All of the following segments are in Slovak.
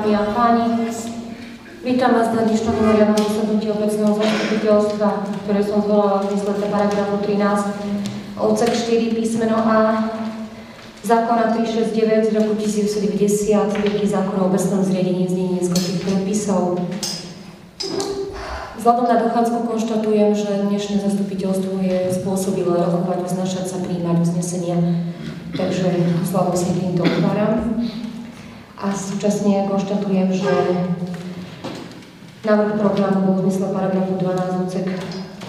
Dámy a páni, vítam vás na dnešnom mimoriadnom zasadnutí obecného zastupiteľstva, ktoré som zvolala v zmysle paragrafu 13 odsek 4 písmeno A zákona 369 z roku 1990, ktorý zákon o obecnom zriadení znení neskôrších predpisov. Vzhľadom na dochádzku konštatujem, že dnešné zastupiteľstvo je spôsobilé rokovať, uznašať sa, príjmať uznesenia. Takže slavu si týmto otváram. A súčasne konštatujem, že návrh programu bol v zmysle paragrafu 12 odsek,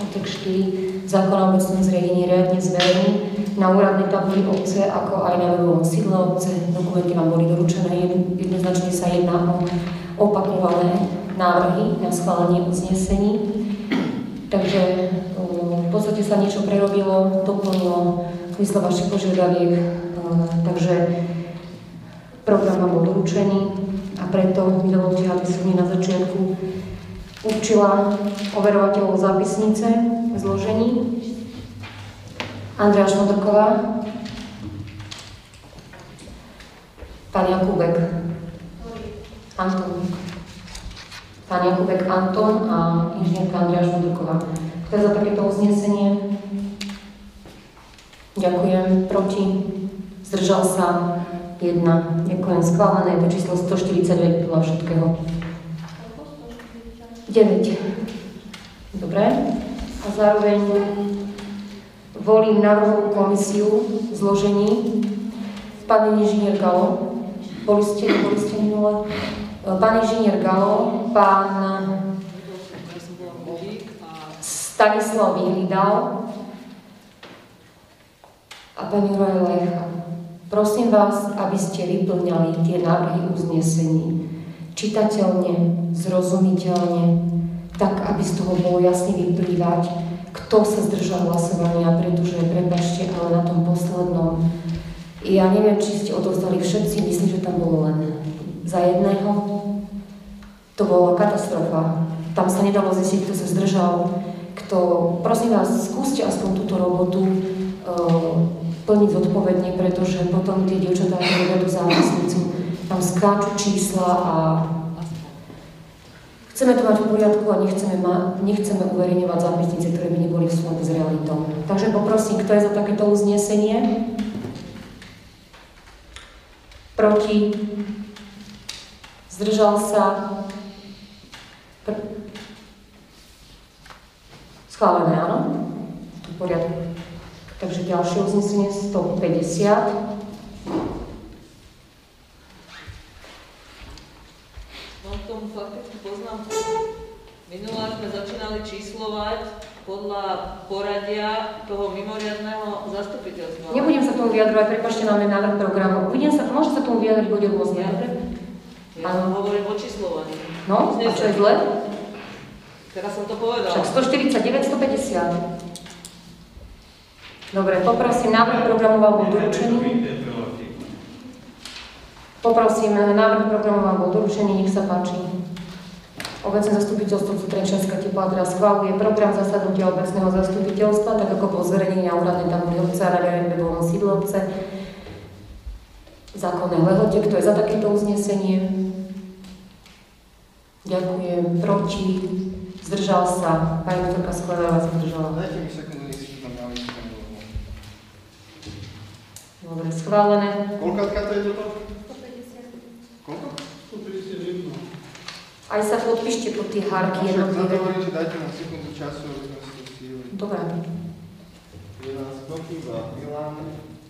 odsek 4 zákona o obecnom zriadení riadne zverejný na úradnej tabuli obce, ako aj na webovom sídle obce. Dokumenty vám boli doručené, jednoznačne sa jedná o opakované návrhy na schválenie uznesení. Takže v podstate sa niečo prerobilo, doplnilo v zmysle vašich požiadaviek. Takže Program vám bol doručený a preto dovolte, aby som na začiatku určila overovateľov zápisnice v zložení. Andrea Šmodrková. Pán Jakubek. Anton. Pán Jakubek Anton a inžinierka Andrea Šmodrková. Kto je za takéto uznesenie? Ďakujem. Proti? Zdržal sa? 1. Ďakujem. Schválené je to číslo 149 podľa všetkého. 9. Dobre. A zároveň volím návrhovú komisiu v zložení. Pán inžinier Galo. Boli ste, boli ste minule? Pán inžinier Galo, pán Stanislav Vyhlídal a pani Juraj Lecha. Prosím vás, aby ste vyplňali tie návrhy uznesení čitateľne, zrozumiteľne, tak, aby z toho bolo jasne vyplývať, kto sa zdržal hlasovania, pretože, prepačte, ale na tom poslednom, ja neviem, či ste odovzdali všetci, myslím, že tam bolo len za jedného. To bola katastrofa. Tam sa nedalo zistiť, kto sa zdržal, kto... Prosím vás, skúste aspoň túto robotu uh, plniť zodpovedne, pretože potom tie dievčatá, ktoré vedú závisnicu, tam skáču čísla a chceme to mať v poriadku a nechceme, ma, nechceme uverejňovať zápisnice, ktoré by neboli v súlade s realitou. Takže poprosím, kto je za takéto uznesenie? Proti? Zdržal sa? Pr- Schválené, áno? V poriadku. Takže ďalšie uznesenie 150. Mám k tomu faktickú poznámku. Minulá sme začínali číslovať podľa poradia toho mimoriadného zastupiteľstva. Nebudem sa tomu vyjadrovať, prepašte, máme návrh programu. Budem sa, môže sa tomu vyjadriť, bude rôzne. Ja som hovorím o číslovaní. No, a čo je zle? Teraz som to povedal. Však 149, 150. Dobre, poprosím, návrh programu vám bol doručený. Poprosím, návrh programu vám bol doručený, nech sa páči. Obecné zastupiteľstvo Trenčianska tepla teraz schváluje program zasadnutia obecného zastupiteľstva, tak ako bol zverejnený na úradnej tabuli obce a na webovom sídle obce. Zákonné lehote, kto je za takéto uznesenie? Ďakujem. Proti? Zdržal sa? Pani doktorka Skladová zdržala. Dajte mi sekundu. Dobre, schválené. Koľkátka to je toto? 150. Koľko? 151. Aj sa podpíšte pod tie hárky jednotlivé. Však že dajte na sekundu času, aby sme si to stihli. Dobre. 11 chýba Milan.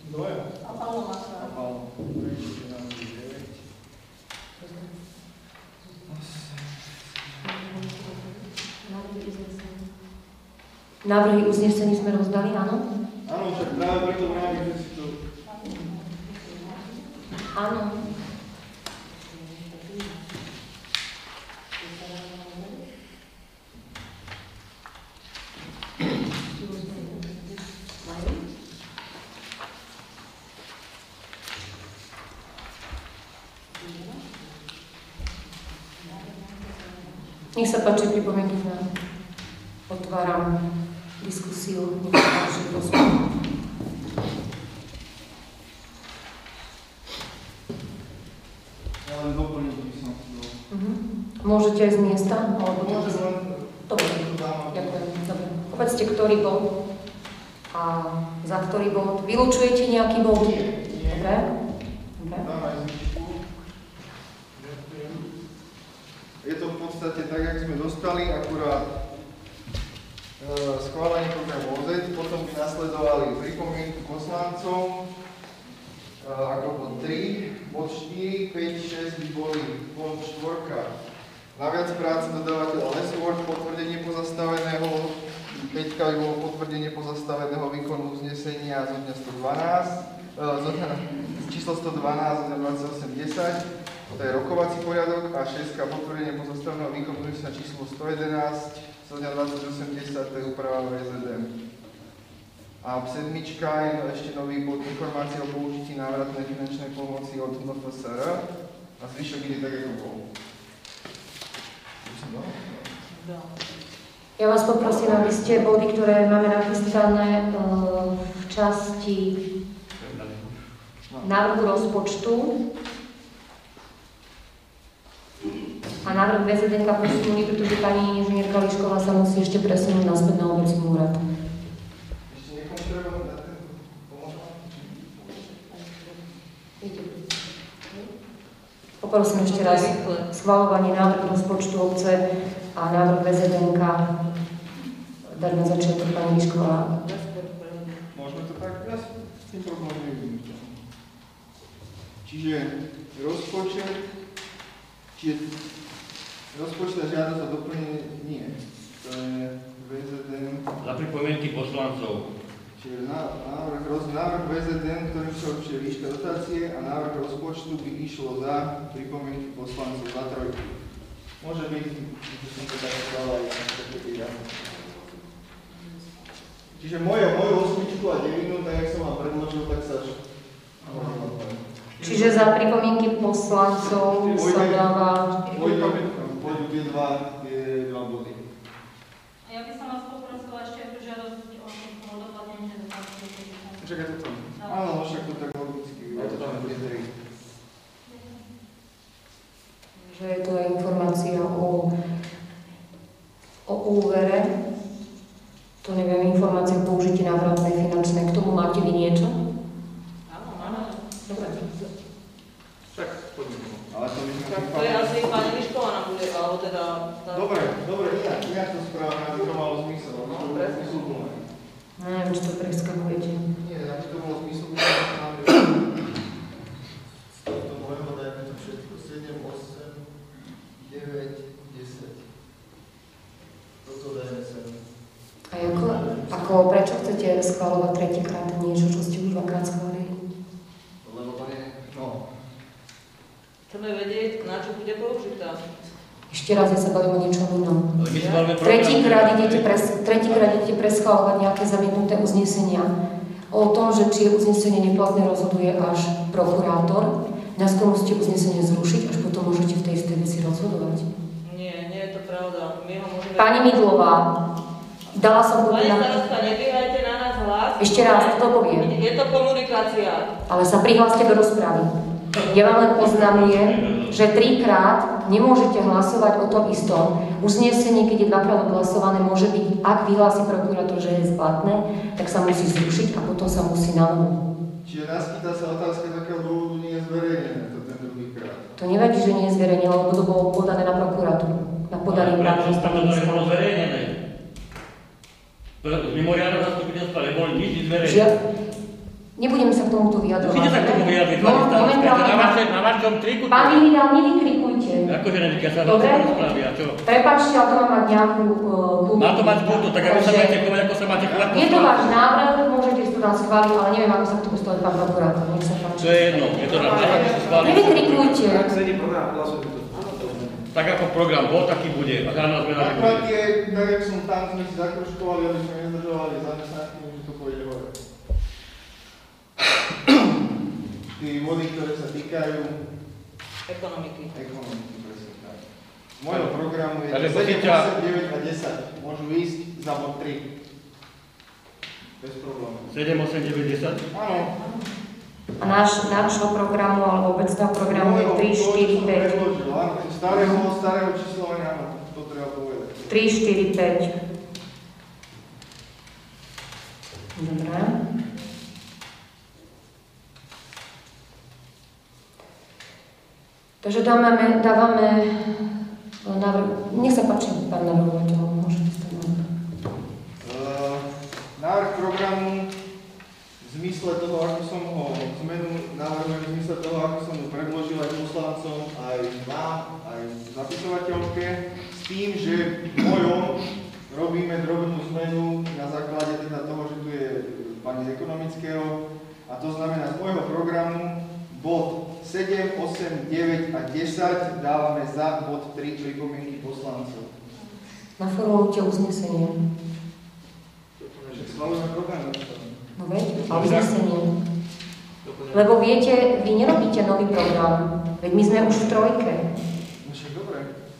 Dvoja. A Pavlo Masa. A Pavlo. Návrhy uznesení sme rozdali, áno? Áno, však práve preto máme, že si Áno. Nech sa páči pripomienky na otváram diskusiu, nech sa páči rozprávu. len doplniť by som chcel. Môžete aj z miesta? Alebo Môžem len... Dobre, ďakujem. Dobre. Povedzte, ktorý bod a za ktorý bod. Vylúčujete nejaký bod? Nie, nie. Dobre? Dobre. Je to v podstate tak, jak sme dostali, akurát e, schválenie programu OZ, potom by nasledovali pripomienky poslancom, e, ako bod 3, bod 4, 5, 6 by boli bod 4. Naviac práce dodávateľa Leswork, potvrdenie pozastaveného, 5 by bolo potvrdenie pozastaveného výkonu uznesenia zo dňa 112, e, zo číslo 112 zo dňa 2810, to je rokovací poriadok a 6 potvrdenie pozastaveného výkonu uznesenia číslo 111 zo dňa 2810, to je úprava VZM. A sedmička je ešte nový bod informácie o použití návratnej finančnej pomoci od NFSR a zvyšok ide tak, ako bol. No. No. Ja vás poprosím, aby ste body, ktoré máme napísané e, v časti návrhu rozpočtu a návrh VZDK posunuli, pretože pani inžinierka Lišková sa musí ešte presunúť naspäť na obecný úrad. Ešte niekomu treba dať ten pomôcť? Poprosím ešte raz schvalovanie návrhu rozpočtu obce a návrh VZDK. Dať na začiatok pani Lišková. Môžeme to tak? Ja s tým problémom nevidím. Čiže rozpočet, čiže rozpočet a žiadosť o doplnenie, nie. To je VZN, Za pripomienky poslancov. Čiže ná- návrh, roz, návrh VZN, ktorým sa určuje výška dotácie a návrh rozpočtu by išlo za pripomienky poslancov za trojku. Môže byť, že som to tak dal aj na. Čiže moje, moju osmičku a devinu, tak jak som vám predložil, tak sa. Čiže za pripomienky poslancov sa dáva... Pôjdu tie dva, tie dva body. A ja by som vás poprosila ešte o žiadosť o o doplnenie dotácie. To tam. Áno, však to tak logicky. Ja to tam že je to informácia o, o úvere. To neviem, informácia o použití návratnej finančnej. K tomu máte vy niečo? Áno, áno. Dobre. Však poďme. Ale to my sme Tak to je asi pani Lišková nám bude, alebo teda... tá- Dobre, dobre, inak, inak to správame, aby to malo zmysel. No, bolo presne. Zmysluplné. No, neviem, či to preskakujete. Nie, aby to bolo zmysluplné, tohto môjho dajme to všetko 7, 8, 9, 10. Toto dajme sem. A ako, ako, prečo chcete schváľovať tretíkrát niečo, čo ste už dvakrát schválili? Lebo to je, no, Chceme vedieť, na čo bude použitá. Ešte raz, ja sa bavím o niečom inom. Tretíkrát idete, pres, tretíkrát idete preschváľovať nejaké zamietnuté uznesenia. O tom, že či je uznesenie neplatné, rozhoduje až prokurátor. Najskôr musíte uznesenie zrušiť, až potom môžete v tej istej veci rozhodovať. Nie, nie je to pravda. My ho môžeme... Pani Midlová, dala som Pani kopii na... nebíhajte na nás hlas. Ešte raz, to poviem. Je to komunikácia. Ale sa prihláste do rozpravy. Ja vám len oznamujem, že trikrát nemôžete hlasovať o tom istom. Uznesenie, keď je dvakrát odhlasované, môže byť, ak vyhlási prokurátor, že je splatné, tak sa musí zrušiť a potom sa musí na novo. Čiže nás pýta sa otázka, z akého dôvodu nie je zverejnené to ten druhý krát. To nevadí, že nie je zverejnené, lebo to bolo podané na prokuratúru. Na to nebolo stanoviska. zverejnené? Z mimoriadného zastupiteľstva neboli nič zverejnené. Žia... Nebudeme sa k tomuto vyjadrovať. Musíte sa k tomu vyjadriť, No, pani starostka. momentálne- Na vašom, na vašom triku. Pán Vyhydal, nevykrikujte. Akože ja sa Dobre. vás rozprávy, a čo? Prepačte, ale to má mať nejakú uh, Má to mať kultúru, tak aby sa budete chovať, ako sa máte chovať Je to váš návrh, môžete si to tam schváliť, ale neviem, ako sa k tomu stojí pán prokurátor. Nech sa páči. To je jedno, je to na návrh, že schváliť. Nevykrikujte. Tak ako program bol, taký bude. A ráno sme na Akurát je, tak jak som tam, sme si zakročkovali, aby sme nezdržovali zamestnanky, že to pôjde hore. Tí body, ktoré sa týkajú Ekonomiky. ekonomiky, presne tak. Z môjho programu je Takže 7, pozícia- 8, 9 a 10. Môžu ísť za bod 3. Bez problémov. 7, 8, 9, 10. Áno. A náš, nášho programu alebo obecného programu je 3, 4, 5. Predložil, áno, ten starého, starého číslovania, áno, to treba povedať. 3, 4, 5. Dobre. Takže dávame, dávame e, návrh, nech sa páči, pán navrhovateľ, môžete sa návrh. Uh, návrh programu v zmysle toho, ako som ho zmenu navrhujem, v zmysle toho, ako som ho predložil aj poslancom, aj vám, aj zapisovateľke, s tým, že v mojom robíme drobnú zmenu na základe teda toho, že tu je pani z ekonomického, a to znamená z môjho programu bod 7, 8, 9 a 10 dávame za bod 3 pripomienky poslancov. Že schválujeme program. No veď, uznesenie. Lebo viete, vy nerobíte nový program, veď my sme už v trojke, No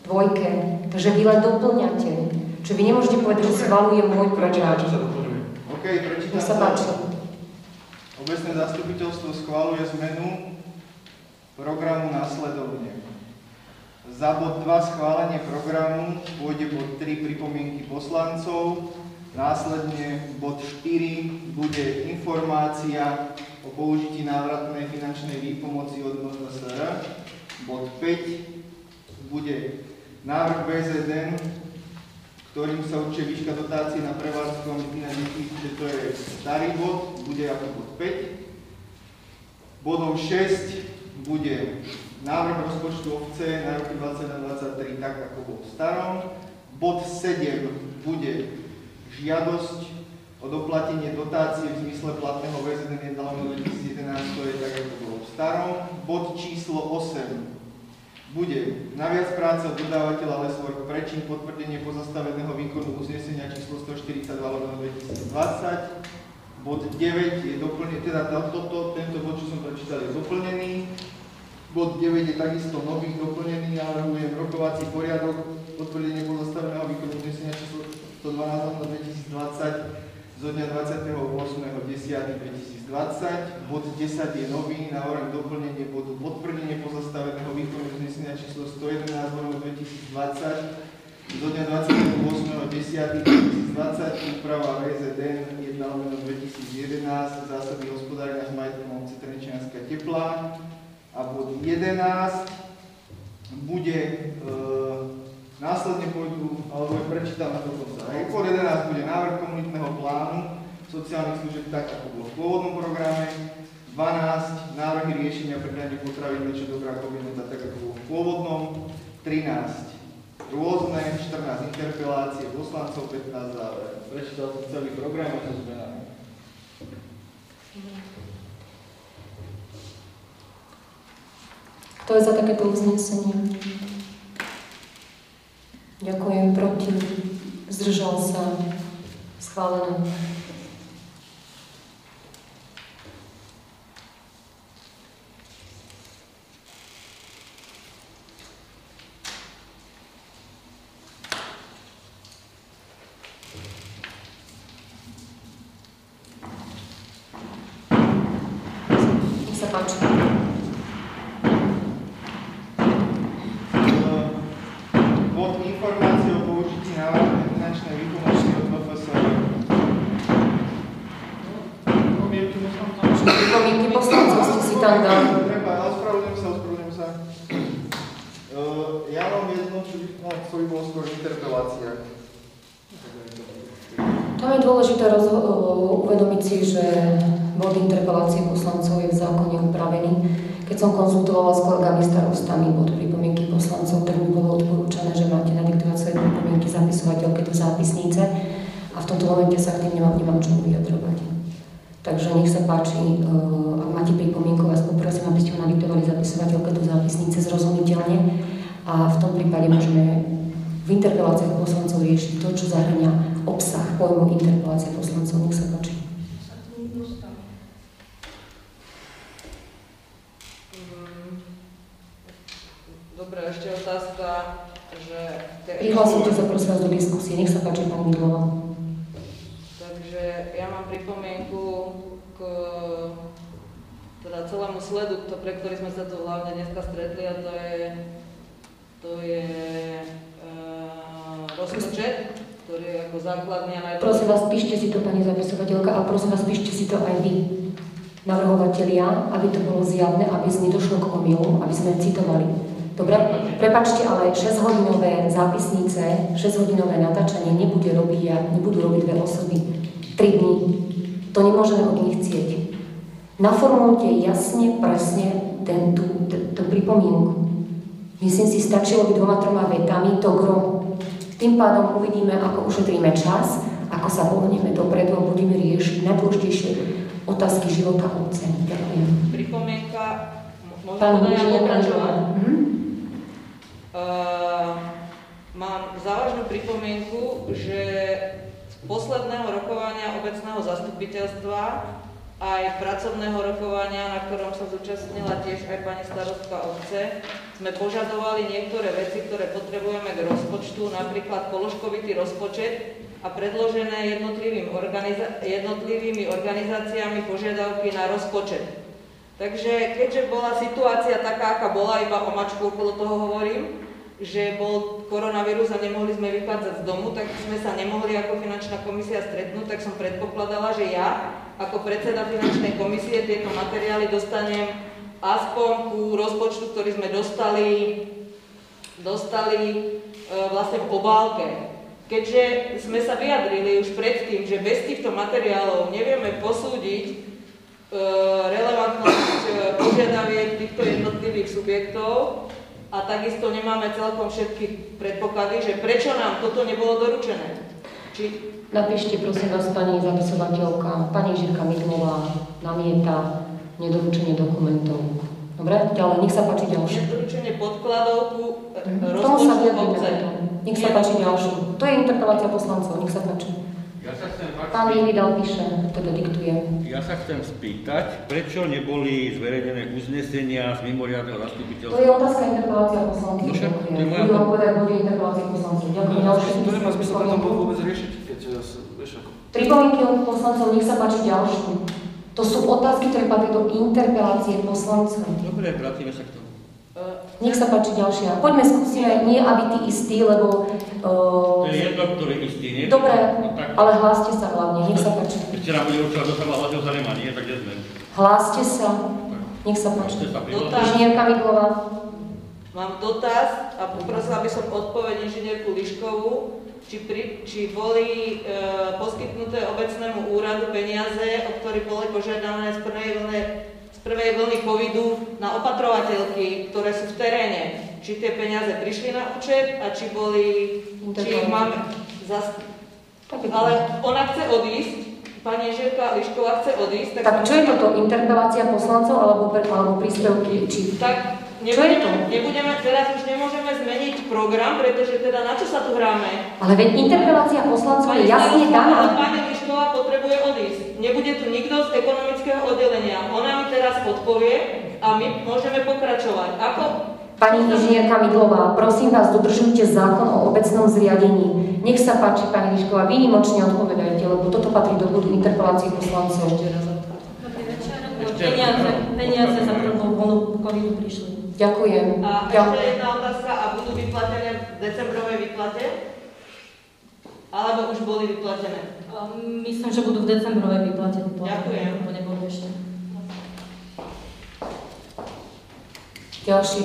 dvojke, takže vy len doplňate. Čiže vy nemôžete povedať, že schvalujem môj program. OK, prečítam Nech sa páči. Obecné zastupiteľstvo schváluje zmenu programu následovne. Za bod 2 schválenie programu pôjde bod 3 pripomienky poslancov, následne bod 4 bude informácia o použití návratnej finančnej výpomoci od MSR, bod 5 bude návrh BZN, ktorým sa určuje výška dotácie na prevádzku a na deti, že to je starý bod, bude ako bod 5. Bodom 6 bude návrh rozpočtu obce na roky 2023 tak, ako bol v starom. Bod 7 bude žiadosť o doplatenie dotácie v zmysle platného VZN 1 2011, to je tak, ako bolo v starom. Bod číslo 8 bude naviac práce od dodávateľa Leswork prečin potvrdenie pozastaveného výkonu uznesenia číslo 142 2020. Bod 9 je doplnený, teda toto, tento bod, čo som prečítal, je doplnený. Bod 9 je takisto nový, doplnený, navrhujem rokovací poriadok, potvrdenie pozastaveného výkonu uznesenia číslo 112 2020 zo dňa 28.10.2020. Bod 10 je nový, navrhujem doplnenie bodu potvrdenie pozastaveného výkonu uznesenia číslo 111 2020 do dňa 28.10.2020 úprava VZN 1 2011 zásady hospodárenia s majetkom obce Trenčianska tepla a bod 11 bude e, Následne pôjdu, alebo aj prečítam na to konca. Pod 11 bude návrh komunitného plánu sociálnych služieb tak, ako bolo v pôvodnom programe. 12 návrhy riešenia predania potravín niečo dobrá kombinota, tak ako bolo v pôvodnom. 13 rôzne, 14 interpelácie poslancov, 15 záver. Prečítal som celý program a to zmenami. Kto je za takéto uznesenie? Ďakujem. Proti? Zdržal sa? Schválené. Nech sa páči. Bod informácie o použití návrhu finančnej výpomoci od MFSR. Pripomienky poslancov ste si tam dali. Treba, ale ospravedlňujem sa, ospravedlňujem sa. Uh, ja mám jedno, čo by, no, to by bolo skôr interpelácia. Tam je dôležité rozho- uvedomiť si, že bod interpelácie poslancov je v zákone upravený. Keď som konzultovala s kolegami starostami bod pripomienky poslancov, tak mi bolo odporúčané, že máte nadiktovať svoje pripomienky zapisovateľke do zápisnice a v tomto momente sa k tým nemám, nemám čomu vyjadrovať. Takže nech sa páči, eh, ak máte pripomienku, vás poprosím, aby ste ho nadiktovali zapisovateľke do zápisnice zrozumiteľne a v tom prípade môžeme v interpeláciách poslancov riešiť to, čo zahrania obsah pojmu interpelácie poslancov. Nech sa páči. Mm, Dobre, ešte otázka, že... tie- Prihlasujte sa prosím vás do diskusie. Nech sa páči, pán Midlova. Takže ja mám pripomienku k teda celému sledu, to, pre ktorý sme sa tu hlavne dneska stretli a to je, to rozpočet, ktorý je ako základný a Prosím najdôležitejší. vás, píšte si to, pani zapisovateľka, a prosím vás, píšte si to aj vy, navrhovatelia, aby to bolo zjavné, aby nedošlo k omylu, aby sme citovali. Dobre? Prepačte, ale 6-hodinové zápisnice, 6-hodinové natáčanie nebude robiť, a nebudú robiť dve osoby. 3 dní. To nemôžeme od nich chcieť. Naformulujte jasne, presne ten, tú, tú, tú pripomienku. Myslím si, stačilo by dvoma, troma vetami to gro. Tým pádom uvidíme, ako ušetríme čas, ako sa pohneme dopredu a budeme riešiť najdôležitejšie otázky života obce. Ďakujem. Pripomienka, môžem ja pokračovať? Mhm. Uh, mám závažnú pripomienku, že z posledného rokovania obecného zastupiteľstva aj pracovného rokovania, na ktorom sa zúčastnila tiež aj pani starostka obce, sme požadovali niektoré veci, ktoré potrebujeme k rozpočtu, napríklad položkovitý rozpočet a predložené jednotlivými organizáciami požiadavky na rozpočet. Takže keďže bola situácia taká, aká bola, iba o mačku okolo toho hovorím, že bol koronavírus a nemohli sme vychádzať z domu, tak sme sa nemohli ako finančná komisia stretnúť, tak som predpokladala, že ja ako predseda finančnej komisie tieto materiály dostanem aspoň ku rozpočtu, ktorý sme dostali, dostali e, vlastne v obálke. Keďže sme sa vyjadrili už predtým, že bez týchto materiálov nevieme posúdiť relevantnosť e, požiadaviek týchto jednotlivých subjektov a takisto nemáme celkom všetky predpoklady, že prečo nám toto nebolo doručené. Či Napíšte prosím vás pani zapisovateľka, pani Žirka Midlová namieta nedoručenie dokumentov. Dobre? Ďalej, nech sa páči ďalšie. nedoručenie podkladov ku e, Mhm. Rozpočtu obce. Nech sa páči ďalšie. To je interpelácia poslancov, nech sa páči. Ja sa chcem Pán Lividal píše, teda diktuje. Ja sa chcem spýtať, prečo neboli zverejnené uznesenia z mimoriadného To zastupiteľstva? je otázka interpelácia poslancov. No však, to je moja- Budú vám povedať, bude interpelácia poslancov. Ďakujem. Ďalšie To nemá zmysel potom vôbec riešiť, keď eh, vieš ako. Pripomienky od poslancov, nech sa páči ďalšie. To sú otázky, ktoré patria do interpelácie poslancov. Dobre, vrátime sa k tomu. E, Nech sa páči ďalšia. Poďme skúsime, nie aby tí istí, lebo... To Uh, je jedno, ktorý istý, nie? dobre, No tak, ale hláste sa hlavne, nech sa páči. ešte nám bude určovať, kto sa má hlasil za nemá, nie? Tak kde sme? Hláste sa, nech sa páči. Inžinierka Midlová. Mám dotaz a poprosila by som odpoveď inžinierku Liškovú, či, pri, či boli e, poskytnuté obecnému úradu peniaze, o ktorých boli požiadané z prvej prvej vlny covidu na opatrovateľky, ktoré sú v teréne. Či tie peniaze prišli na účet a či boli, či ich máme zas... Ale ona chce odísť, pani Žirka Lišková chce odísť, tak, tak čo je toto? Interpelácia poslancov alebo, alebo príspevky? Či... Tak Čo je to? nebudeme, nebudeme, teraz už nemôžeme zmeniť program, pretože teda na čo sa tu hráme? Ale veď interpelácia poslancov je jasne daná. Pani Lišková potrebuje odísť. Nebude tu nikto z ekonomického oddelenia. Ona mi teraz odpovie a my môžeme pokračovať. Ako? Pani inžinierka Midlová, prosím vás, dodržujte zákon o obecnom zriadení. Nech sa páči, pani Lišková, výnimočne odpovedajte, lebo toto patrí do bodu interpelácie poslancov. Ešte- Peniaze, peniaze za prvú vlnu covidu prišli. Ďakujem. A ešte jedna otázka. A budú vyplatené v decembrovej výplate? Alebo už boli vyplatené? Um, Myslím, že budú v decembrovej výplate vyplatené. Ďakujem. To nebolo ešte. Ďalší.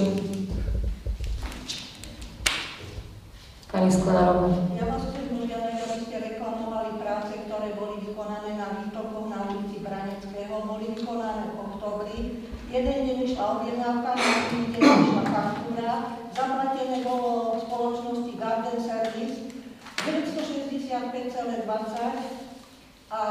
Pani Sklenárová. Ja vás chcem požiadať, aby ste reklamovali práce, ktoré boli vykonané na výtokoch na ulici Braneckého. Boli vykonané v oktobri. Jeden deň išla objednávka, druhý deň išla faktúra. Zaplatené bolo v spoločnosti Garden Service 965,20 a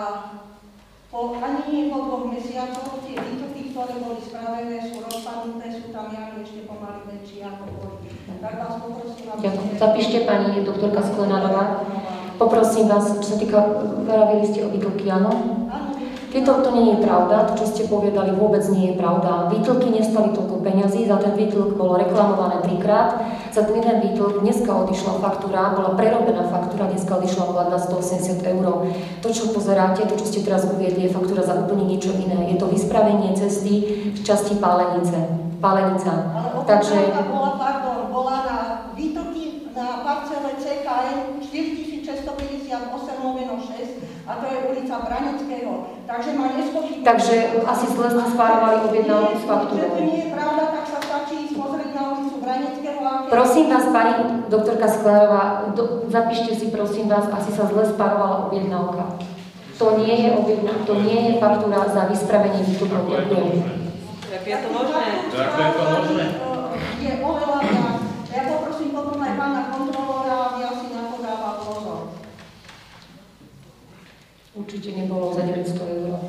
po ani po dvoch mesiacoch tie výtoky, ktoré boli spravené, sú rozpadnuté, sú tam jamy ešte pomaly väčšie ako boli. Tak vás poprosím, aby Ďakujem. Zapíšte pani doktorka Sklenárová. Poprosím vás, čo sa týka, vravili ste o výtlky, áno? Áno, Tieto to nie je pravda, to, čo ste povedali, vôbec nie je pravda. Výtlky nestali toľko peňazí, za ten výtlk bolo reklamované trikrát. Za jeden výtlk dneska odišla faktúra, bola prerobená faktúra, dneska odišla bola na 180 eur. To, čo pozeráte, to, čo ste teraz uviedli, je faktúra za úplne niečo iné. Je to vyspravenie cesty v časti Pálenice. Pálenica. Ale Takže bola, pardon, bola na výtoky na parcele CKN 258 lomeno 6 a to je ulica Braneckého. Takže ma nespočíta. Takže asi zle ste spárovali objednávku s faktúrou. nie je pravda, tak sa stačí ísť pozrieť na ulicu Braneckého. aké- Prosím vás, pani doktorka Sklerová, do, zapíšte si prosím vás, asi sa zle spárovala objednávka. To nie je objedná, to nie je faktúra za vyspravenie výstupov. Ďakujem. Tak je to možné? Ako je to možné? Je oveľa viac. Ja poprosím potom aj pána kontrolóra, aby asi na to dával pozor. Určite nebolo za 900 eur.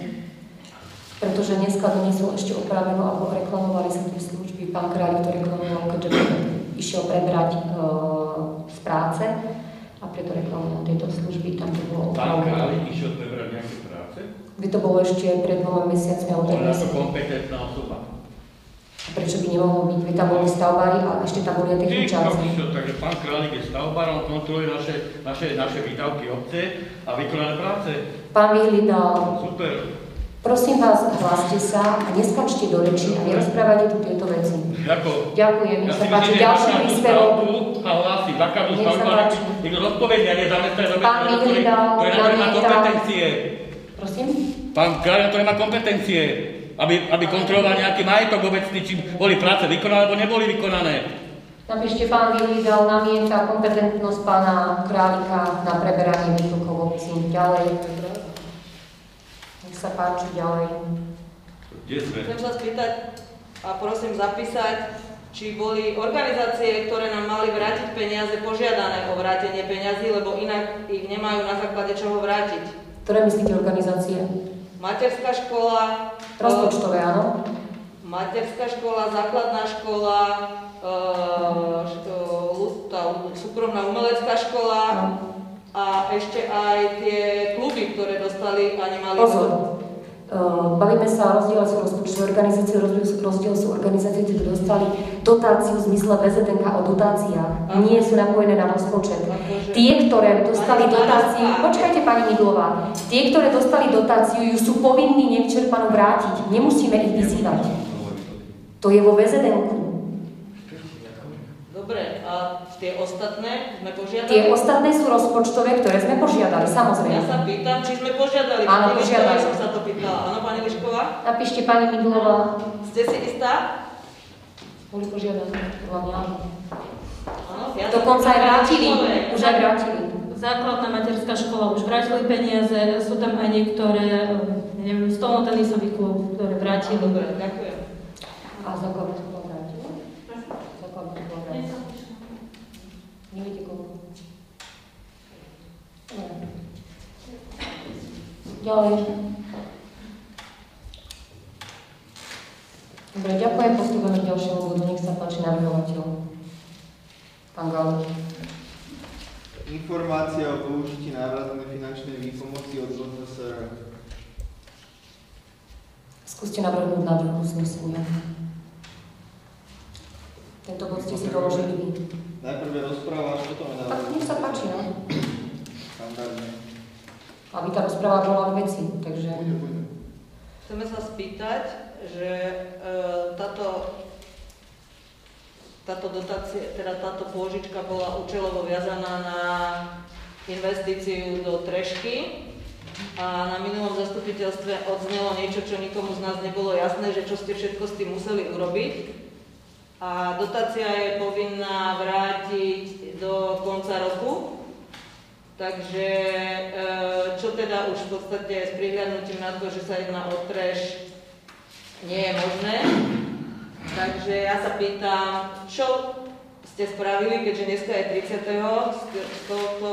Pretože dneska doniesol ešte opravenú alebo reklamovali sa tie služby. Pán Kráľ to reklamoval, keďže išiel prebrať e, z práce a preto reklamoval tieto služby. Tam to bolo Pán. Králik išiel prebrať nejaké práce? By to bolo ešte pred dvoma mesiacmi alebo tak je to mesiacmi. kompetentná osoba. Prečo by nemohol byť? Vy tam boli stavbári a ešte tam boli aj techničáci. takže pán Králik je stavbár, on kontroluje naše, naše, naše výdavky obce a vykonané práce. Pán Vyhlídal, Super. prosím vás, hláste sa a neskačte do reči a nerozprávajte tu tieto veci. Ďakujem, ja nech sa páči. Ďalší príspevok. a hlási, ale páči. niekto zodpovedný a nezamestnaný Pán zamestnaný, ktorý, Vyhlídal, ktorý na to nemá namieta. kompetencie. Prosím? Pán na to nemá kompetencie, aby, aby kontroloval nejaký majetok obecný, či boli práce vykonané, alebo neboli vykonané. Napíšte pán Vyhlídal, namieta kompetentnosť pána Králika na preberanie výtokov obcí. Ďalej. Nech sa páči ďalej. Kde sme? Chcem sa spýtať a prosím zapísať, či boli organizácie, ktoré nám mali vrátiť peniaze, požiadané o vrátenie peňazí, lebo inak ich nemajú na základe čoho vrátiť. Ktoré myslíte organizácie? Materská škola, Rozpočtové, áno? materská škola, základná škola, e, š- e, lu- tá súkromná umelecká škola a ešte aj tie kluby, ktoré dostali a nemali... Pozor. Uh, Bavíme sa o rozdiele sú rozpočtové organizácie, rozdiel sú, organizácie, ktoré dostali dotáciu v zmysle VZNK o dotáciách. Aha. Nie sú napojené na rozpočet. Akože- Tie, ktoré dostali dotáciu, počkajte pani Midlová, tie, ktoré dostali dotáciu, ju sú povinní nevyčerpanú vrátiť. Nemusíme ich vyzývať. To je vo VZNku. Dobre, a tie ostatné sme požiadali? Tie ostatné sú rozpočtové, ktoré sme požiadali, Ja samozrejme. sa pýtam, či sme požiadali. Áno, Pani požiadali. Som sa to pýtala. Áno, pani Lišková? Napíšte pani Midlová. Ste si istá? Boli požiadané, podľa mňa áno. Ja Dokonca aj vrátili. Už aj vrátili. Základná materská škola už vrátili peniaze, sú tam aj niektoré, eh, neviem, stolnotenisový klub, ktoré vrátili. Dobre, ďakujem. A základná škola vrátila? Základná škola vrátila. Koľko? Dobre. Ďalej. Dobre, ďakujem. Postupujeme k ďalšiemu bodu. Nech sa páči navrhovateľ. Pán Galo. Informácia o použití návratnej finančnej výpomoci od ZSR. Skúste navrhnúť návrh uznesenia. Tento bod ste si doložili vy. Najprv je rozpráva, až potom je Tak nech sa páči, no. Štandardne. Aby tá rozpráva bola k veci, takže... Bude, bude. Chceme sa spýtať, že e, táto, táto dotácia, teda táto pôžička bola účelovo viazaná na investíciu do trešky a na minulom zastupiteľstve odznelo niečo, čo nikomu z nás nebolo jasné, že čo ste všetko s tým museli urobiť. A dotácia je povinná vrátiť do konca roku, Takže e, čo teda už v podstate s prihľadnutím na to, že sa jedná o treš, nie je možné. Takže ja sa pýtam, čo ste spravili, keďže dneska je 30. z- tohto,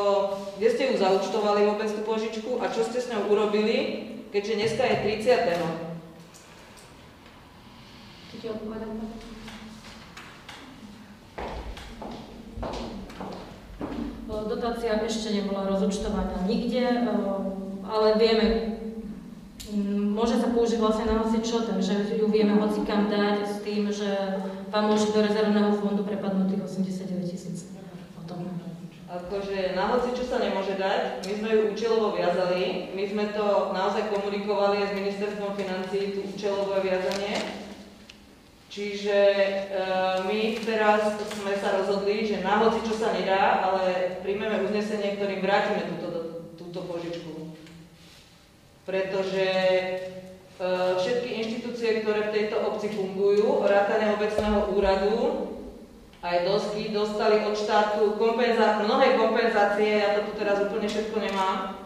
kde ste ju zaučtovali vôbec tú požičku a čo ste s ňou urobili, keďže dneska je 30. Chcete odpovedať? Dotácia ešte nebola rozúčtovaná nikde, ale vieme, môže sa použiť vlastne na hoci čo, takže ju vieme hoci kam dať s tým, že vám môže do rezervného fondu prepadnúť tých 89 tisíc. Akože na hoci čo sa nemôže dať, my sme ju účelovo viazali, my sme to naozaj komunikovali aj s ministerstvom financií, tú účelové viazanie. Čiže e, my teraz sme sa rozhodli, že na hoci čo sa nedá, ale príjmeme uznesenie, ktorým vrátime túto, túto požičku. Pretože e, všetky inštitúcie, ktoré v tejto obci fungujú, vrátane obecného úradu, aj dosky, dostali od štátu kompenzá- mnohé kompenzácie, ja to tu teraz úplne všetko nemám,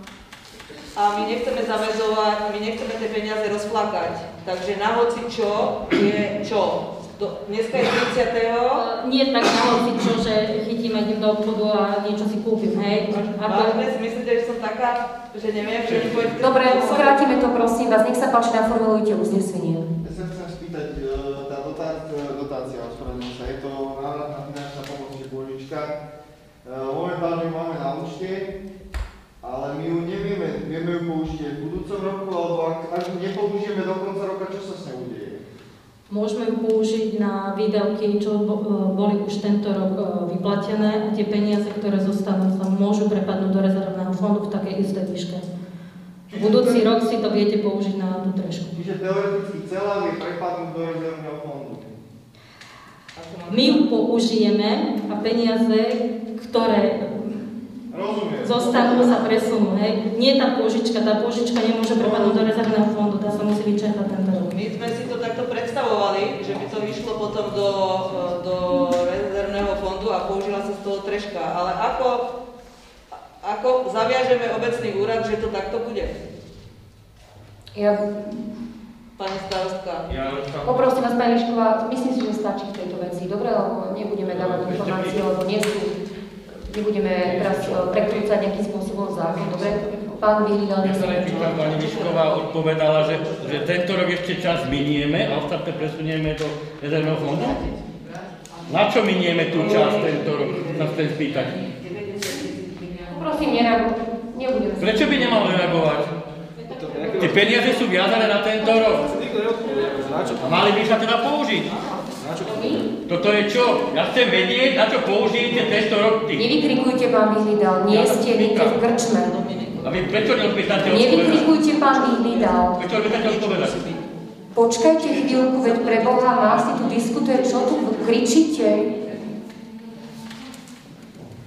a my nechceme zavezovať, my nechceme tie peniaze rozplakať. Takže na hoci čo je čo. Do, dneska je 30. Uh, Nie tak na hoci čo, že chytím idem do obchodu a niečo si kúpim, hej. Ako, Vážne si myslíte, že som taká, že neviem, že mi. Dobre, skrátime to prosím vás, nech sa páči, naformulujte uznesenie. Ja sa chcem spýtať, e, tá dotá- e, dotácia, ospravedlňujem sa, je to návratná finančná pomoc, či pôžička. E, Momentálne ju máme na účte, ale my ju nevieme, vieme ju použiť aj v budúcom roku, alebo ak, ak nepoužijeme do konca roka, čo sa s ňou udeje? Môžeme ju použiť na výdavky, čo e, boli už tento rok e, vyplatené a tie peniaze, ktoré zostanú, sa môžu prepadnúť do rezervného fondu v takej istej výške. V budúci rok si to viete použiť na tú trešku. Čiže teoreticky celá vie prepadnúť do rezervného fondu. My ju použijeme a peniaze, ktoré Rozumiem. zostanú, sa presunú. Hej. Nie tá pôžička, tá pôžička nemôže prepadnúť do rezervného fondu, tá sa musí vyčerpať tento rok. My sme si to takto predstavovali, že by to vyšlo potom do, do rezervného fondu a použila sa z toho treška. Ale ako, ako zaviažeme obecný úrad, že to takto bude? Ja Pani starostka. Ja poprosím vás, pani Lišková, myslím si, že stačí v tejto veci, dobre? Lebo nebudeme dávať informácie, lebo nie sú, nebudeme teraz eh, prekrúcať nejakým spôsobom zákon, dobre? Pán Vyhlídal, Ja sa len pýtam, pani Mišková odpovedala, že, že tento rok ešte čas minieme a ostatné presunieme do rezervného fondu? Na čo minieme tú časť tento rok? Sa chcem spýtať. Poprosím, nereaguj, nebudeme. Prečo by nemal reagovať? Tie peniaze sú viazané na tento rok. A mali by sa teda použiť. Na čo Toto je čo? Ja chcem vedieť, na čo použijete tento rok ty. Nevykrikujte, pán Vyhlídal, nie Ja ste niekde v krčme. A vy prečo neodmietate odpovedať? Nevykrikujte, pán Vyhlídal. Prečo odmietate odpovedať? Počkajte chvíľku, veď pre Boha má si tu diskutuje, čo tu kričíte?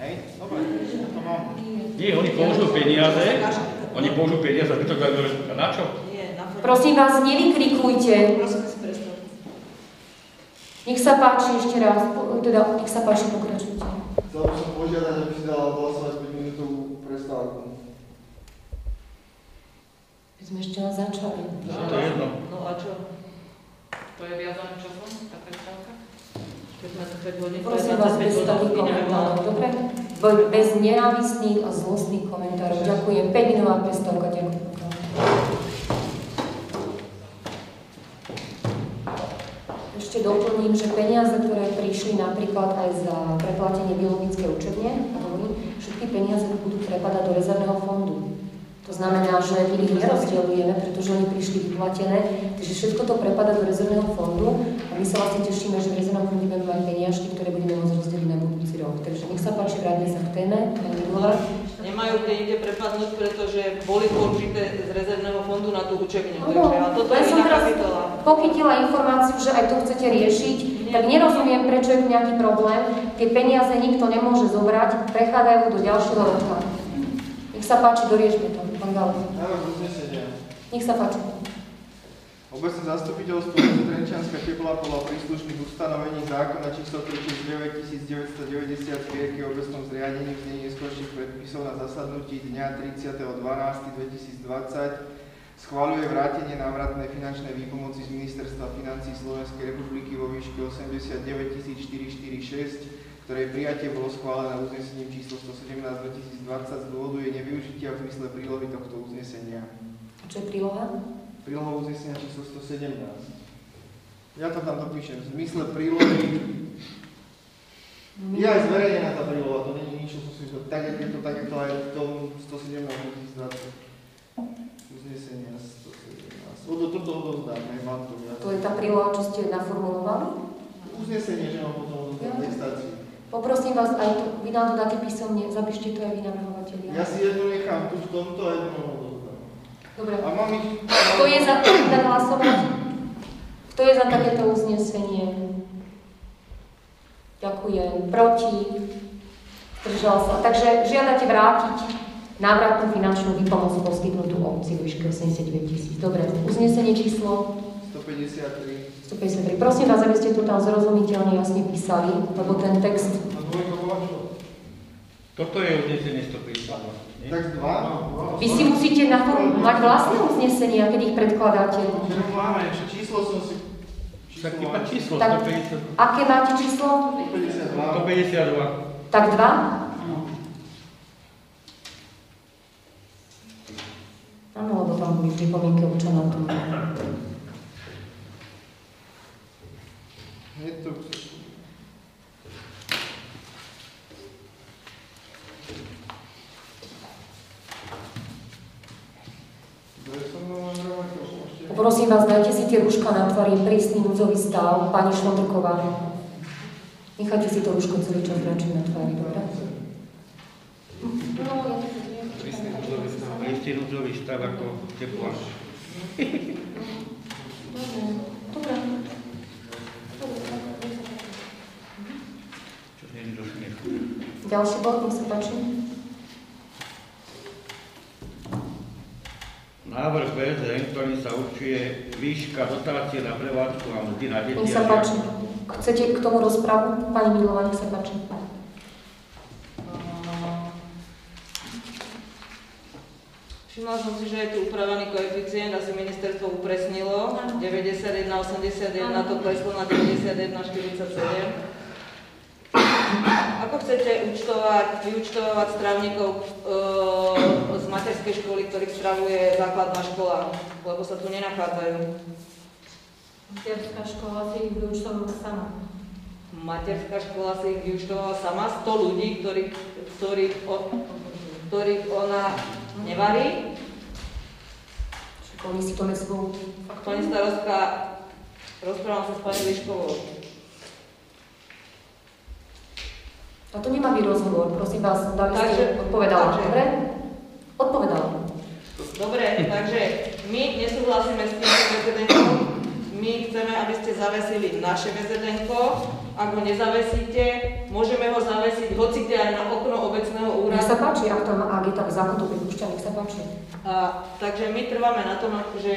Hej, dobre, to mám. Nie, oni použijú peniaze, oni použijú peniaze, vy to. Na čo? Prosím vás, nevykrikujte. Prosím. Nech sa páči ešte raz, teda nech sa páči, pokračujte. Chcel by som požiadať, aby si dala hlasovať 5 minútovú prestávku. My sme ešte len začali. To je jedno. No a čo? To je viazané časom, tá prestávka? 15 hodín, Prosím vás, bez takých komentárov, dobre? Be- Bez nenávistných a zlostných komentárov. Ďakujem. 5 minútová prestávka, ďakujem. Ešte doplním, že peniaze, ktoré prišli napríklad aj za preplatenie biologické učebne, všetky peniaze budú prepadať do rezervného fondu. To znamená, že my ich nerozdeľujeme, pretože oni prišli vyplatené, takže všetko to prepada do rezervného fondu a my sa vlastne tešíme, že v rezervnom fonde budeme mať peniažky, ktoré budeme môcť rozdeliť na budúci rok. Takže nech sa páči, vráťme sa k téme. Milová. Nemajú kde inde prepadnúť, pretože boli použité z rezervného fondu na tú učebňu. Áno, Takže, a toto len je som teraz kapitola. pochytila informáciu, že aj to chcete riešiť, tak nerozumiem, prečo je tu nejaký problém. Tie peniaze nikto nemôže zobrať, prechádzajú do ďalšieho roka. Nech sa páči, doriešme to, pán Galo. Nech sa páči. Obecné zastupiteľstvo Trenčianska tepla podľa príslušných ustanovení zákona číslo 39 1990 zbierky o obecnom zriadení v neskôrších predpisov na zasadnutí dňa 30.12.2020 schváľuje vrátenie návratnej finančnej výpomoci z Ministerstva financí Slovenskej republiky vo výške 89 446, ktorej prijatie bolo schválené uznesením číslo 117 2020 z dôvodu jej nevyužitia v zmysle prílohy tohto uznesenia. Čo je príloha? Prílohou uznesenia číslo 117. Ja to tam dopíšem. V zmysle prílohy je aj zverejnená tá príloha, to nie je nič, čo som si tak, jak je to, tak, jak to aj v tom 117 2020. Uznesenia 117. Odo, toto odovzdám, aj vám to. Ja. To je tá príloha, čo ste naformulovali? Uznesenie, že vám potom odovzdám Ja. textáciu. Poprosím vás, aj to, vy nám to dáte písomne, zapíšte to aj vy navrhovatelia. Ja si jednu nechám tu v tomto a jednu. Dobre. A mám ich... Kto je za to, hlasovať? Kto je za takéto uznesenie? Ďakujem. Proti? Zdržal sa. Takže žiadate vrátiť návratnú finančnú výpomoc poskytnutú obci vo výške 89 tisíc. Dobre, uznesenie číslo 153. 153. Prosím vás, aby ste to tam zrozumiteľne jasne písali, lebo ten text... Toto je uznesenie 152. nie? Tak dva. Vy si musíte na to mať vlastné uznesenia, keď ich predkladáte. Máme, číslo som si... Tak iba číslo Tak. 152. Aké máte číslo? 152. 152. Tak dva? Áno, lebo tam boli pripomienky občanov. Je to... Dobre som mal navrhovať, to ešte... Poprosím vás, dajte si tie rúška na tvári, je prísny núdzový stav, pani Švondrková. Nechajte si to rúško celý čas radšej na tvári, dobre? No, ja to. Istý núdzový stav ako teplá. Dobre. Ďalší bod, nech sa páči. Návrh BZN, ktorým sa určuje výška dotácie na prevádzku a mzdy na deti. Nech sa páči. Chcete k tomu rozpravu? Pani Milová, nech sa páči. Všimla som si, že je tu upravený koeficient, asi ministerstvo upresnilo. 91, 81, to kleslo na 91, 47. Ako chcete účtovať, vyúčtovať strávnikov e, z materskej školy, ktorých stravuje základná škola? Lebo sa tu nenachádzajú. Materská škola si ich vyučtovala sama. Materská škola si ich vyúčtovala sama, 100 ľudí, ktorých, ktorých, o, ktorých ona nevarí. Oni si to nesvú. Pani starostka, rozprávam sa s pani Liškovou. A to nemá byť rozhovor, prosím vás, dali ste odpovedala, takže- dobre? Odpovedala. Dobre, takže my nesúhlasíme s týmto VZDNkom. My chceme, aby ste zavesili naše VZDNko. Ak ho nezavesíte, môžeme ho zavesiť hoci kde aj na okno obecného Nech sa úradu. páči, ak tam, ak je tam zákon to pripúšťa, nech sa páči. A, takže my trváme na tom, že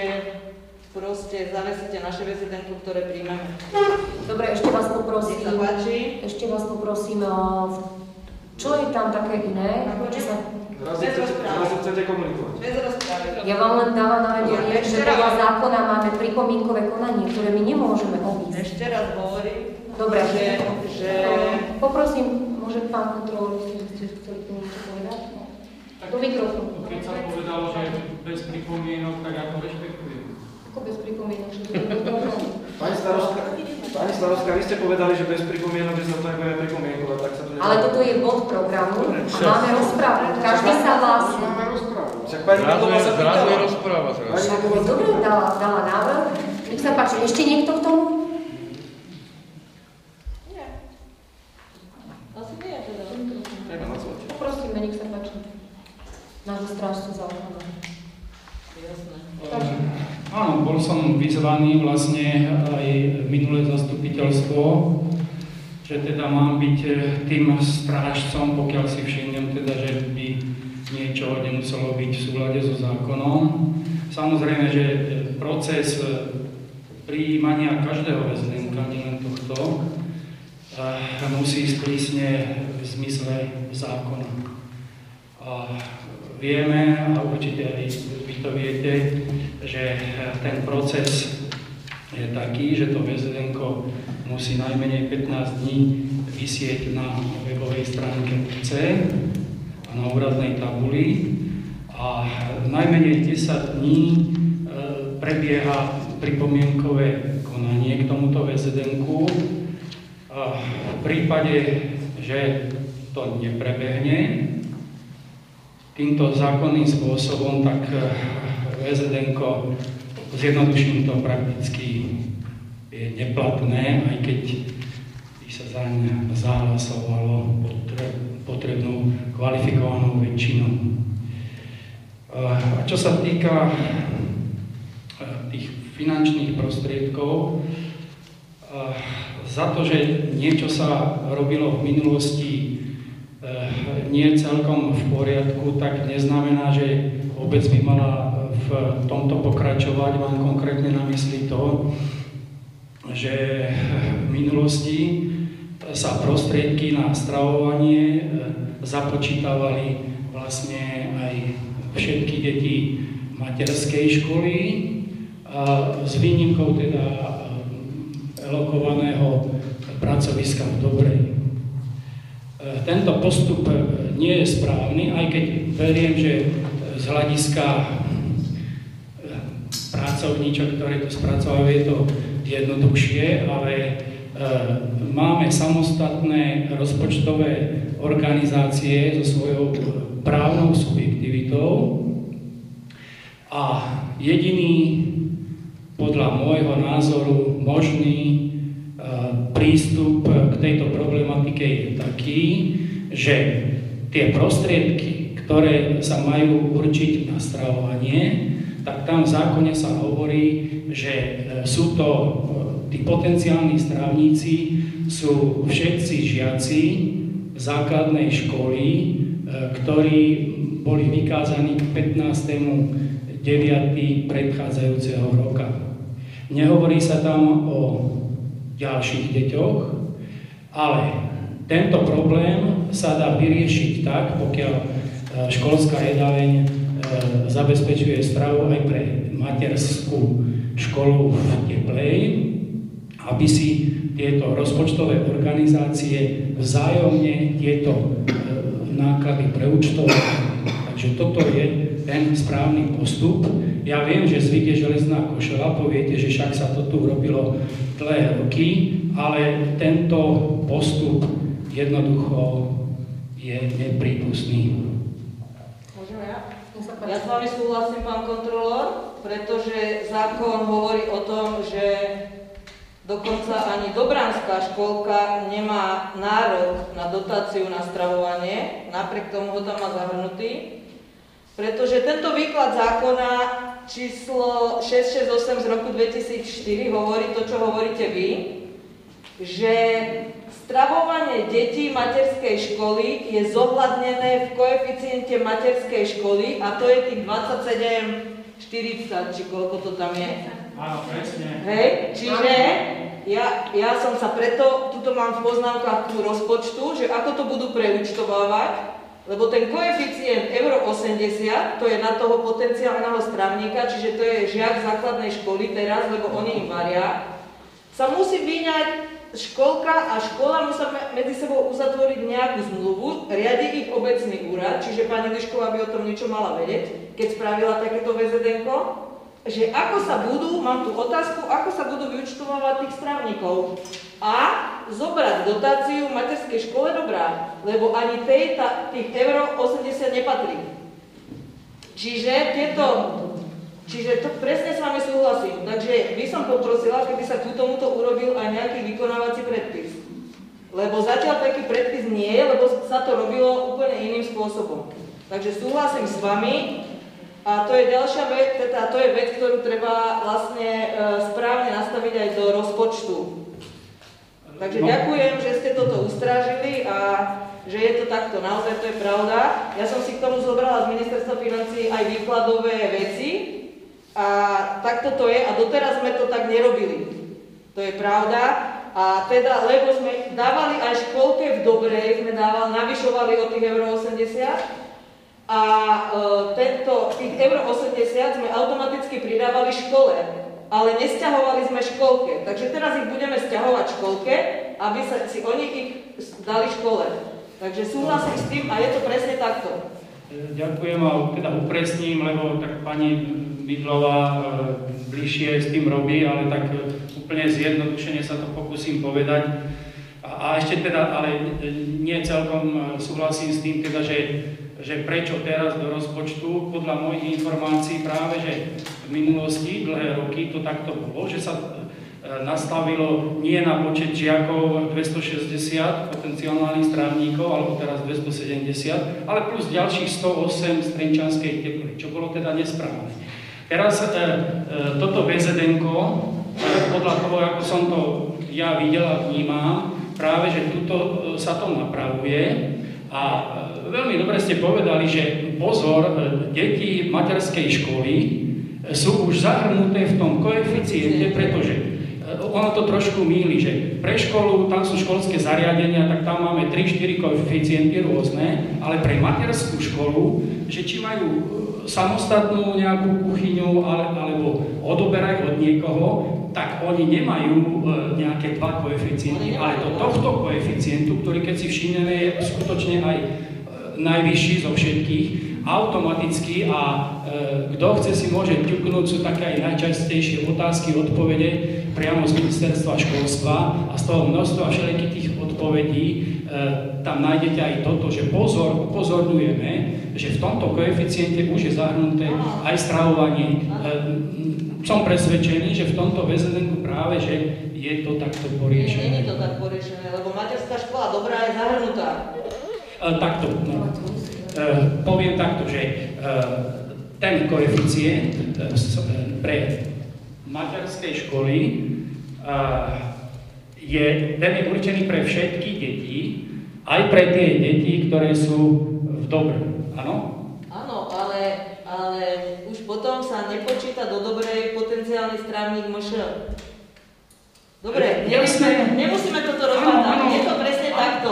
proste zavesíte naše VZDNko, ktoré príjmeme. Dobre, ešte vás poprosím, sa páči. ešte vás poprosím, čo je tam také iné? Čo sa, chcete komunikovať. Bez rozprávy. ja vám len dávam na vedenie, že podľa zákona máme pripomínkové konanie, ktoré my nemôžeme obísť. Ešte raz hovorím, Dobre, že, že poprosím, môže pán kontrolór, ste ste chceli k niečo povedať? Do mikrofónu. Keď sa povedalo, že bez pripomienok, tak ako rešpektujem. Ako bez pripomienok, že to. Pani starostka, pani starostka, vy ste povedali, že bez pripomienok, že sa to nebudeme pripomienkovať, tak sa to Ale toto je bod programu a máme rozprávu. Každý sa hlási. Máme rozprávu. Však pani Miková sa zrazu je pýtala. rozpráva. Pani Však dobre, pýtala. dala, dala návrh. Nech sa páči, ešte niekto k tomu? asi nie teda. Treba. Poprosíme, nech sa páči. Nášho strážcu za ochranu. Jasné. Takže, Áno, bol som vyzvaný vlastne aj minulé zastupiteľstvo, že teda mám byť eh, tým strážcom, pokiaľ si všimnem teda, že by niečo nemuselo byť v súlade so zákonom. Samozrejme, že eh, proces prijímania každého väzdenka, nielen tohto, musí ísť prísne v zmysle zákona. A vieme, a určite aj to viete, že ten proces je taký, že to VZN musí najmenej 15 dní vysieť na webovej stránke obce a na úradnej tabuli a najmenej 10 dní e, prebieha pripomienkové konanie k tomuto VZN. V prípade, že to neprebehne, týmto zákonným spôsobom, tak VZN, zjednoduším to prakticky, je neplatné, aj keď by sa zaň zahlasovalo potre- potrebnou kvalifikovanou väčšinou. A čo sa týka eh, tých finančných prostriedkov. Za to, že niečo sa robilo v minulosti nie celkom v poriadku, tak neznamená, že obec by mala v tomto pokračovať. Mám konkrétne na mysli to, že v minulosti sa prostriedky na stravovanie započítavali vlastne aj všetky deti materskej školy, a s výnimkou teda elokovaného pracoviska v Dobrej. E, tento postup nie je správny, aj keď veriem, že z hľadiska pracovníčok, ktoré to spracovajú, je to jednoduchšie, ale máme samostatné rozpočtové organizácie so svojou právnou subjektivitou. A jediný podľa môjho názoru možný prístup k tejto problematike je taký, že tie prostriedky, ktoré sa majú určiť na stravovanie, tak tam v zákone sa hovorí, že e, sú to e, tí potenciálni strávníci, sú všetci žiaci základnej školy, ktorí boli vykázaní k 15. 9. predchádzajúceho roka. Nehovorí sa tam o ďalších deťoch, ale tento problém sa dá vyriešiť tak, pokiaľ e, školská jedáleň e, zabezpečuje stravu aj pre materskú školu v Teplej, aby si tieto rozpočtové organizácie vzájomne tieto e, náklady preúčtovali. Takže toto je ten správny postup. Ja viem, že zvyk je železná košela, poviete, že však sa to tu robilo dlhé roky, ale tento postup jednoducho je neprípustný. Môžem ja? Ja s vami súhlasím, pán kontrolór, pretože zákon hovorí o tom, že Dokonca ani Dobránska školka nemá nárok na dotáciu na stravovanie, napriek tomu ho tam má zahrnutý, pretože tento výklad zákona číslo 668 z roku 2004 hovorí to, čo hovoríte vy, že stravovanie detí materskej školy je zohľadnené v koeficiente materskej školy a to je tých 27, 40, či koľko to tam je. Áno, presne. Hej, čiže ja, ja som sa preto, tuto mám v poznámkach tú rozpočtu, že ako to budú preúčtovávať, lebo ten koeficient euro 80, to je na toho potenciálneho strávnika, čiže to je žiak základnej školy teraz, lebo oni im varia, sa musí vyňať školka a škola musia medzi sebou uzatvoriť nejakú zmluvu, riadi ich obecný úrad, čiže pani Lišková by o tom niečo mala vedieť, keď spravila takéto VZDNko, že ako sa budú, mám tu otázku, ako sa budú vyučtovávať tých strávnikov. A zobrať dotáciu materskej škole dobrá, lebo ani tej, tých euro 80 nepatrí. Čiže tieto, čiže to presne s vami súhlasím. Takže by som poprosila, keby sa ku tomuto urobil aj nejaký vykonávací predpis. Lebo zatiaľ taký predpis nie je, lebo sa to robilo úplne iným spôsobom. Takže súhlasím s vami, a to je ďalšia vec, teda to je vec, ktorú treba vlastne e, správne nastaviť aj do rozpočtu. Takže no. ďakujem, že ste toto ustrážili a že je to takto. Naozaj to je pravda. Ja som si k tomu zobrala z ministerstva financí aj výkladové veci a takto to je a doteraz sme to tak nerobili. To je pravda. A teda, lebo sme dávali aj školke v Dobrej, sme dávali, navyšovali o tých euro 80, a e, tento, tých euro 80 sme automaticky pridávali škole, ale nesťahovali sme školke. Takže teraz ich budeme stiahovať školke, aby sa, si oni ich dali škole. Takže súhlasím s tým a je to presne takto. Ďakujem a teda upresním, lebo tak pani Bydlová e, bližšie s tým robí, ale tak e, úplne zjednodušene sa to pokúsim povedať. A, a ešte teda, ale nie celkom súhlasím s tým, teda, že že prečo teraz do rozpočtu, podľa mojich informácií práve, že v minulosti, dlhé roky to takto bolo, že sa nastavilo nie na počet žiakov 260 potenciálnych strávníkov, alebo teraz 270, ale plus ďalších 108 z Trenčanskej teply, čo bolo teda nesprávne. Teraz e, e, toto VZN, e, podľa toho, ako som to ja videl a vnímam, práve, že tuto sa to napravuje. A veľmi dobre ste povedali, že pozor, deti materskej školy sú už zahrnuté v tom koeficiente, pretože ono to trošku míli, že pre školu, tam sú školské zariadenia, tak tam máme 3-4 koeficienty rôzne, ale pre materskú školu, že či majú samostatnú nejakú kuchyňu ale, alebo odoberajú od niekoho, tak oni nemajú e, nejaké dva koeficienty, ale do tohto koeficientu, ktorý keď si všimneme je skutočne aj e, najvyšší zo všetkých, automaticky a e, kto chce si môže ťuknúť, sú také aj najčastejšie otázky, odpovede priamo z ministerstva školstva a z toho množstva všelijakých tých odpovedí tam nájdete aj toto, že pozor, upozorňujeme, že v tomto koeficiente už je zahrnuté aj stravovanie. E, som presvedčený, že v tomto VZN práve, že je to takto Nie, poriešené. nie je to tak poriešené, lebo materská škola dobrá je zahrnutá. E, takto, no. e, poviem takto, že e, ten koeficient e, e, pre materskej školy e, je, ten je určený pre všetky deti, aj pre tie deti, ktoré sú v dobre. Áno? Áno, ale, ale už potom sa nepočíta do dobrej potenciálny strávnik MŠ. Dobre, nemusíme, nemusíme toto Áno, áno. je to presne takto.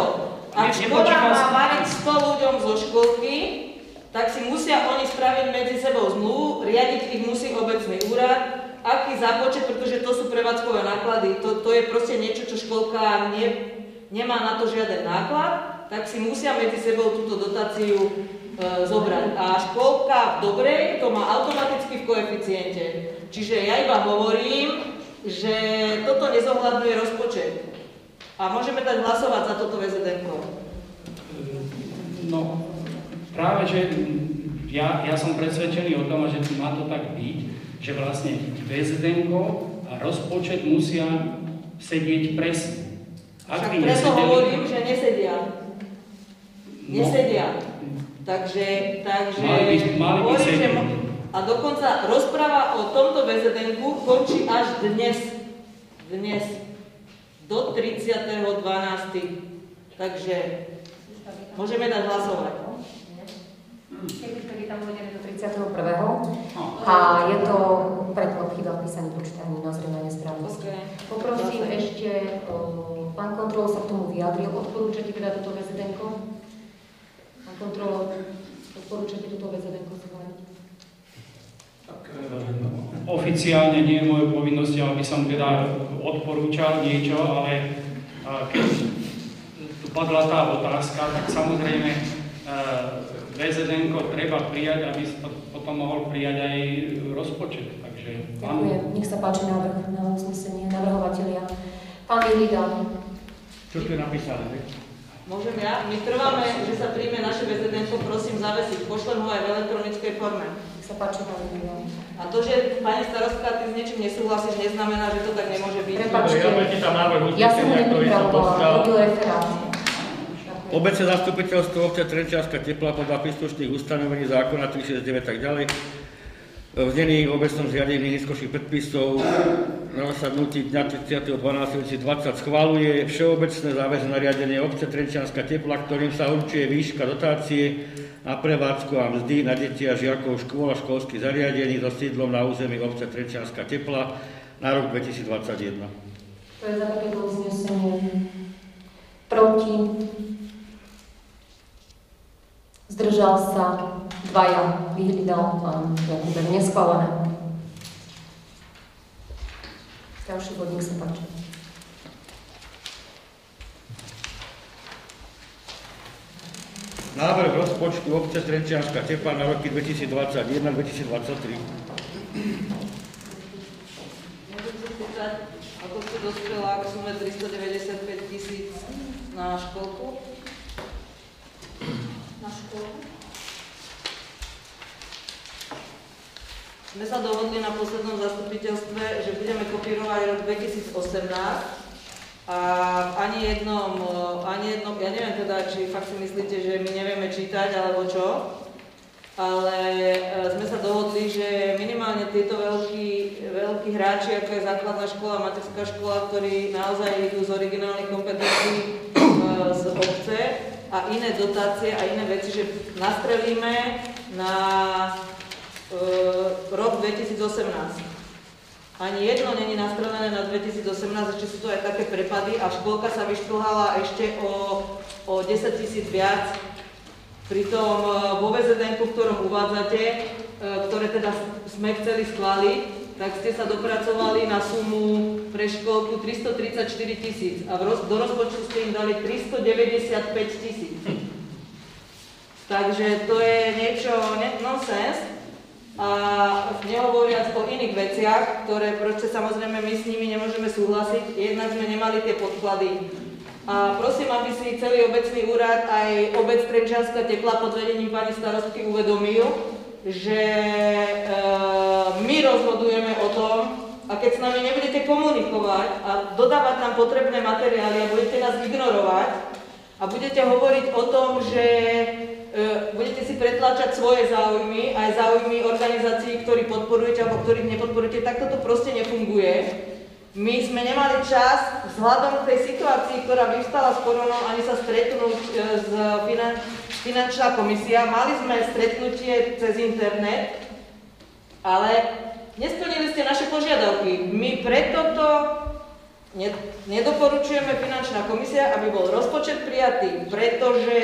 Ak škola má variť 100 ľuďom zo školky, tak si musia oni spraviť medzi sebou zmluvu, riadiť ich musí obecný úrad, aký zápočet, pretože to sú prevádzkové náklady, to, to je proste niečo, čo školka ne, nemá na to žiaden náklad, tak si musia medzi sebou túto dotáciu e, zobrať. A školka v dobrej to má automaticky v koeficiente. Čiže ja iba hovorím, že toto nezohľadňuje rozpočet. A môžeme dať hlasovať za toto VZN. No, práve, že ja, ja som presvedčený o tom, že má to tak byť, že vlastne VZN a rozpočet musia sedieť presne. Ak Však preto nesedeli- hovorím, že nesedia. No. Nesedia. Takže, takže... Mali by- mali by hovorím, že A dokonca rozpráva o tomto VZN končí až dnes. Dnes. Do 30.12. Takže môžeme dať hlasovať. Vtedy tam uvedené do 31. A je to preklad chyba v písaní počítaní na zrejme nesprávnosti. Okay. Poprosím Zase. ešte, o, pán kontrol sa k tomu vyjadril, odporúčate teda toto VZN? Pán kontrol, odporúčate toto VZN schváliť? Tak, e, oficiálne nie je mojou povinnosťou, aby som teda odporúčal niečo, ale e, keď tu padla tá otázka, tak samozrejme e, VZN treba prijať, aby sa potom mohol prijať aj rozpočet. Takže pán, Ďakujem. Nech sa páči návrh na uznesenie navrhovatelia. Pán Jilida, Čo je napísané? ne? Môžem ja? My trváme, že sa príjme naše VZN, prosím zavesiť. Pošlem ho aj v elektronickej forme. nech sa páči, pán Jilida. A to, že pani starostka, ty s niečím nesúhlasíš, neznamená, že to tak nemôže byť. Prepačte. Ja Ja som ho nepripravovala, robil referát. Obecné zastupiteľstvo obce Trenčianska tepla podľa príslušných ustanovení zákona 369 tak ďalej v znení obecnom zriadení nízkoších predpisov na zasadnutí dňa 30.12.2020 schváluje všeobecné záväzné nariadenie obce Trenčianska tepla, ktorým sa určuje výška dotácie na prevádzku a mzdy na deti a žiakov škôl a školských zariadení so sídlom na území obce Trenčianska tepla na rok 2021. To je za takéto. Proti. Zdržal sa. Dvaja. Vyhľadal pán Jakubek. Neschválené. Ďalší bod, nech sa páči. Návrh rozpočtu obce Trenčianska tepla na roky 2021-2023. Môžem sa spýtať, ako ste dospela k sume 395 tisíc na školku? Na školu. Sme sa dohodli na poslednom zastupiteľstve, že budeme kopírovať rok 2018 a ani jednom, eh, ani jednom, ja neviem teda, či fakt si myslíte, že my nevieme čítať alebo čo, ale e, sme sa dohodli, že minimálne tieto veľkí, veľkí hráči, ako je základná škola, materská škola, ktorí naozaj idú z originálnych kompetencií e, z obce a iné dotácie a iné veci, že nastrelíme na e, rok 2018. Ani jedno není nastrelené na 2018, ešte sú to aj také prepady a školka sa vyšplhala ešte o, o 10 tisíc viac. Pritom e, vo VZN, ktorom uvádzate, e, ktoré teda sme chceli schváliť, tak ste sa dopracovali na sumu pre školku 334 tisíc a roz, do rozpočtu ste im dali 395 tisíc. Takže to je niečo nonsense. A nehovoriac o iných veciach, ktoré proste samozrejme my s nimi nemôžeme súhlasiť, jednak sme nemali tie podklady. A prosím, aby si celý obecný úrad aj obec Trenčianska tepla pod vedením pani starostky uvedomil, že e, my rozhodujeme o tom, a keď s nami nebudete komunikovať a dodávať nám potrebné materiály a budete nás ignorovať a budete hovoriť o tom, že E, budete si pretlačať svoje záujmy, aj záujmy organizácií, ktorí podporujete alebo ktorých nepodporujete, tak toto proste nefunguje. My sme nemali čas vzhľadom k tej situácii, ktorá vyvstala s koronou, ani sa stretnúť e, s finan- finančná komisia. Mali sme stretnutie cez internet, ale nesplnili ste naše požiadavky. My preto to nedoporučujeme finančná komisia, aby bol rozpočet prijatý, pretože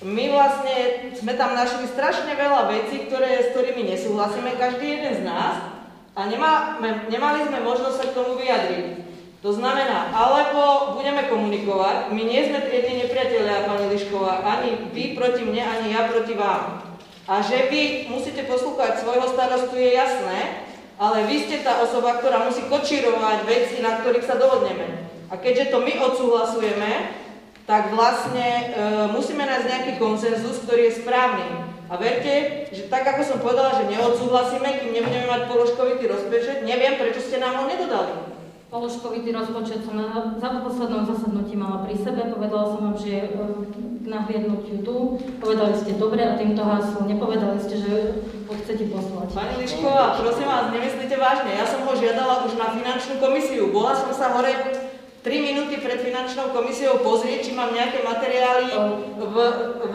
my vlastne sme tam našli strašne veľa vecí, ktoré, s ktorými nesúhlasíme, každý jeden z nás a nemá, nemali sme možnosť sa k tomu vyjadriť. To znamená, alebo budeme komunikovať, my nie sme triedni nepriatelia, pani Lišková, ani vy proti mne, ani ja proti vám. A že vy musíte poslúchať svojho starostu je jasné, ale vy ste tá osoba, ktorá musí kočírovať veci, na ktorých sa dohodneme. A keďže to my odsúhlasujeme, tak vlastne e, musíme nájsť nejaký konsenzus, ktorý je správny. A verte, že tak ako som povedala, že neodsúhlasíme, kým nebudeme mať položkovitý rozpočet, neviem, prečo ste nám ho nedodali. Položkovitý rozpočet som na, za poslednom zasadnutí mala pri sebe, povedala som vám, že je k nahliadnutiu tu, povedali ste dobre a týmto haslo, nepovedali ste, že ho chcete poslať. Pani Lišková, prosím vás, nemyslíte vážne, ja som ho žiadala už na finančnú komisiu, bola som sa hore 3 minúty pred finančnou komisiou pozrieť, či mám nejaké materiály v, v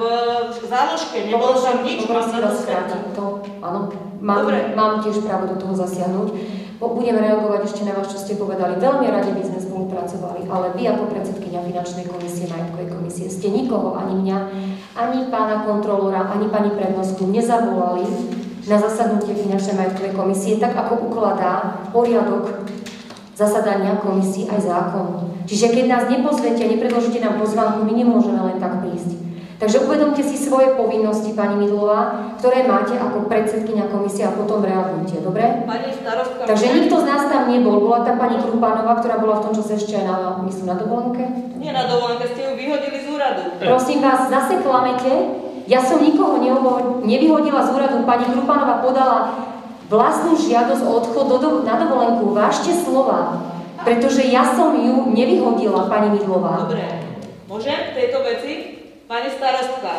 záložke. Nebolo tam nič, to to, áno, mám, mám tiež právo do toho zasiahnuť. Budem reagovať ešte na vás, čo ste povedali. Veľmi radi by sme spolupracovali, ale vy ako predsedkynia finančnej komisie, majetkovej komisie, ste nikoho, ani mňa, ani pána kontrolóra, ani pani prednostku nezavolali na zasadnutie finančnej majetkovej komisie, tak ako ukladá poriadok zasadania komisí aj zákon. Čiže keď nás nepozvete a nepredložíte nám pozvánku, my nemôžeme len tak prísť. Takže uvedomte si svoje povinnosti, pani Midlová, ktoré máte ako predsedkynia komisie a potom reagujte, dobre? Pani starostka... Takže nikto z nás tam nebol. Bola tam pani Krupánová, ktorá bola v tom čase ešte aj na, myslím, na dovolenke? Nie na dovolenke, ste ju vyhodili z úradu. Prosím vás, zase klamete. Ja som nikoho nevyhodila z úradu. Pani Krupánová podala vlastnú žiadosť o odchod do, na dovolenku. Vážte slova, pretože ja som ju nevyhodila, pani Midlová. Dobre, môžem v tejto veci? Pani starostka,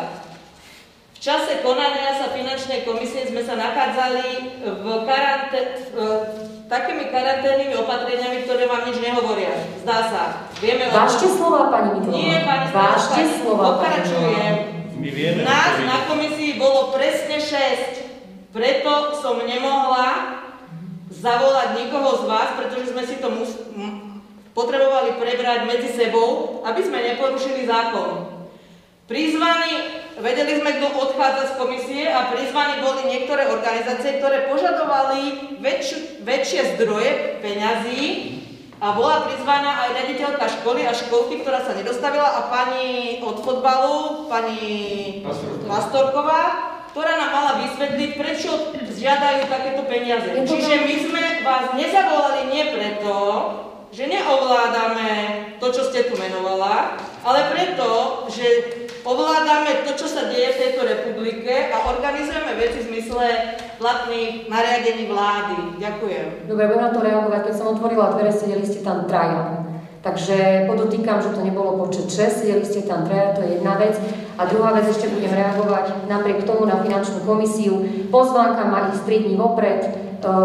v čase konania sa finančnej komisie sme sa nachádzali v karante- takými karanténnymi opatreniami, ktoré vám nič nehovoria. Zdá sa. Vieme Vážte slova, pani Midlová. Nie, pani Vážte slova, Pokračujem. My vieme, Nás na komisii bolo presne 6. Preto som nemohla zavolať nikoho z vás, pretože sme si to mus- potrebovali prebrať medzi sebou, aby sme neporušili zákon. Prizvaní, vedeli sme, kto odchádza z komisie a prizvaní boli niektoré organizácie, ktoré požadovali väčš- väčšie zdroje peňazí a bola prizvaná aj riaditeľka školy a školky, ktorá sa nedostavila a pani od fotbalu, pani Pastorková, ktorá nám mala vysvetliť, prečo žiadajú takéto peniaze. Čiže my sme vás nezavolali nie preto, že neovládame to, čo ste tu menovala, ale preto, že ovládame to, čo sa deje v tejto republike a organizujeme veci v zmysle platných nariadení vlády. Ďakujem. Dobre, budem na to reagovať. Keď som otvorila dvere, sedeli ste tam traja. Takže podotýkam, že to nebolo počet 6, sedeli ste tam traja, to je jedna vec. A druhá vec, ešte budem reagovať napriek tomu na finančnú komisiu. Pozvánka má ísť 3 dní vopred, e,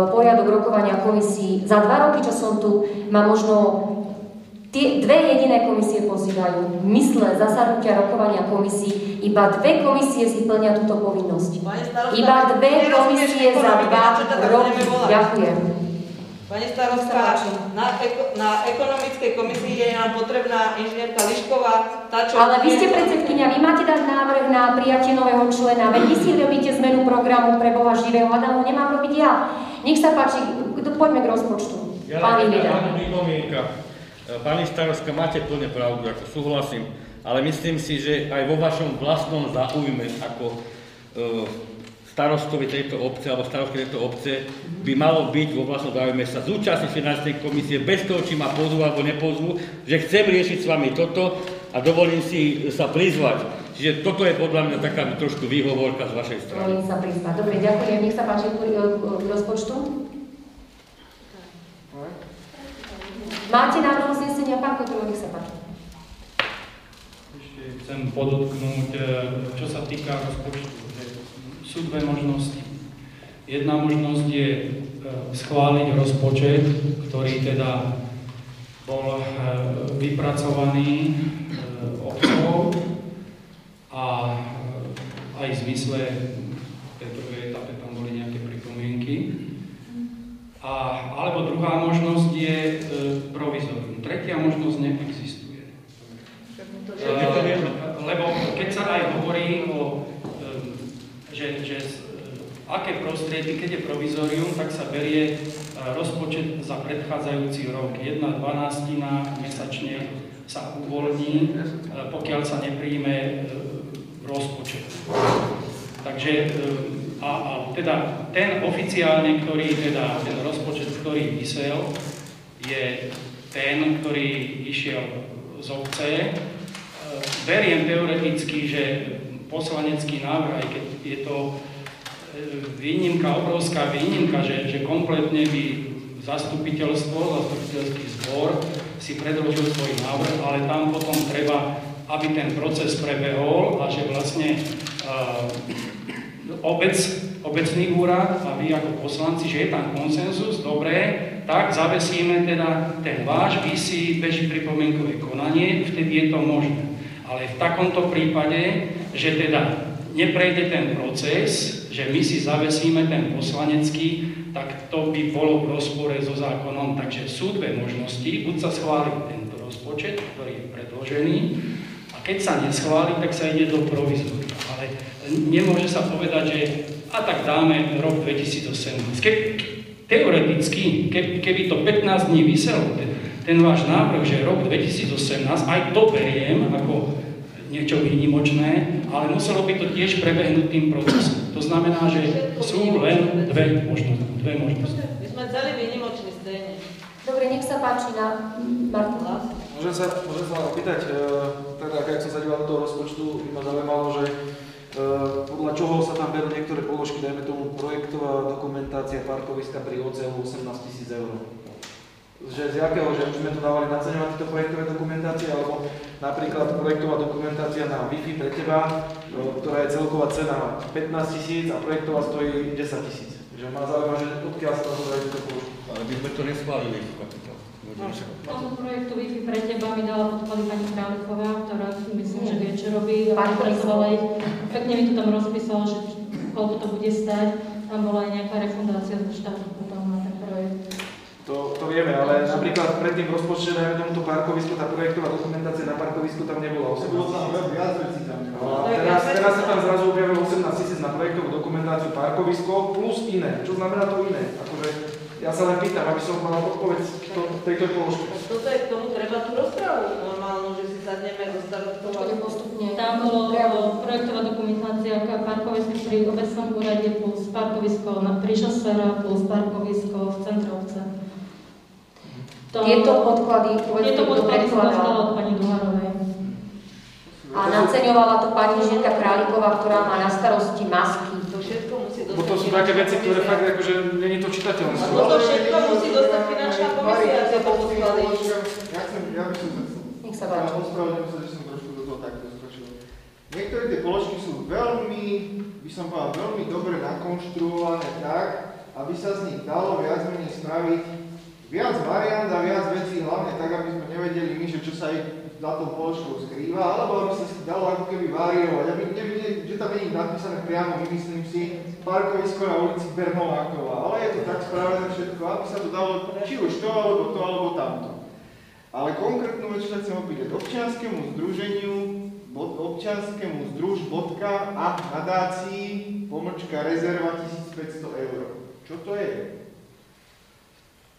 poriadok rokovania komisí. Za dva roky, čo som tu, má možno Tie dve jediné komisie pozývajú. Mysle zasadnutia rokovania komisí, iba dve komisie si plnia túto povinnosť. Pani starostka, Iba dve komisie za dva roky. Ďakujem. Pani starostka, na, eko, na ekonomickej komisii je nám potrebná inžinierka Lišková, tá, čo... Ale vy ste predsedkynia, vy máte dať návrh na prijatie nového člena, veď vy si robíte zmenu programu pre Boha živého, a ho nemám robiť ja. Nech sa páči, poďme k rozpočtu. Ja Pán pripomienka. Pani starostka, máte plne pravdu, ako súhlasím, ale myslím si, že aj vo vašom vlastnom záujme ako e, starostovi tejto obce alebo starostky tejto obce by malo byť vo vlastnom záujme sa zúčastniť finančnej komisie bez toho, či ma pozvú alebo nepozvú, že chcem riešiť s vami toto a dovolím si sa prizvať. Čiže toto je podľa mňa taká trošku výhovorka z vašej strany. Dovolím sa prizvať. Dobre, ďakujem. Nech sa páči k k rozpočtu. Máte návrh uznesenia, pán Kotrov, nech sa páči. Ešte chcem podotknúť, e, čo sa týka rozpočtu, že sú dve možnosti. Jedna možnosť je e, schváliť rozpočet, ktorý teda bol e, vypracovaný obcov a aj v zmysle tej etape tam boli nejaké pripomienky. A, alebo druhá možnosť je e, provizorium. Tretia možnosť neexistuje. E, lebo keď sa aj hovorí o, e, že, že e, aké prostriedky, keď je provizorium, tak sa berie e, rozpočet za predchádzajúci rok. Jedna dvanástina mesačne sa uvoľní, e, pokiaľ sa nepríjme rozpočet. Takže a, a teda ten oficiálne, ktorý teda, ten rozpočet, ktorý vysel, je ten, ktorý išiel z obce. E, Beriem teoreticky, že poslanecký návrh, aj keď je to e, výnimka, obrovská výnimka, že, že kompletne by zastupiteľstvo, zastupiteľský zbor si predložil svoj návrh, ale tam potom treba, aby ten proces prebehol a že vlastne uh, obec, obecný úrad a vy ako poslanci, že je tam konsenzus, dobré, tak zavesíme teda ten váš, vy si beží pripomienkové konanie, vtedy je to možné. Ale v takomto prípade, že teda neprejde ten proces, že my si zavesíme ten poslanecký, tak to by bolo v rozpore so zákonom. Takže sú dve možnosti, buď sa schváli tento rozpočet, ktorý je predložený, a keď sa neschváli, tak sa ide do provizoria. Nemôže sa povedať, že a tak dáme rok 2018. Ke, teoreticky, ke, keby to 15 dní vyselo, ten, ten váš návrh, že rok 2018, aj to beriem ako niečo výnimočné, ale muselo by to tiež prebehnúť tým procesom. To znamená, že sú len dve možnosti. Dve možnosti. My sme celý výnimoční stejne. Dobre, nech sa páči na Martin Hlas. Môžem sa, môžem sa opýtať, e, teda ak som sa díval do toho rozpočtu, by ma zaujímalo, že podľa čoho sa tam berú niektoré položky, dajme tomu projektová dokumentácia parkoviska pri OCU 18 tisíc eur. Že z jakého, že už sme tu dávali naceňovať tieto projektové dokumentácie, alebo napríklad projektová dokumentácia na Wi-Fi pre teba, e, ktorá je celková cena 15 tisíc a projektová stojí 10 tisíc. Že ma zaujíma, že odkiaľ sa to dajú tieto položky. Ale my sme to neschválili v. Tomu projektu Wi-Fi pre teba mi dala podklady pani Králiková, ktorá myslím, že vie, čo robí. Pekne mi to tam rozpísala, že koľko to bude stať. Tam bola aj nejaká refundácia zo štátu potom na ten projekt. To, to vieme, ale napríklad pred tým rozpočte, dajme tomuto parkovisku, tá projektová dokumentácia na parkovisku tam nebola 18 Bolo tam tisíc. teraz, teraz sa tam zrazu objavilo 18 tisíc na projektovú dokumentáciu parkovisko plus iné. Čo znamená to iné? Akože, ja sa len pýtam, aby som mal odpoveď to, tejto položky. Toto je k tomu treba tú rozprávu normálnu, že si sadneme a Bude postupne. Tam bolo projektová dokumentácia ako parkovisko pri obecnom úrade plus parkovisko na pri šosera plus parkovisko v centre obce. To- Tieto podklady, povedzte, Tieto podklady som dostala od pani Duharovej. A naceňovala to pani Žilka Králiková, ktorá má na starosti masky. to všetko musí dostať. Bo to sú také veci, ktoré fakt akože není to čitateľné. A toto všetko musí dostať finančná komisia, tieto podklady. Ja chcem, ja by som Nech sa páči. Ospravedlňujem sa, že som trošku do toho takto skočil. niektoré tie položky sú veľmi, by som povedal, veľmi dobre nakonštruované tak, aby sa z nich dalo viac menej spraviť viac variant a viac vecí, hlavne tak, aby sme nevedeli my, že čo sa aj za tou položkou skrýva, alebo aby sa si dalo ako keby variovať, aby nevideli, že tam nie je napísané priamo, vymyslím si, parkovisko na ulici Bernoláková, ale je to tak spravené všetko, aby sa to dalo či už to, alebo to, alebo tamto. Ale konkrétnu vec, sa chcem opýtať, občianskému združeniu, občianskému združ.a nadácii pomlčka rezerva 1500 eur. Čo to je?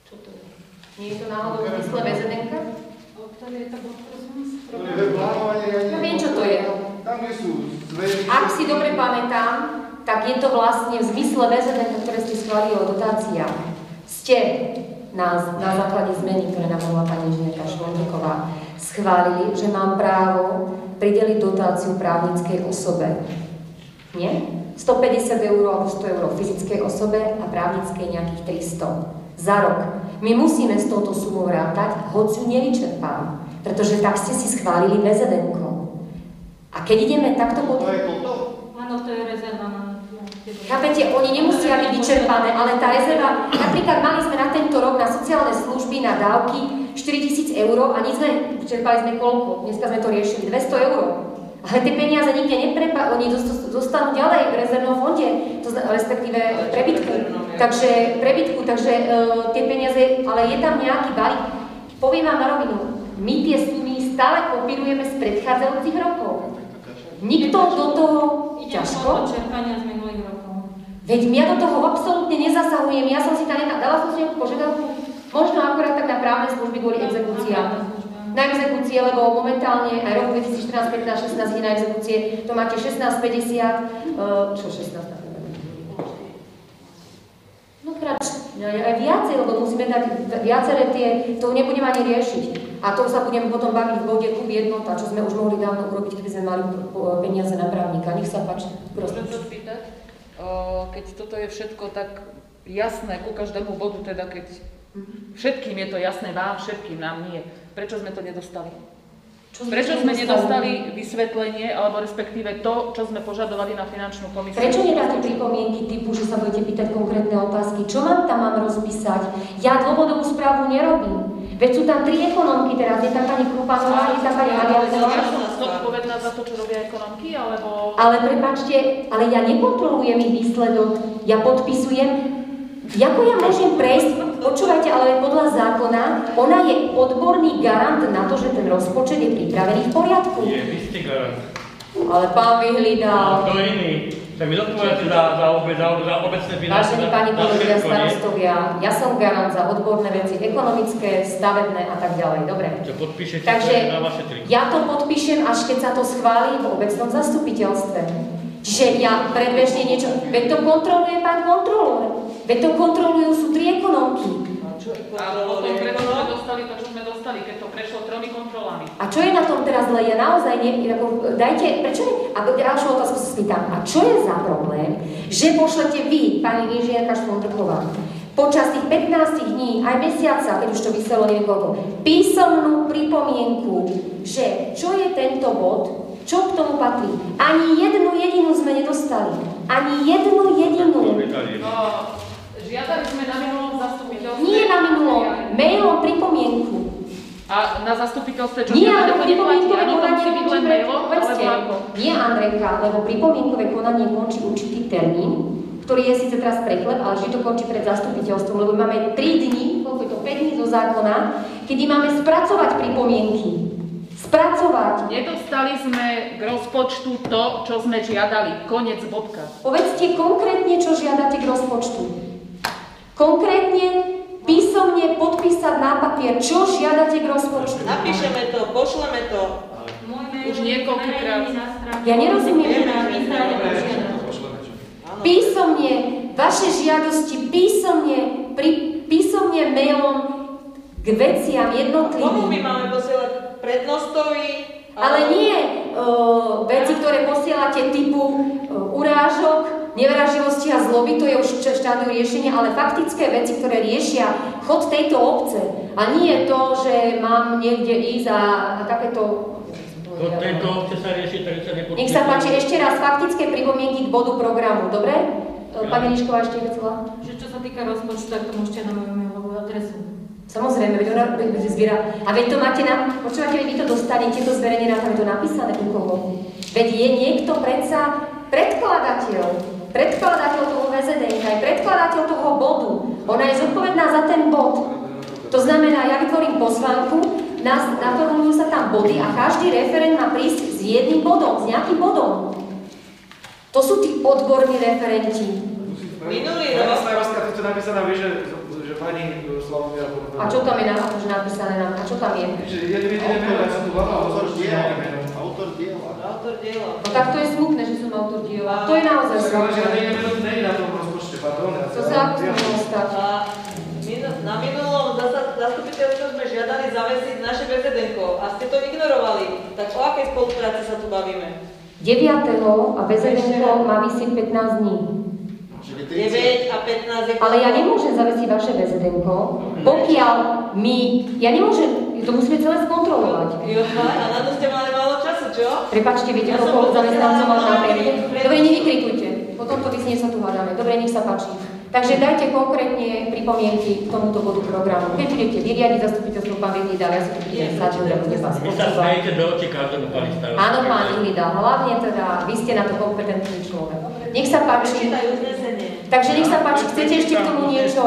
Čo to je? Nie je to náhodou v zmysle VZNK? To je web plánovanie Ja viem, čo to je. Tam, kde sú zväzy. Ak si dobre pamätám, tak je to vlastne v zmysle VZNK, ktoré ste schválili o dotáciách. Ste na, na základe zmeny, ktoré navrhla pani inžinierka Švondíková, schválili, že mám právo prideliť dotáciu právnickej osobe. Nie? 150 eur alebo 100 eur fyzickej osobe a právnickej nejakých 300 za rok. My musíme s touto sumou rátať, hoď ju nevyčerpám, pretože tak ste si schválili VZN. A keď ideme takto pod... To je toto? Áno, to je rezerva na... Chápete, oni nemusia byť vyčerpané, ale tá rezerva, napríklad mali sme na tento rok na sociálne služby, na dávky 4000 eur a nič sme, vyčerpali sme koľko? Dneska sme to riešili, 200 eur. Ale tie peniaze nikde neprepa, oni dostanú ďalej v rezervnom fonde, to zna, respektíve prebytku. Takže prebytku, takže e, tie peniaze, ale je tam nejaký balík. Poviem vám na rovinu, my tie sumy stále kopírujeme z predchádzajúcich rokov. Nikto do toho ťažko. čerpania z minulých rokov. Veď ja do toho absolútne nezasahujem, ja som si tam nedala, dala som si nejakú požiadavku, možno akorát tak na právne služby kvôli exekúciám. Na exekúcie, lebo momentálne aj rok 2014, 15, 16 ide na exekúcie, to máte 16, 50, uh, čo 16 na No krát, aj viacej, lebo musíme dať viaceré tie, to nebudem ani riešiť. A to sa budeme potom baviť v bode klub jednota, čo sme už mohli dávno urobiť, keby sme mali peniaze na právnika. Nech sa páči. O, Keď toto je všetko tak jasné ku každému bodu, teda keď všetkým je to jasné, vám všetkým, nám nie, prečo sme to nedostali? Čo Prečo sme nedostali vysvetlenie, alebo respektíve to, čo sme požadovali na finančnú komisiu? Prečo nedáte pripomienky typu, že sa budete pýtať konkrétne otázky? Čo mám tam mám rozpísať? Ja dôvodovú správu nerobím. Veď sú tam tri ekonomky teraz, je tam pani Krupanová, je tam pani som zodpovedná za to, čo robia ekonomky, alebo... Ale prepačte, ale ja nekontrolujem ich výsledok, ja podpisujem. Ako ja môžem prejsť, počúvajte, ale podľa zákona, ona je odborný garant na to, že ten rozpočet je pripravený v poriadku. Je, vy ste garant. Ale pán vyhlídal. Kto iný? Sa mi zodpovedáte za, za, obec, za, za obecné financie. Vážení pani na kolegovia starostovia, ja som garant za odborné veci ekonomické, stavebné a tak ďalej. Dobre. Čo podpíšete Takže na vaše tri. ja to podpíšem, až keď sa to schváli v obecnom zastupiteľstve. Čiže ja predbežne niečo... Veď to kontroluje pán kontrolór. Veď to kontrolujú sú tri ekonomky. A potom preto sme dostali to, čo sme dostali, keď to prešlo tromi kontrolami. A čo je na tom teraz zle? Ja naozaj ne, ako, dajte, prečo ne? A ďalšiu otázku sa spýtam. A čo je za problém, že pošlete vy, pani inžinierka Švondrková, počas tých 15 dní, aj mesiaca, keď už to vyselo neviem koľko, písomnú pripomienku, že čo je tento bod, čo k tomu patrí. Ani jednu jedinú sme nedostali. Ani jednu jedinú. No, žiadali sme na minulom zastupiteľstve. Nie na minulom, mailom pripomienku. A na zastupiteľstve, čo Nie, neplatí. pripomienkové konanie končí mailom, Povedzte, alebo ako? nie Andrejka, lebo pripomienkové konanie končí určitý termín, ktorý je síce teraz preklep, ale vždy to končí pred zastupiteľstvom, lebo máme 3 dní, koľko je to 5 dní do zákona, kedy máme spracovať pripomienky. Spracovať. Nedostali sme k rozpočtu to, čo sme žiadali. Konec bodka. Povedzte konkrétne, čo žiadate k rozpočtu. Konkrétne, písomne podpísať na papier, čo žiadate k rozpočtu. Napíšeme to, pošleme to. Už stránke. Ja nerozumiem. Písomne, vaše žiadosti písomne, pri, písomne mailom k veciam Komu my jednotlivým. máme posielať? Prednostovi? Ale nie uh, veci, ktoré posielate typu uh, urážok, nevraživosti a zloby, to je už štádiu riešenia, ale faktické veci, ktoré riešia chod tejto obce. A nie to, že mám niekde ísť a, a takéto Po tejto obce sa rieši, tak sa nepodpíše. Nech sa páči, ešte raz faktické pripomienky k bodu programu, dobre? E, Pani Lišková ešte chcela? Že čo sa týka rozpočtu, tak to môžete na moju mailovú adresu. Samozrejme, veď ona veď zbiera. A veď to máte na... Počúvate, veď vy to dostanete, to zverejnené, tam je to napísané u koho. Veď je niekto predsa predkladateľ, predkladateľ toho VZD, aj predkladateľ toho bodu. Ona je zodpovedná za ten bod. To znamená, ja vytvorím poslanku, nás, naformulujú sa tam body a každý referent má prísť s jedným bodom, s nejakým bodom. To sú tí odborní referenti. Minulý Pani rok- starostka, tu je napísaná, vie, že, že pani Slavomíra A čo tam je na, akože napísané nám? A čo tam je? Že je nevidíme meno, ja som tu hľadal, Autor diela. Autor diela. Autor diela. No tak to je smutné, že som autor diela. To je naozaj Ale smutné. nejde meno, nejde na tom rozpočte, pardon. To sa- ako to mohlo stať? Na minulom zastupiteľstve sme žiadali zavesiť naše BZD a ste to ignorovali. Tak o akej spolupráci sa tu bavíme? 9. a VZN má vysieť 15 dní. Čiže 9 a 15 je... Ale ja nemôžem zavesiť vaše VZN, pokiaľ my, ja nemôžem, to musíme celé skontrolovať. Jo, a na to ste mali málo času, čo? Prepačte, viete, Ja koľko zamestnancov mám na že- Dobre, nevykritujte. Po tomto vysnie sa tu hádame. Dobre, nech sa páči. Takže dajte konkrétne pripomienky k tomuto bodu programu. Keď budete vyriadiť zastupiteľstvo pán Vihlida, ja si tu budem stať, že budem vás Vy sa smejete do očí každému pani starosti. Áno, pán Vihlida, hlavne teda, vy ste na to kompetentný človek. Nech sa páči. Takže nech sa páči, chcete ešte k tomu niečo?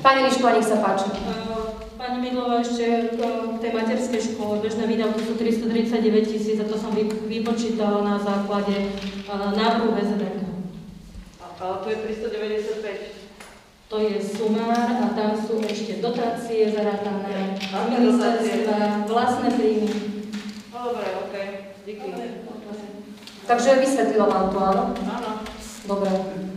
Pani Lišková, nech sa páči. Pani Midlová ešte k tej materskej škole, bežné výdavky sú 339 tisíc a to som vy- vypočítala na základe eh, návrhu VZDK. A- Ale tu je 395. To je sumár a tam sú ešte dotácie zarátané, ministerstva, vlastné príjmy. No dobre, okej. Díky. Takže vysvetlila vám to, áno? Áno. Dobre.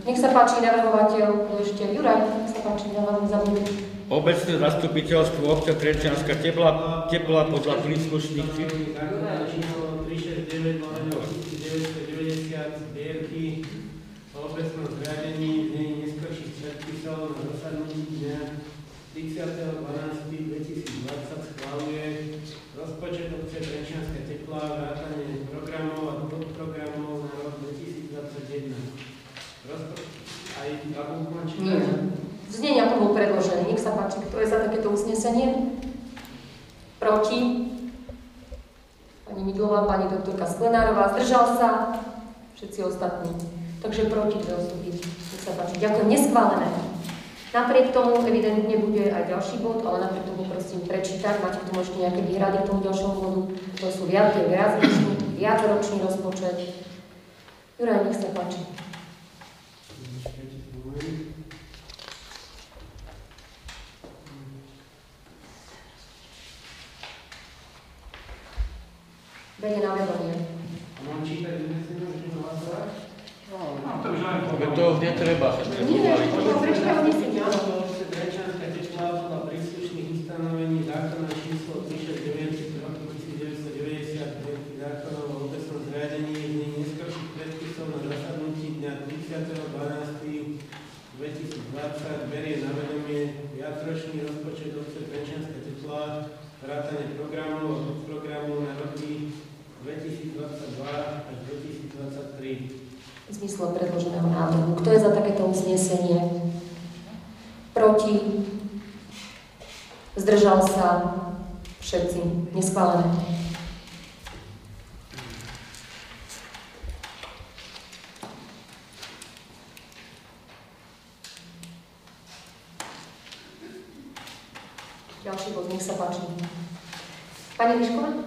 Nech sa páči, navrhovateľ, ešte Juraj, nech sa páči, ja vám zabudnúť. Obecné zastupiteľstvo obce Trenčianska tepla, tepla podľa príslušných Návrh zákona číslo 369 lomeno 1990 zbierky o obecnom zriadení v nej neskorších predpisov na zasadnutí dňa 30.12.2020 schváluje rozpočet obce Trenčianska tepla, vrátanie programov a podprogramov na rok 2021. Rozpo- aj tabulku mám čítať? Nie. Znenie, ako bol predložený. Nech sa páči, kto je za takéto uznesenie? Proti? Midlová, pani doktorka Sklenárová, zdržal sa? Všetci ostatní. Takže proti dve osoby. Ďakujem. Neschválené. Napriek tomu evidentne bude aj ďalší bod, ale napriek tomu prosím prečítať. Máte k tomu ešte nejaké výhrady k tomu ďalšomu bodu? To sú viac, viacročný, viacročný rozpočet. Juraj, nech sa páči. Berie na vedomie. Mám čítať uznesenie, môžeme hlasovať? No, to už len To už netreba sa Nie, prepovedali. to prečítaj uznesenie, áno. Trenčianska tepla podľa príslušných ustanovení zákona číslo 369 z roku 1990 zbierky zákonov o obecnom zriadení v nej neskorších predpisov na zasadnutí dňa 30.12.2020 berie na vedomie viacročný rozpočet obce Trenčianska tepla, vrátane programov a podprogramov na roky 2022 až 2023. zmysle predloženého návrhu. Kto je za takéto uznesenie? Proti? Zdržal sa? Všetci. Neschválené. Ďalší bod, nech sa páči. Pani Lišková?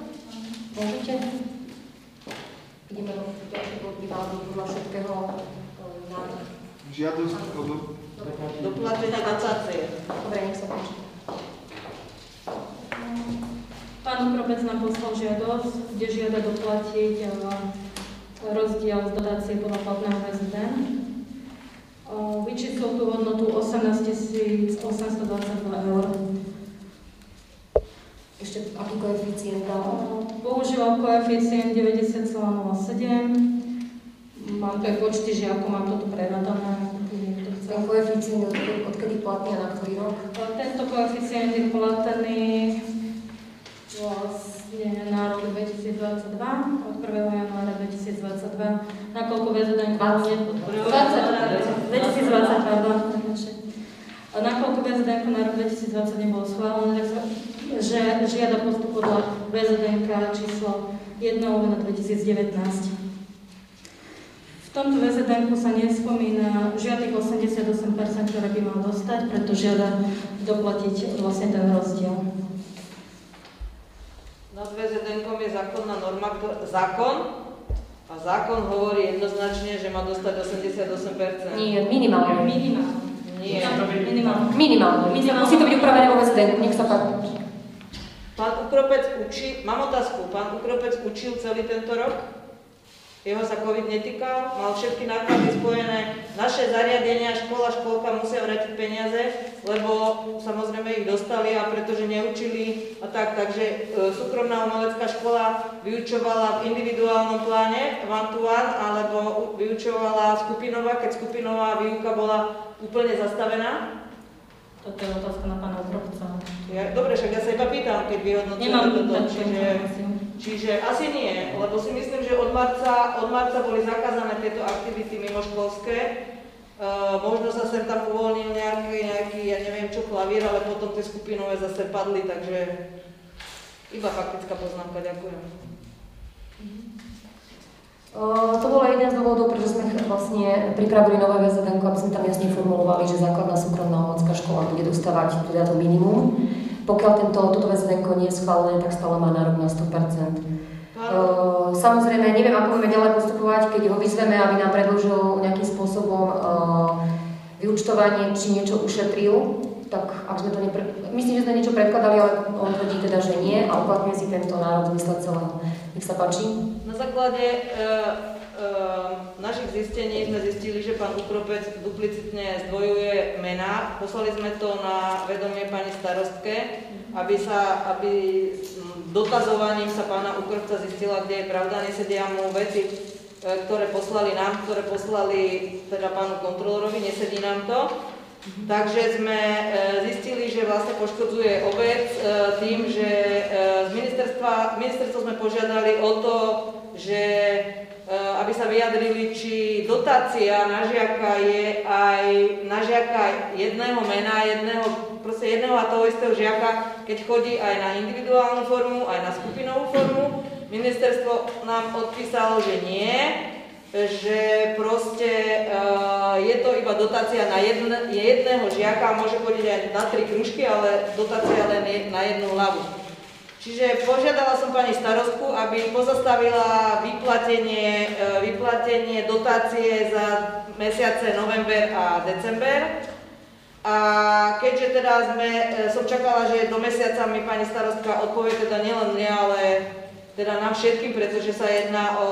Môžete? Ideme vyvážiť podľa všetkého e, návrh. Žiadosť o do... Doplatenia dotácie. Dobre, nech sa páči. Pán Ukrobec nám poslal žiadosť, kde žiada doplatiť eh, rozdiel z dotácie podľa platného VZD. Eh, Vyčíslil tú hodnotu 18 822 eur. Ešte aký koeficient dal? Používal koeficient 90,07. Mám tu aj počty žiakov, mám to tu preradané. Ten koeficient odkedy, odkedy platný a na ktorý rok? Tento koeficient je platný vlastne na rok 2022, od 1. januára 2022. Nakoľko bude... 2020, pardon. A nakoľko VZDN na rok 2020 nebolo schválené, tak sa, že žiada postup podľa VZDN číslo 1 na 2019. V tomto VZDN sa nespomína žiadnych 88%, ktoré by mal dostať, preto žiada doplatiť vlastne ten rozdiel. Nad VZDN je zákonná norma, zákon a zákon hovorí jednoznačne, že má dostať 88%. Nie, minimálne. Minimálne. Nie. Minimálne. Minimálne. Musí to byť upravené vo VZDN, nech sa páči. Pán Ukropec učí, mám otázku, pán Ukropec učil celý tento rok? Jeho sa COVID netýkal, mal všetky náklady spojené. Naše zariadenia, škola, školka musia vrátiť peniaze, lebo samozrejme ich dostali a pretože neučili a tak. Takže e, súkromná umelecká škola vyučovala v individuálnom pláne, one to one, alebo vyučovala skupinová, keď skupinová výuka bola úplne zastavená. Toto je otázka na pána Obrovca. Ja, dobre, však ja sa iba pýtam, keď vyhodnocujeme toto. Čiže, čiže asi nie, lebo si myslím, že od marca, od marca boli zakázané tieto aktivity mimoškolské. Uh, možno sa sem tam uvoľnil nejaký, nejaký, ja neviem čo, klavír, ale potom tie skupinové zase padli, takže iba faktická poznámka, ďakujem. To bolo jeden z dôvodov, prečo sme vlastne pripravili nové VZN, aby sme tam jasne formulovali, že základná súkromná umelecká škola bude dostávať teda to minimum. Pokiaľ tento, toto VZN nie je schválené, tak stále má nárok na 100%. Uh, samozrejme, neviem, ako budeme ďalej postupovať, keď ho vyzveme, aby nám predložil nejakým spôsobom vyučtovanie, či niečo ušetril, tak ak sme to nepre... Myslím, že sme niečo predkladali, ale on tvrdí teda, že nie a uplatňuje si tento národ zmysle celého. Nech sa páči. Na základe e, e, našich zistení sme zistili, že pán Ukropec duplicitne zdvojuje mená. Poslali sme to na vedomie pani starostke, aby, sa, aby dotazovaním sa pána Ukropca zistila, kde je pravda, nesedia mu veci, e, ktoré poslali nám, ktoré poslali teda pánu kontrolorovi, nesedí nám to. Takže sme e, zistili, že vlastne poškodzuje obec e, tým, že e, z ministerstva, ministerstvo sme požiadali o to, že aby sa vyjadrili, či dotácia na žiaka je aj na žiaka jedného mena, jedného, proste jedného a toho istého žiaka, keď chodí aj na individuálnu formu, aj na skupinovú formu. Ministerstvo nám odpísalo, že nie, že proste uh, je to iba dotácia na jedn, jedného žiaka, môže chodiť aj na tri kružky, ale dotácia len je na jednu hlavu. Čiže požiadala som pani starostku, aby pozastavila vyplatenie, uh, vyplatenie dotácie za mesiace november a december. A keďže teda sme, uh, som čakala, že do mesiaca mi pani starostka odpovie teda nielen mne, ale teda nám všetkým, pretože sa jedná o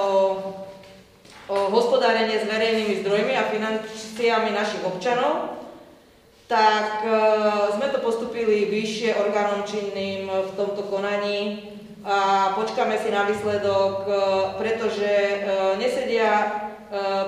hospodárenie s verejnými zdrojmi a financiami našich občanov, tak e, sme to postupili vyššie orgánom činným v tomto konaní a počkáme si na výsledok, e, pretože e, nesedia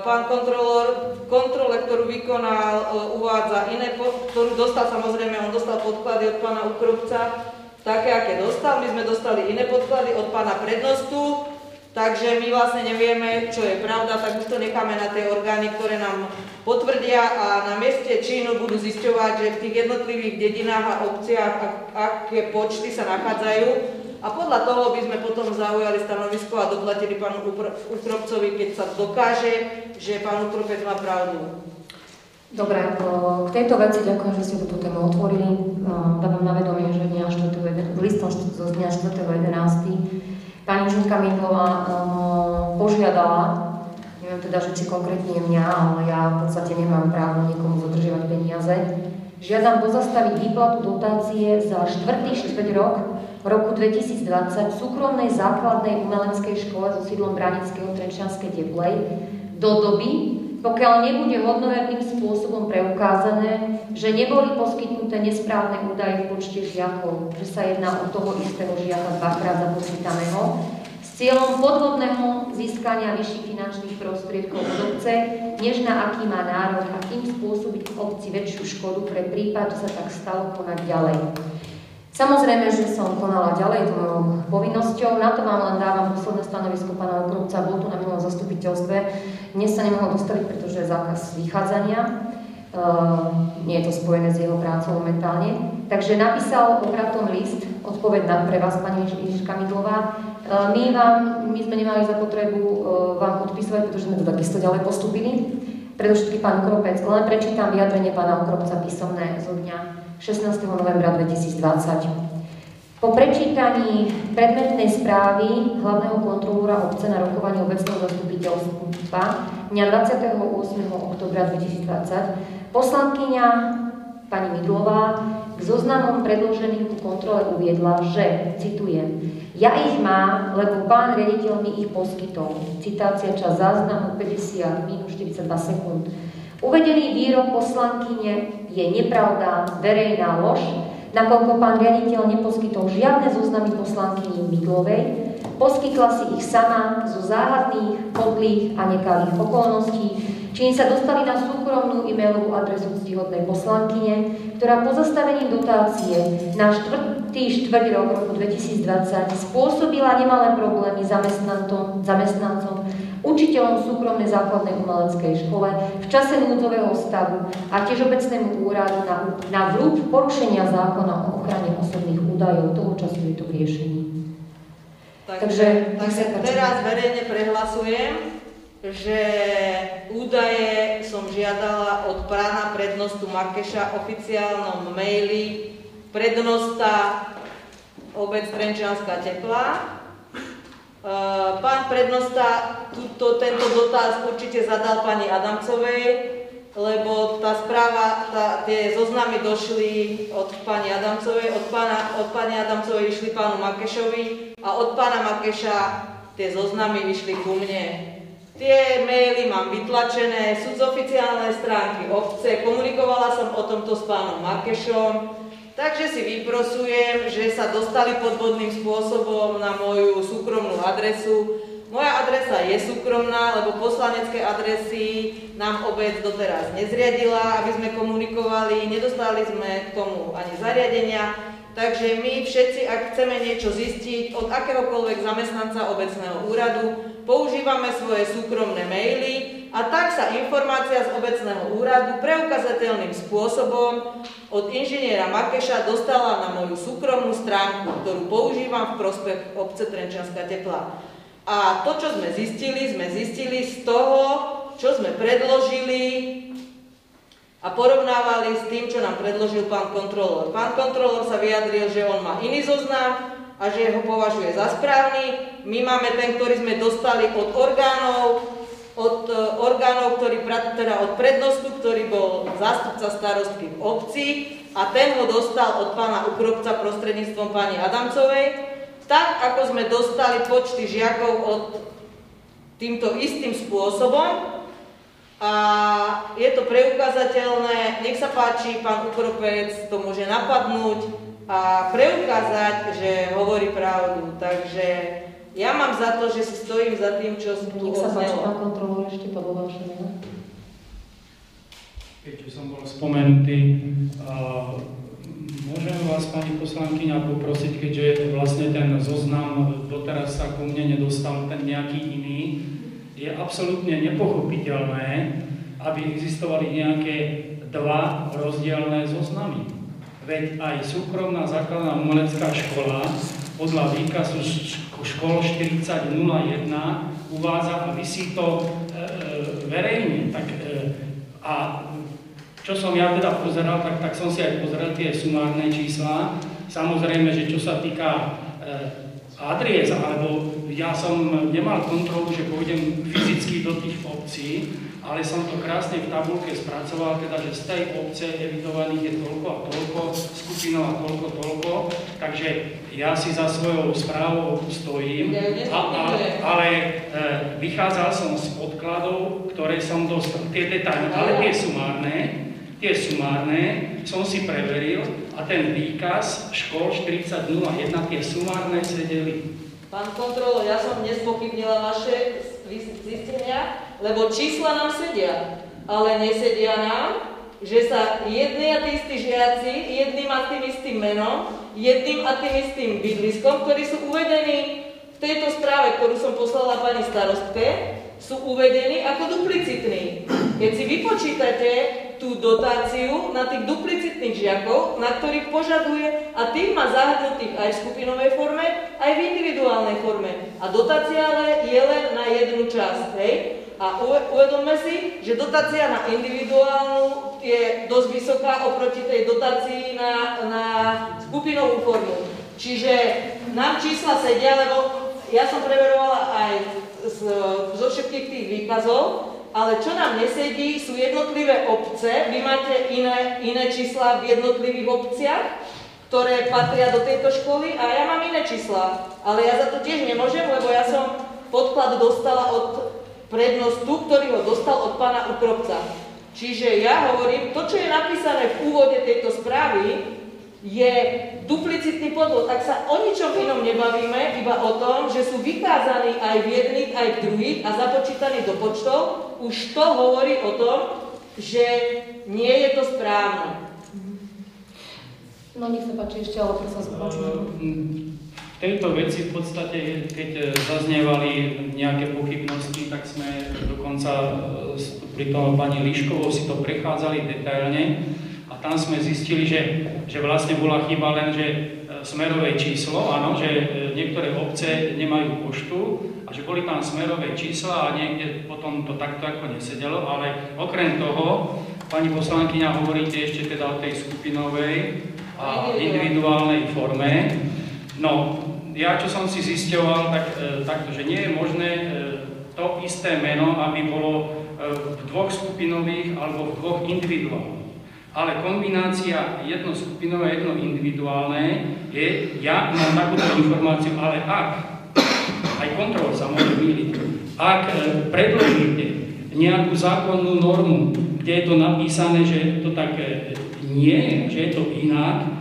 pán kontrolór v kontrole, ktorú vykonal, uvádza iné, ktorú dostal samozrejme, on dostal podklady od pána Ukrovca, také, aké dostal. My sme dostali iné podklady od pána prednostu, Takže my vlastne nevieme, čo je pravda, tak už to necháme na tie orgány, ktoré nám potvrdia a na mieste čínu budú zisťovať, že v tých jednotlivých dedinách a obciach, ak, aké počty sa nachádzajú. A podľa toho by sme potom zaujali stanovisko a doplatili pánu Ukropcovi, keď sa dokáže, že pán Ukropec má pravdu. Dobre, k tejto veci ďakujem, že ste túto tému otvorili. Dávam na vedomie, že dňa 4. listom zo dňa 4.11 Pani Žunka Mindlová um, požiadala, neviem teda, že či konkrétne mňa, ale ja v podstate nemám právo niekomu zadržiavať peniaze, žiadam pozastaviť výplatu dotácie za štvrtý štvrť rok roku 2020 v súkromnej základnej umeleckej škole so sídlom Branického Trenčianskej Teplej do doby, pokiaľ nebude hodnoverným spôsobom preukázané, že neboli poskytnuté nesprávne údaje v počte žiakov, že sa jedná o toho istého žiaka dvakrát započítaného, s cieľom podvodného získania vyšších finančných prostriedkov od obce, než na aký má nárok a tým spôsobiť obci väčšiu škodu pre prípad, že sa tak stalo konať ďalej. Samozrejme, že som konala ďalej to povinnosťou, na to vám len dávam posledné stanovisko pána Okrovca, bol tu na minulom zastupiteľstve, dnes sa nemohol dostaviť, pretože je zákaz vychádzania, uh, nie je to spojené s jeho prácou momentálne. Takže napísal obratom list, odpoveď na, pre vás, pani Ježiška Midlová. Uh, my, vám, my sme nemali za potrebu uh, vám odpisovať, pretože sme to takisto ďalej postupili. Predovšetkým pán Kropec, len prečítam vyjadrenie pána Okropca písomné zo dňa 16. novembra 2020. Po prečítaní predmetnej správy hlavného kontrolúra obce na rokovaní obecného zastupiteľstva dňa 28. oktobra 2020 poslankyňa pani Midlová k zoznamom predloženým ku kontrole uviedla, že, citujem, ja ich mám, lebo pán riaditeľ mi ich poskytol. Citácia čas záznamu 50 minus 42 sekúnd. Uvedený výrok poslankyne je nepravda, verejná lož, nakoľko pán riaditeľ neposkytol žiadne zoznamy poslankyni Miglovej, poskytla si ich sama zo záhadných, podlých a nekalých okolností, čím sa dostali na súkromnú e-mailovú adresu ctihodnej poslankyne, ktorá pozastavením dotácie na štvrtý štvrť rok roku 2020 spôsobila nemalé problémy zamestnancom, zamestnancom učiteľom súkromnej základnej umeleckej škole v čase núdzového stavu a tiež obecnému úradu na, na vrúb porušenia zákona o ochrane osobných údajov. Toho času je to v riešení. Takže, takže teraz verejne prehlasujem, že údaje som žiadala od prána prednostu Markeša oficiálnom maili prednosta obec Trenčianská tepla pán prednosta túto, tento dotaz určite zadal pani Adamcovej, lebo tá správa, tá, tie zoznamy došli od pani Adamcovej, od, pána, od pani Adamcovej išli pánu Makešovi a od pána Makeša tie zoznamy išli ku mne. Tie maily mám vytlačené, sú z oficiálnej stránky obce, komunikovala som o tomto s pánom Makešom, Takže si vyprosujem, že sa dostali podvodným spôsobom na moju súkromnú adresu. Moja adresa je súkromná, lebo poslanecké adresy nám obec doteraz nezriadila, aby sme komunikovali, nedostali sme k tomu ani zariadenia. Takže my všetci, ak chceme niečo zistiť od akéhokoľvek zamestnanca obecného úradu, používame svoje súkromné maily, a tak sa informácia z obecného úradu preukazateľným spôsobom od inžiniera Makeša dostala na moju súkromnú stránku, ktorú používam v prospech obce Trenčianská tepla. A to, čo sme zistili, sme zistili z toho, čo sme predložili a porovnávali s tým, čo nám predložil pán kontrolór. Pán kontrolór sa vyjadril, že on má iný zoznam a že ho považuje za správny. My máme ten, ktorý sme dostali od orgánov od e, orgánov, ktorý, teda od prednostu, ktorý bol zástupca starostky v obci a ten ho dostal od pána Ukropca prostredníctvom pani Adamcovej, tak ako sme dostali počty žiakov od týmto istým spôsobom a je to preukázateľné, nech sa páči, pán Ukropec to môže napadnúť a preukázať, že hovorí pravdu. Takže ja mám za to, že si stojím za tým, čo tu Nech sa páči, pán kontrolór, ešte podľa vaše Keďže som bol spomenutý, uh, môžem vás, pani poslankyňa, poprosiť, keďže vlastne ten zoznam doteraz sa ku mne nedostal, ten nejaký iný, je absolútne nepochopiteľné, aby existovali nejaké dva rozdielne zoznamy. Veď aj súkromná základná umelecká škola podľa výkazu škol 4001 uvádza a vysí to e, e, verejne. Tak, e, a čo som ja teda pozeral, tak, tak som si aj pozeral tie sumárne čísla. Samozrejme, že čo sa týka e, adries, alebo ja som nemal kontrolu, že pôjdem fyzicky do tých obcí, ale som to krásne v tabulke spracoval, teda, že z tej obce evidovaných je toľko a toľko, skupinov a toľko, toľko, takže ja si za svojou správou stojím, a, a, ale e, vychádzal som z podkladov, ktoré som dostal, tie detaily, ale tie sumárne, tie sumárne som si preveril a ten výkaz škol 4001, tie sumárne sedeli. Pán kontrolo, ja som nespochybnila vaše zistenia, lebo čísla nám sedia, ale nesedia nám že sa jedni a tí istí žiaci, jedným a tým istým menom, jedným a tým istým bydliskom, ktorí sú uvedení v tejto správe, ktorú som poslala pani starostke, sú uvedení ako duplicitní. Keď si vypočítate tú dotáciu na tých duplicitných žiakov, na ktorých požaduje, a tých má zahrnutých aj v skupinovej forme, aj v individuálnej forme. A dotácia ale je len na jednu časť, hej? A uvedomme si, že dotácia na individuálnu je dosť vysoká oproti tej dotácii na, na skupinovú formu. Čiže nám čísla sedia, lebo ja som preverovala aj zo všetkých tých výkazov, ale čo nám nesedí, sú jednotlivé obce. Vy máte iné, iné čísla v jednotlivých obciach, ktoré patria do tejto školy a ja mám iné čísla. Ale ja za to tiež nemôžem, lebo ja som podklad dostala od prednostu, ktorý ho dostal od pána Ukropca. Čiže ja hovorím, to, čo je napísané v úvode tejto správy, je duplicitný podvod. Tak sa o ničom inom nebavíme, iba o tom, že sú vykázaní aj v jedných, aj v druhých a započítaní do počtov. Už to hovorí o tom, že nie je to správne. No nech sa páči ešte, ale prosím, spočujem tejto veci v podstate, keď e, zaznievali nejaké pochybnosti, tak sme dokonca pri tom pani Liškovou si to prechádzali detailne tam sme zistili, že, že vlastne bola chyba len, že e, smerové číslo, áno, že niektoré obce nemajú poštu a že boli tam smerové čísla a niekde potom to takto ako nesedelo, ale okrem toho, pani poslankyňa hovoríte ešte teda o tej skupinovej a individuálnej forme. No, ja čo som si zisťoval, tak, e, takto, že nie je možné e, to isté meno, aby bolo e, v dvoch skupinových alebo v dvoch individuálnych. Ale kombinácia jedno skupinové a jedno individuálne je, ja mám takúto informáciu, ale ak, aj kontrol sa môže byliť, ak predložíte nejakú zákonnú normu, kde je to napísané, že to tak nie, že je to inak,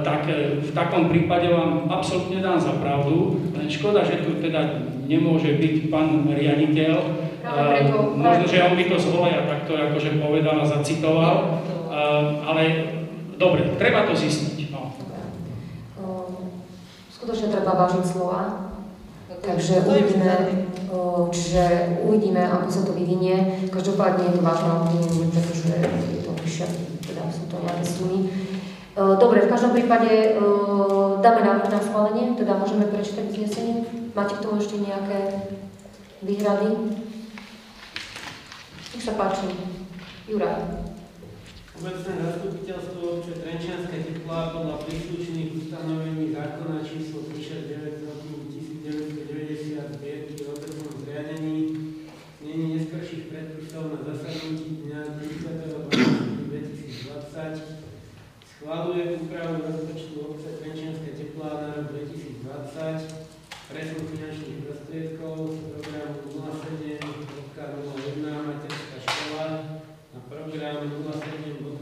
tak e, v takom prípade vám absolútne dám za pravdu. Len škoda, že tu teda nemôže byť pán riaditeľ. Preto, Možno, že on by to z voleja takto akože povedal a zacitoval. Ale dobre, treba to zistiť. No. Skutočne treba vážiť slova. Takže uvidíme, čiže uvidíme, ako sa to vyvinie. Každopádne je to vážne obvinenie, pretože je to vyššie, teda sú to nejaké sumy. Dobre, v každom prípade dáme návrh na schválenie, teda môžeme prečítať uznesenie. Máte k tomu ešte nejaké výhrady? Nech sa páči. Juraj. Obecné zastupiteľstvo obce Trenčianska teplá podľa príslušných ustanovení zákona číslo 369 1990 zbierky o obecnom zriadení znení neskorších predpisov na zasadnutí dňa 30. 2020 Schváluje úpravu rozpočtu obce Trenčianska teplá na rok 2020, presun finančných prostriedkov z programu 07.01 Materská škola na program 07.03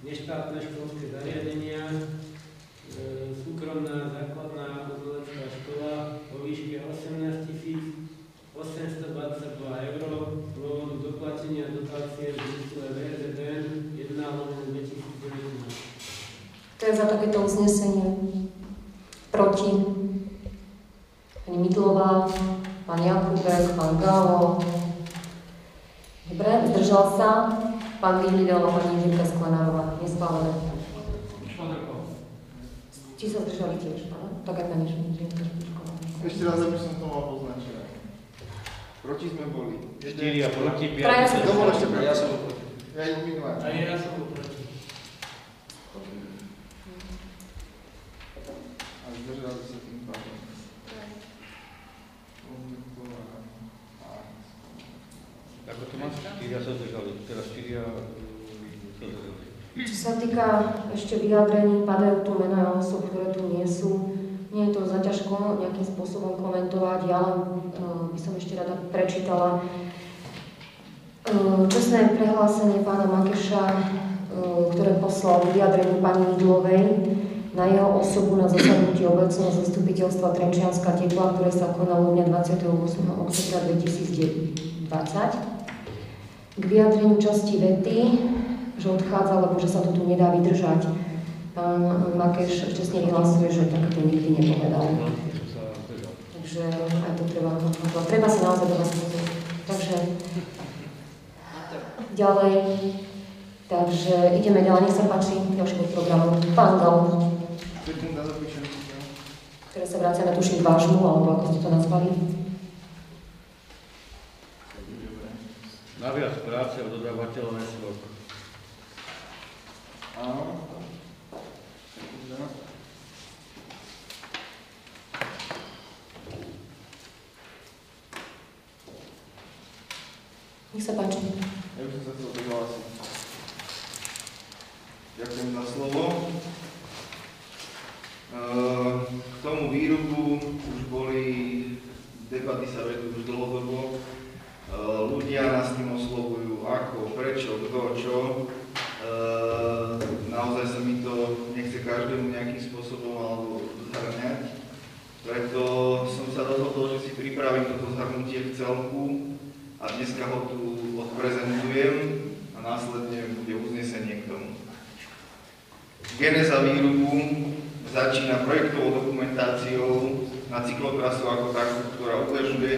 neštátne školské zariadenia, e, súkromná základná umelecká škola vo výške 18 822 eur z dôvodu doplatenia dotácie v zmysle VZN 1 2020. To je za takéto uznesenie? Proti? Pani Midlová, pán Jakubek, pán Galo. Dobre, zdržal sa. Pán Vyhlidel a pani Žilka Sklenárová. Neschválené. Či sa zdržali tiež, áno? Tak aj pani Špičková. Ešte raz, aby som to mal poznačené. Proti sme boli. 4 a proti 5. Traja sa zdržali. Ja som proti. Ja ich minulé. A ja som proti. zdržali sa tým pádom. Ako to máš? 4 sa zdržali, teraz 4 sa zdržali. Čo sa týka ešte vyjadrení, padajú tu mená osob, ktoré tu nie sú. Nie je to zaťažko nejakým spôsobom komentovať, ja len uh, by som ešte rada prečítala uh, čestné prehlásenie pána Makeša, uh, ktoré poslal vyjadrení pani Midlovej na jeho osobu na zasadnutí obecného zastupiteľstva Trenčianska tepla, ktoré sa konalo dňa 28. oktobra 2020. K vyjadreniu časti vety, že odchádza, lebo že sa to tu nedá vydržať. Pán Makeš čestne vyhlasuje, že tak to nikdy nepovedal. Takže aj to treba, treba si naozaj do vás. Takže ďalej, takže ideme ďalej, nech sa páči, ďalší bod programu. Pán Gal, ktoré sa vraciame tuším k vášmu, alebo ako ste to nazvali. Naviac práce od dodávateľa SVOK. Áno. Nech sa páči. Ja by som sa chcel prihlásiť. Ďakujem za slovo. Eh, K tomu výrubu už boli, debaty sa vedú už dlhodobo. Eh, Ľudia nás tým oslovujú, ako, prečo, kto, čo. Eh, Naozaj sa mi to nechce každému nejakým spôsobom alebo zhrňať. Preto som sa rozhodol, že si pripravím toto zhrnutie v celku a dneska ho tu odprezentujem a následne bude uznesenie k tomu. Geneza výrubu začína projektovou dokumentáciou na cyklotrasu ako takú, ktorá uvažuje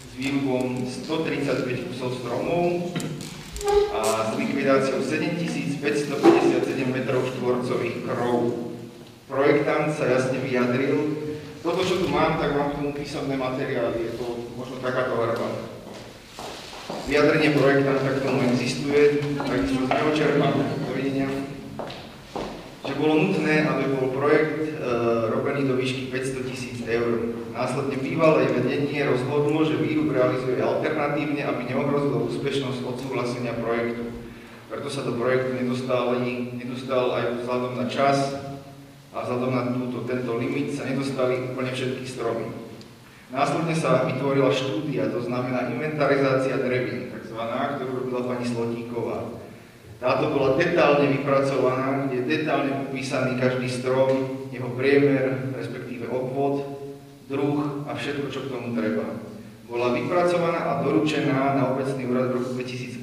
s výrubom 135 kusov stromov a s likvidáciou 7557 m štvorcových krov. Projektant sa jasne vyjadril, toto, čo tu mám, tak mám k tomu písomné materiály, je to možno takáto verba. Vyjadrenie projektanta k tomu existuje, takisto z neho čerpám dovidenia, bolo nutné, aby bol projekt e, robený do výšky 500 tisíc eur. Následne bývalé vedenie rozhodlo, že výrub realizuje alternatívne, aby neohrozilo úspešnosť odsúhlasenia projektu. Preto sa do projektu nedostali, nedostal aj vzhľadom na čas a vzhľadom na túto, tento limit sa nedostali úplne všetky stromy. Následne sa vytvorila štúdia, to znamená inventarizácia drevín, takzvaná, ktorú robila pani Slotíková. Táto bola detálne vypracovaná, kde je detálne popísaný každý strom, jeho priemer, respektíve obvod, druh a všetko, čo k tomu treba. Bola vypracovaná a doručená na obecný úrad v roku 2018.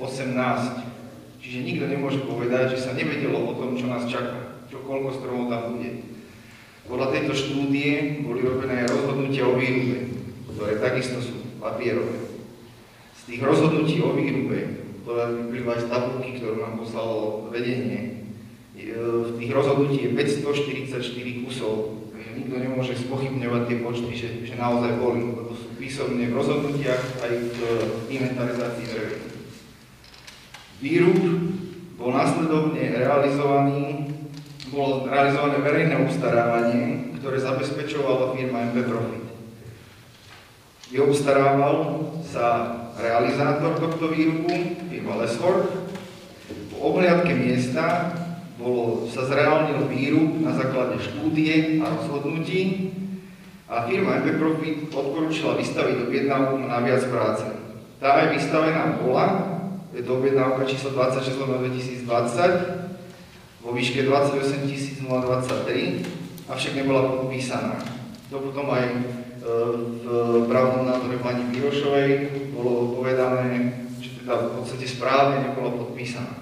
Čiže nikto nemôže povedať, že sa nevedelo o tom, čo nás čaká, čo koľko stromov tam bude. Podľa tejto štúdie boli robené aj rozhodnutia o výrube, ktoré takisto sú papierové. Z tých rozhodnutí o výrube to vyplýva aj z tabulky, ktorú nám poslalo vedenie. E, V tých rozhodnutí je 544 kusov. Nikto nemôže spochybňovať tie počty, že, že naozaj boli, lebo sú písomne v rozhodnutiach aj v inventarizácii drevín. Výrub bol následovne realizovaný, bolo realizované verejné obstarávanie, ktoré zabezpečovala firma MP Profit. Vyobstarával sa realizátor tohto výrubu, firma Lesford. Po obhliadke miesta bolo, sa zreálnil výrub na základe štúdie a rozhodnutí a firma MP Profit odporúčila vystaviť objednávku na viac práce. Tá aj vystavená bola, je to objednávka číslo 26 2020 vo výške 28 023, avšak nebola podpísaná. To potom aj v právnom názore pani Birošovej bolo povedané, že teda v podstate správne nebola podpísaná.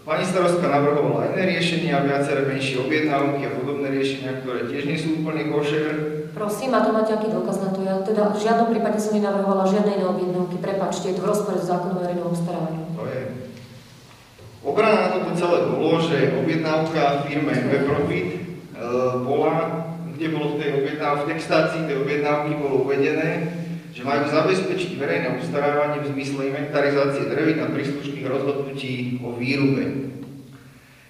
Pani starostka navrhovala iné riešenia, viaceré menšie objednávky a podobné riešenia, ktoré tiež nie sú úplne košer. Prosím, a to máte aký dôkaz na to? Ja teda v žiadnom prípade som nenavrhovala žiadne iné objednávky. Prepačte, je to v rozpore s zákonom o verejnom obstarávaní. To je. Obrana na toto celé bolo, že objednávka firme Weprofit e, bola, kde bolo v tej objednávke, v textácii tej objednávky bolo uvedené, že majú zabezpečiť verejné obstarávanie v zmysle inventarizácie drevín a príslušných rozhodnutí o výrube.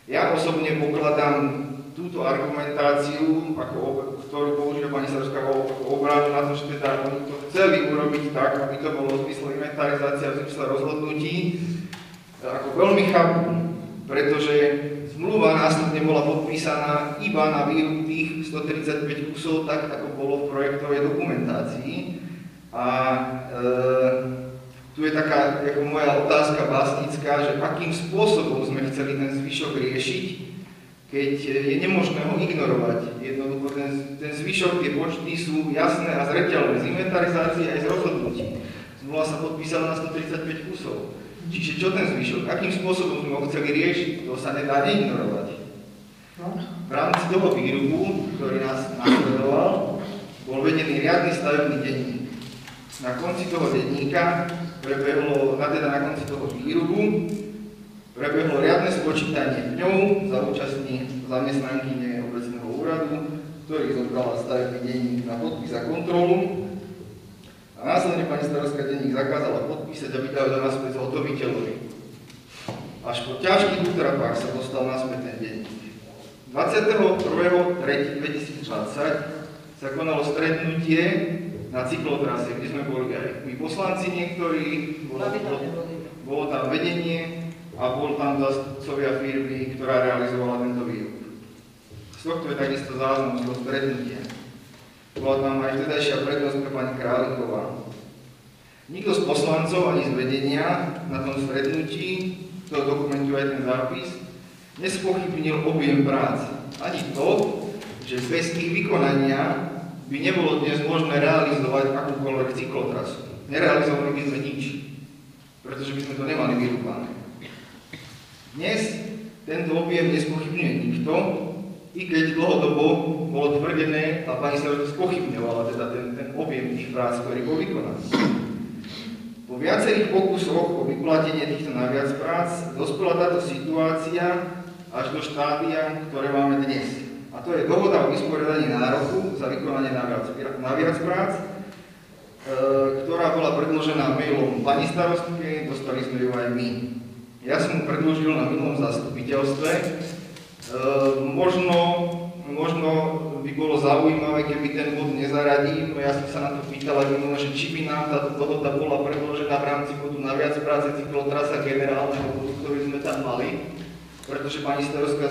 Ja osobne pokladám túto argumentáciu, ako, ktorú používa pani Srpská ako obranu na to, že teda oni to chceli urobiť tak, aby to bolo v zmysle inventarizácia, v zmysle rozhodnutí, ako veľmi chápu, pretože zmluva následne bola podpísaná iba na výrub 135 kusov, tak ako bolo v projektovej dokumentácii. A e, tu je taká ako moja otázka básnická, že akým spôsobom sme chceli ten zvyšok riešiť, keď je nemožné ho ignorovať. Jednoducho ten, ten zvyšok, tie počty sú jasné a zreteľné z inventarizácie aj z rozhodnutí. Zmluva sa podpísala na 135 kusov. Čiže čo ten zvyšok? Akým spôsobom sme ho chceli riešiť? To sa nedá neignorovať. V rámci toho výrubu, ktorý nás nasledoval, bol vedený riadny stavebný denník. Na konci toho denníka prebehlo, teda na konci toho výrubu, prebehlo riadne spočítanie dňov za účastní zamestnankyne obecného úradu, ktorý zobrala stavebný denník na podpis a kontrolu. A následne pani starostka denník zakázala podpísať a vydali do naspäť zhotoviteľovi. Až po ťažkých útrapách sa dostal naspäť ten denník. 21.3.2020 sa konalo stretnutie na cyklotrase, kde sme boli aj my poslanci niektorí, bolo, bolo, tam vedenie a bol tam zastupcovia firmy, ktorá realizovala tento výrob. Z tohto je takisto záznam z toho stretnutia. Bola tam aj vtedajšia prednostka pani Králiková. Nikto z poslancov ani z vedenia na tom stretnutí, to dokumentuje aj ten zápis, nespochybnil objem práce. Ani to, že bez ich vykonania by nebolo dnes možné realizovať akúkoľvek cyklotrasu. Nerealizovali by sme nič, pretože by sme to nemali vyrúbané. Dnes tento objem nespochybňuje nikto, i keď dlhodobo bolo tvrdené a pani sa spochybňovala teda ten, ten objem tých prác, ktorý bol vykonaný. Po viacerých pokusoch o vyplatenie týchto naviac prác dospela táto situácia až do štádia, ktoré máme dnes. A to je dohoda o vysporiadaní nároku za vykonanie naviac, prác, e, ktorá bola predložená mailom pani starostke, dostali sme ju aj my. Ja som mu predložil na minulom zastupiteľstve, Ehm, možno, možno by bolo zaujímavé, keby ten bod nezaradím, ja som sa na to pýtal aj minulé, že či by nám táto dohoda bola predložená v rámci bodu na viac práce cyklotrasa generálneho bodu, ktorý sme tam mali, pretože pani starostka...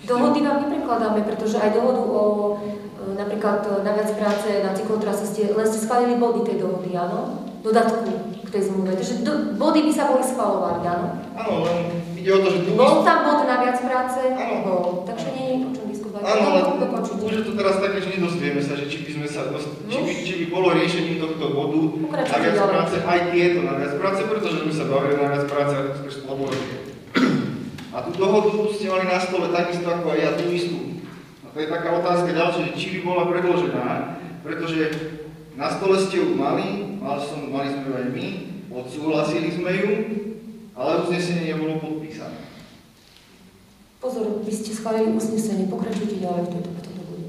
Dohody vám neprekladáme, pretože aj dohodu o e, napríklad e, na viac práce na cyklotrase ste, len ste schválili body tej dohody, áno? Dodatku k tej zmluve. Takže do, body by sa boli schvalovali, áno? Áno, len ide o to, že tu... Bol tam bod na viac práce? Áno. Bol. Takže nie je o čom diskutovať. Áno, ale už je to teraz také, že nedozvieme sa, že či by sme sa, dost, či, by, či by bolo riešením tohto bodu Pokračujte na viac ďalej. práce aj tieto na viac práce, pretože sme sa bavili na viac práce skrz odloženie. A tú dohodu ste mali na stole takisto ako aj ja tú istú. A to je taká otázka ďalšia, že či by bola predložená, pretože na stole ste ju mali, mal som, mali sme ju aj my, odsúhlasili sme ju, ale uznesenie nebolo podpísané. Pozor, vy ste schválili uznesenie, pokračujte ďalej v tejto, v tomto bode.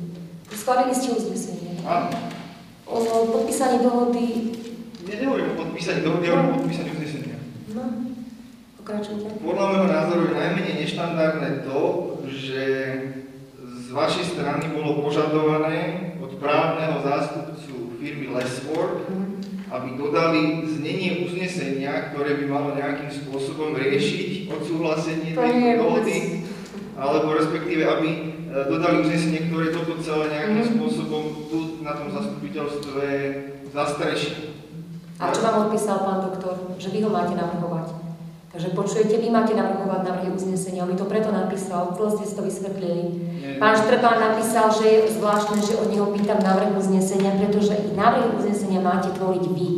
Schválili ste uznesenie. Áno. O podpísaní dohody, Ja nehovorím o podpísaní dohody, hovorím o podpísaní uznesenia. no, pokračujte. Podľa môjho názoru je najmenej neštandardné to, že z vašej strany bolo požadované od právneho zástupcu firmy Leswork, aby dodali znenie uznesenia, ktoré by malo nejakým spôsobom riešiť odsúhlasenie To nie tejto dohody, alebo respektíve, aby e, dodali uznesenie, ktoré toto celé nejakým Mhm. spôsobom tu na tom zastupiteľstve zastreší. A čo vám odpísal pán doktor? Že vy ho máte navrhovať. Takže počujete, vy máte navrhovať návrhy uznesenia. On mi to preto napísal, celé ste si to vysvetlili. Pán Štrbán napísal, že je zvláštne, že od neho pýtam návrh uznesenia, pretože i návrhy uznesenia máte tvoriť vy.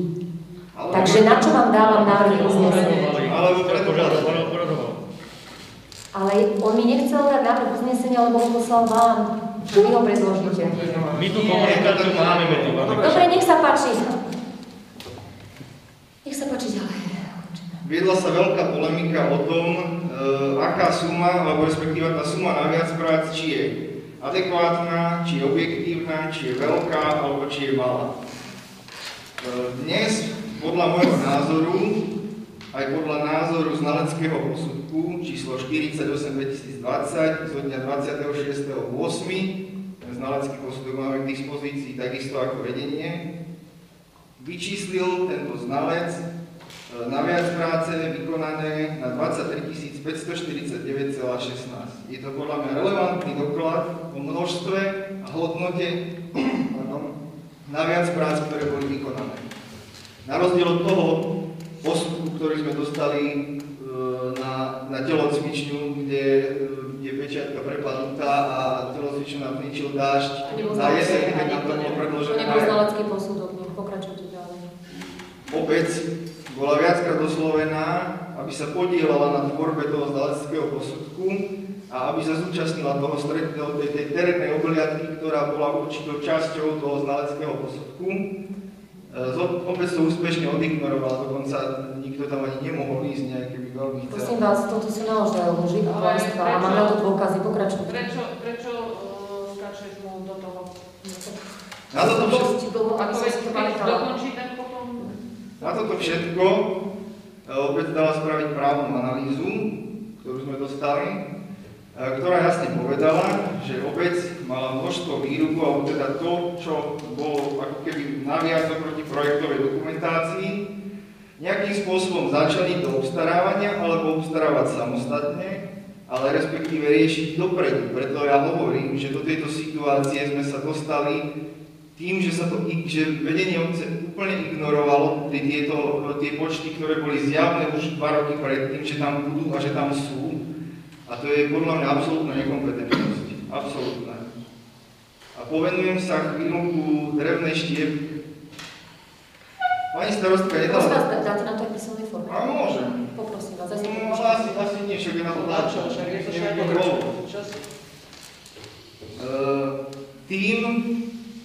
Ale- Takže na čo vám dávam návrhy uznesenia? Ale on mi nechcel dať návrh uznesenia, lebo ho poslal vám, vy ho predložíte. My tu komunikáciu máme medzi. Dobre, nech sa páči. Nech sa páči ďalej. Viedla sa veľká polemika o tom, e, aká suma, alebo respektíve tá suma na viac prác, či je adekvátna, či je objektívna, či je veľká, alebo či je malá. E, dnes, podľa môjho názoru, aj podľa názoru znaleckého posudku číslo 48 2020 zo dňa 26.8. Ten znalecký posudok máme k dispozícii takisto ako vedenie. Vyčíslil tento znalec e, na viac práce vykonané na 23 549,16. Je to podľa mňa relevantný doklad o množstve a hodnote pardon, na viac prác, ktoré boli vykonané. Na rozdiel od toho posudku, ktorý sme dostali e, na, na telocvičňu, kde e, je pečiatka prepadnutá a telocvičňu nám ničil dážď To nebol na jeseň, keď nám to bolo To predložené nebol na znalecký posudok, pokračujte ďalej. obec oslovená, aby sa podielala na tvorbe toho znaleckého posudku a aby sa zúčastnila toho stretného, tej, tej terénnej obhliadky, ktorá bola určitou časťou toho znaleckého posudku. E, opäť to úspešne odignoroval, dokonca nikto tam ani nemohol ísť nejaké veľmi chcel. Prosím vás, toto sú naozaj lži a klamstvá a mám na to dôkazy, pokračujte. Prečo, prečo uh, skáčeš mu do toho? Na toto všetko, si to Keď pamätala. dokončí, potom... na toto všetko e, opäť dala spraviť právnu analýzu, ktorú sme dostali, e, ktorá jasne povedala, že obec mala množstvo výrubov, alebo teda to, čo bolo ako keby naviac oproti projektovej dokumentácii, nejakým spôsobom začali do obstarávania alebo obstarávať samostatne, ale respektíve riešiť dopredu. Preto ja hovorím, že do tejto situácie sme sa dostali tým, že sa to, že vedenie obce úplne ignorovalo tie, tieto, tie počty, ktoré boli zjavné už dva roky predtým, že tam budú a že tam sú. A to je podľa mňa absolútna nekompetentnosť. Absolútna. A povenujem sa chvíľku drevnej štiepky. Pani starostka Prosím vás, dáte na to aj písomnej forme? A môžem. Poprosím vás, zase No, asi, asi nie, však je na to Na čo? Však je to však? Eh, Tým,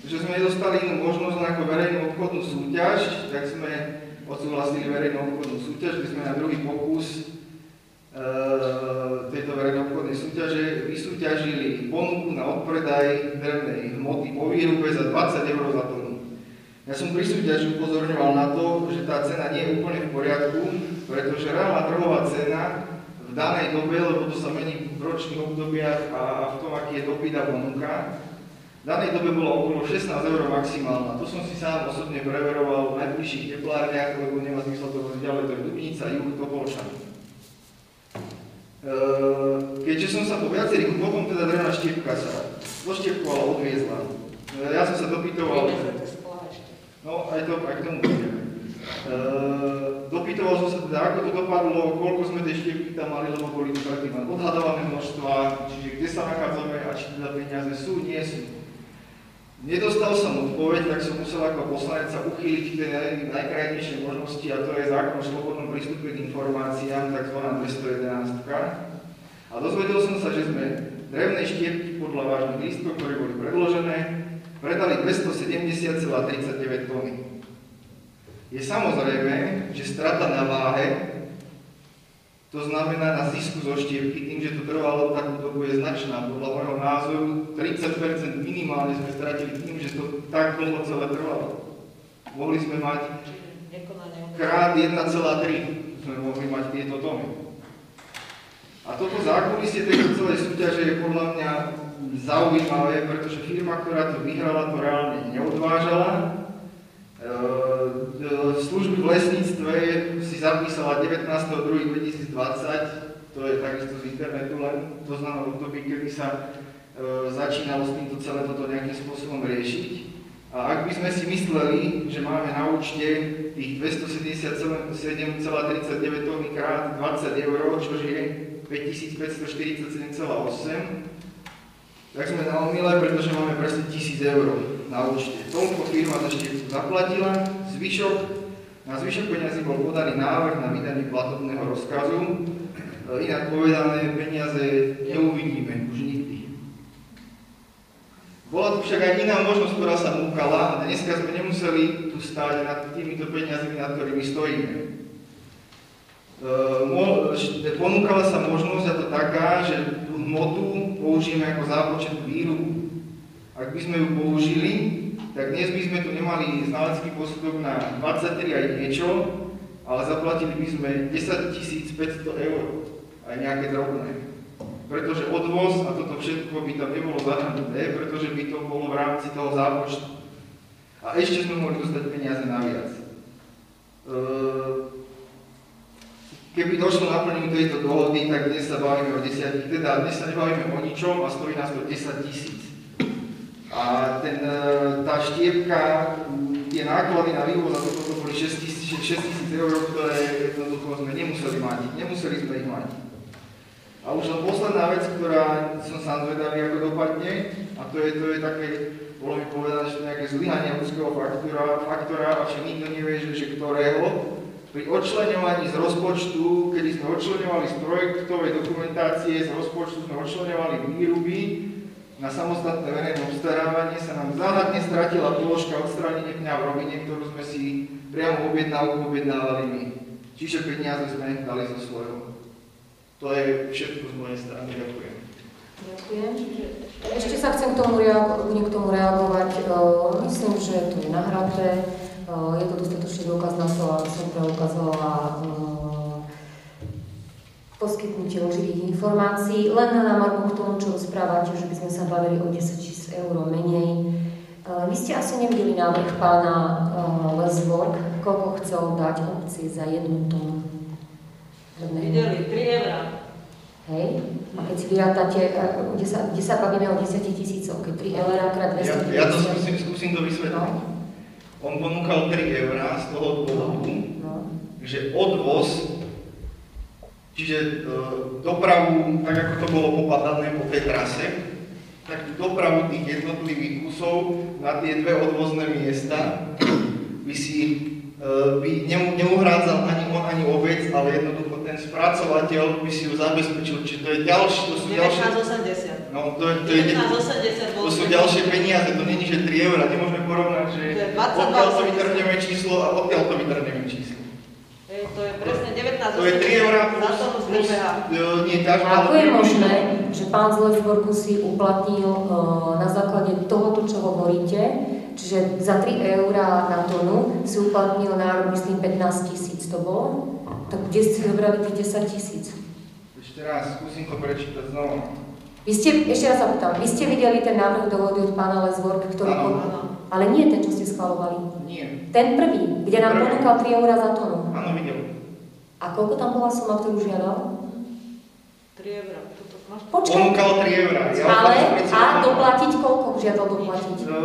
že sme nedostali inú možnosť ako verejnú obchodnú súťaž, tak sme odsúhlasili verejnú obchodnú súťaž, kde sme na druhý pokus eh, tejto verejnej obchodnej súťaže vysúťažili ponuku na odpredaj drevnej hmoty po výrube za 20 eur za tonu. Ja som pri súťaži upozorňoval na to, že tá cena nie je úplne v poriadku, pretože reálna trhová cena v danej dobe, lebo to sa mení v ročných obdobiach a v tom, aký je dopyt a ponuka, v danej dobe bola okolo 16 eur maximálna. To som si sám osobne preveroval v najbližších teplárniach, lebo nemá zmysel to ďalej, to je Dubnica, Juh, Topolčan. Ehm, Keďže som sa po viacerých, potom teda drevná štiepka sa doštiepkovala, odviezla. Ehm, Ja som sa dopytoval, No, aj to, aj k tomu prídeme. Uh, dopytoval som sa teda, ako to dopadlo, koľko sme tie štiepky tam mali, lebo boli predtým len odhadované množstva, čiže kde sa nachádzame a či teda peniaze sú, nie sú. Nedostal som odpoveď, tak som musel ako poslanec sa uchýliť k tej naj, najkrajnejšej možnosti a to je zákon o slobodnom prístupe k informáciám, tzv. 211. A dozvedel som sa, že sme drevné štiepky podľa vážnych lístkov, ktoré boli predložené, predali 270,39 tony. Je samozrejme, že strata na váhe, to znamená na zisku zo štiepky, tým, že to trvalo takú dobu je značná. Podľa môjho názoru 30% minimálne sme stratili tým, že to tak dlho celé trvalo. Mohli sme mať krát 1,3 sme mohli mať tieto tony. A toto zákulisie tejto celej súťaže je podľa mňa zaujímavé, pretože firma, ktorá to vyhrala, to reálne neodvážala. E, Služby v lesníctve si zapísala 19.2.2020, to je takisto z internetu len, to znamená období, kedy sa e, začínalo s týmto celé toto nejakým spôsobom riešiť. A ak by sme si mysleli, že máme na účte tých 277,39 tony krát 20 eur, čo je 5547,8, tak sme na omyle, pretože máme presne 1000 eur na účte. Toľko firma štiepku zaplatila, zvyšok, na zvyšok peniazy bol podaný návrh na vydanie platobného rozkazu. E, Inak povedané, peniaze neuvidíme už nikdy. Bola tu však aj iná možnosť, ktorá sa núkala a dneska sme nemuseli tu stáť nad týmito peniazmi, nad ktorými stojíme. E, ponúkala sa možnosť a to taká, že tú hmotu použijeme ako zápočet výrubu. Ak by sme ju použili, tak dnes by sme tu nemali znalecký posudok na 23 aj niečo, ale zaplatili by sme 10 500 eur aj nejaké drobné. Pretože odvoz a toto všetko by tam nebolo zahrnuté, pretože by to bolo v rámci toho zápočtu. A ešte sme mohli dostať peniaze naviac. E, Keby došlo naplneniu tejto dohody, tak dnes sa bavíme o 10, teda dnes sa nebavíme o ničom a stojí nás to 10 tisíc. A ten, e, tá štiepka, tie náklady na vývoz a toto to boli 6 tisíc eur, ktoré jednoducho sme nemuseli mať, nemuseli sme ich mať. A už len posledná vec, ktorá som sám zvedavý, ako dopadne, a to je, to je také, bolo mi povedané, že nejaké zlyhanie ľudského faktora, faktora, avšak nikto nevie, že, že ktorého, pri odčlenovaní z rozpočtu, kedy sme odčlenovali z projektovej dokumentácie, z rozpočtu sme odčlenovali výruby na samostatné verejné obstarávanie, sa nám záhadne stratila položka odstránenie pňa v rovine, ktorú sme si priamo objednávku objednávali my. Čiže peniaze sme dali zo svojho. To je všetko z mojej strany. Ďakujem. Ďakujem. Ešte sa chcem k tomu, k tomu reagovať. E, Myslím, že to je nahraté. Je to dostatočný dôkaz na to, aby som preukazovala poskytnutie určitých informácií. Len na marku k tomu, čo rozprávate, že by sme sa bavili o 10 tisíc eur menej. E, Vy ste asi nevideli návrh pána e, Lesborg, koľko chcel dať obci za jednu tonu. Videli, 3 eurá. Hej? A keď si vyrátate, e, kde sa, kde sa bavíme o 10 tisícoch, keď 3 eurá krát Ja, 250. ja to skúsim, skúsim to vysvetliť. On ponúkal 3 eurá z toho dôvodu, No. že odvoz, čiže e, dopravu, tak ako to bolo popadané po tej trase, tak dopravu tých jednotlivých kusov na tie dve odvozné miesta by si e, by neuhrádzal ani on, ani obec, ale jednoducho ten spracovateľ by si ju zabezpečil, čiže to je ďalší, to sú ďalšie, 19,80. No to, je, to, je, 19,80 bolo. to sú ďalšie peniaze, to není, že 3 eurá, nemôžeme porovnať, že To je 22,80. odkiaľ to vytrhneme číslo a odkiaľ to vytrhneme číslo. To je presne 19,80. To je 3 eurá za plus, plus e, nie ťažba, Ako je možné, že pán z si uplatnil e, na základe tohoto, čo hovoríte, čiže za 3 eurá na tonu si uplatnil nárok, myslím, 15 tisíc to bolo? Tak kde ste zobrali tých 10 tisíc? Ešte raz, skúsim to prečítať znova. Vy ste, ešte raz sa pýtam, vy ste videli ten návrh dohody od pána Lesborka, ktorý... Áno. Áno. Ale nie ten, čo ste schvalovali. Nie. Ten prvý, kde nám ponúkal 3 eurá za tonu. Áno, videl. A koľko tam bola suma, ktorú žiadal? 3 eurá. Počkaj. Ponúkal 3 eurá. Ja Ale a doplatiť koľko žiadal doplatiť? E,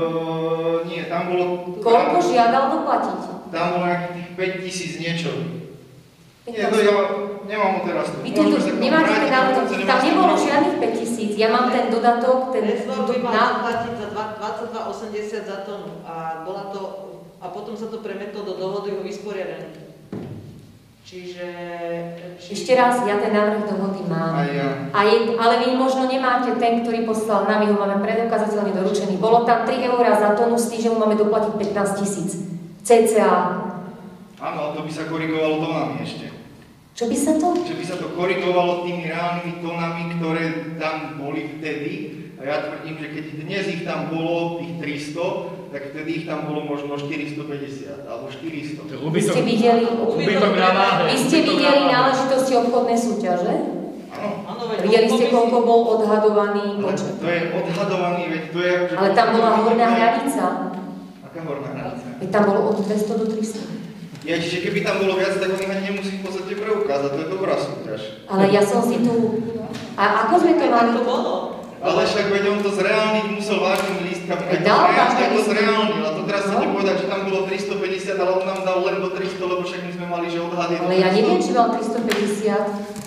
nie, tam bolo... Koľko žiadal doplatiť? Tam bolo nejakých tých 5 tisíc niečo. Nie, 15. to ja nemám ho teraz tu. Vy tu, nemáte ten nemá tam nebolo žiadnych 5 tisíc, ja mám ten dodatok, ten Resvor by mal na, zaplatiť za dva- 22,80 za tonu a bola to, a potom sa to premietlo do dohody o vysporiadaní. Čiže... či- ešte raz, ja ten návrh dohody mám. Aj ja. A je, ale vy možno nemáte ten, ktorý poslal nám, my ho máme predokazateľne doručený. Bolo tam 3 eurá za tonu s tým, že mu máme doplatiť 15 tisíc. CCA. Áno, to by sa korigovalo tonami ešte. Čo by sa to? Že by sa to korigovalo tými reálnymi tonami, ktoré tam boli vtedy. A ja tvrdím, že keď dnes ich tam bolo tých 300, tak vtedy ich tam bolo možno 450 alebo 400. To je Vy ste videli, vy ste videli náležitosti obchodnej súťaže? Áno, Videli ste, koľko bol odhadovaný počet? to je odhadovaný, veď to je... Ale tam bola horná hranica. Aká horná hranica? Veď tam bolo od 200 do 300. Ja, čiže keby tam bolo viac, tak on ich ani nemusí v podstate preukázať, to je dobrá súťaž. Ale ja som si tu... A ako sme to mali? to bolo. Ale však veď on to zreálniť musel vážnym lístkam, keď to dal vážne tak to lístky. zreálnil. A to teraz chcete No. povedať, že tam bolo 350, ale on nám dal len do 300, lebo však my sme mali, že odhad je do Ale ja 300. neviem, či mal 350.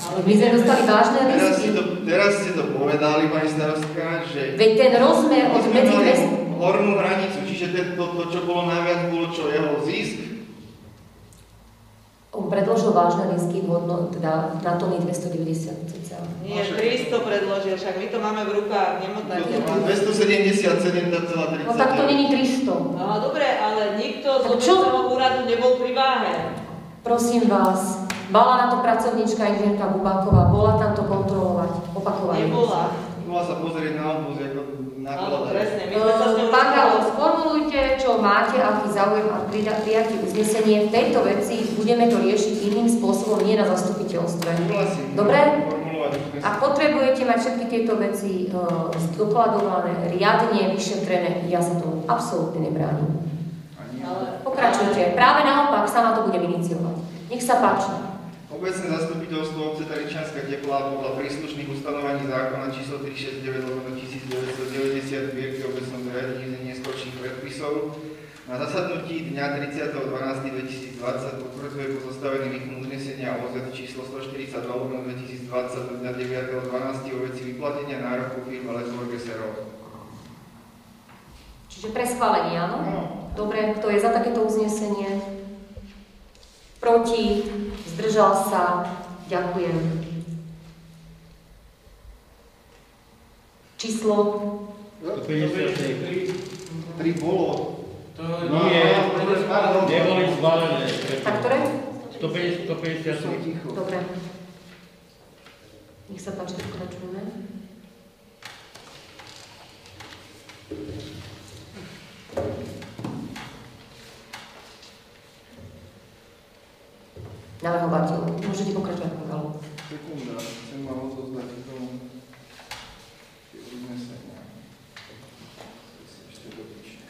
Ale my sme dostali vážne Teraz, listy. si to, teraz ste to povedali, pani starostka, že... Veď ten rozmer od medzi mali 200... hornú hranicu, čiže ten, to, to, čo bolo najviac, bolo čo, jeho zisk, On predložil vážne lístky hodno, teda na tony 290 cca. Nie, 300 predložil, však my to máme v rukách, to nemotajte. má 277,39. No tak to není 300. No dobre, ale nikto z obecného úradu nebol pri váhe. Prosím vás, mala na to pracovníčka inžinierka Bubáková, bola tam to kontrolovať, opakovane. Nebola. Bola sa pozrieť na obvoz, ako Áno, presne. Ehm, sformulujte, čo máte, aký záujem a prijate uznesenie. V tejto veci budeme to riešiť iným spôsobom, nie na zastupiteľstve. Dobre? A potrebujete mať všetky tieto veci ehm, zdokladované, riadne, vyšetrené, ja sa tomu absolútne nebránim. Pokračujte. Práve naopak, sama to budem iniciovať. Nech sa páči. Obecné zastupiteľstvo obce Taričanská teplá podľa príslušných ustanovení zákona číslo 369 19 predpisov na zasadnutí dňa 30.12.2020 potvrdzuje pozostavený výkon uznesenia OZ číslo 142 lomeno 2020 do dňa 9.12. o veci vyplatenia nároku firmy Lesborg SRO. Čiže pre schválenie, áno? Áno. Dobre, kto je za takéto uznesenie? Proti? Proti? Zdržal sa? Ďakujem. Číslo? 153. 3 bolo. To Nie, pardon. neboli schválené. Tak ktoré? 150, 153. Som ticho. Dobre. Nech sa páči, pokračujeme. Navrhovateľ, môžete pokračovať pomalu. Sekunda, chcem ma odozdať tomu tie uznesenia. To si ešte dopíšem.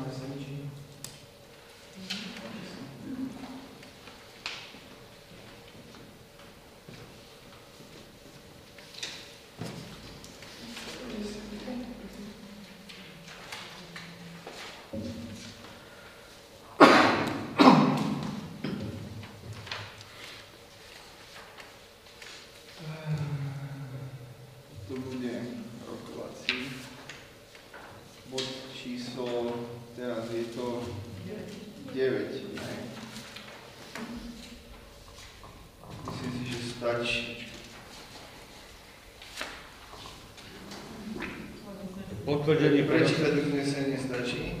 Chcem aj semčí. To bude rokovací. Bod číslo, teraz je to 9, ne? Myslím si, že stačí. Potvrdenie pre... Prečítať uznesenie stačí.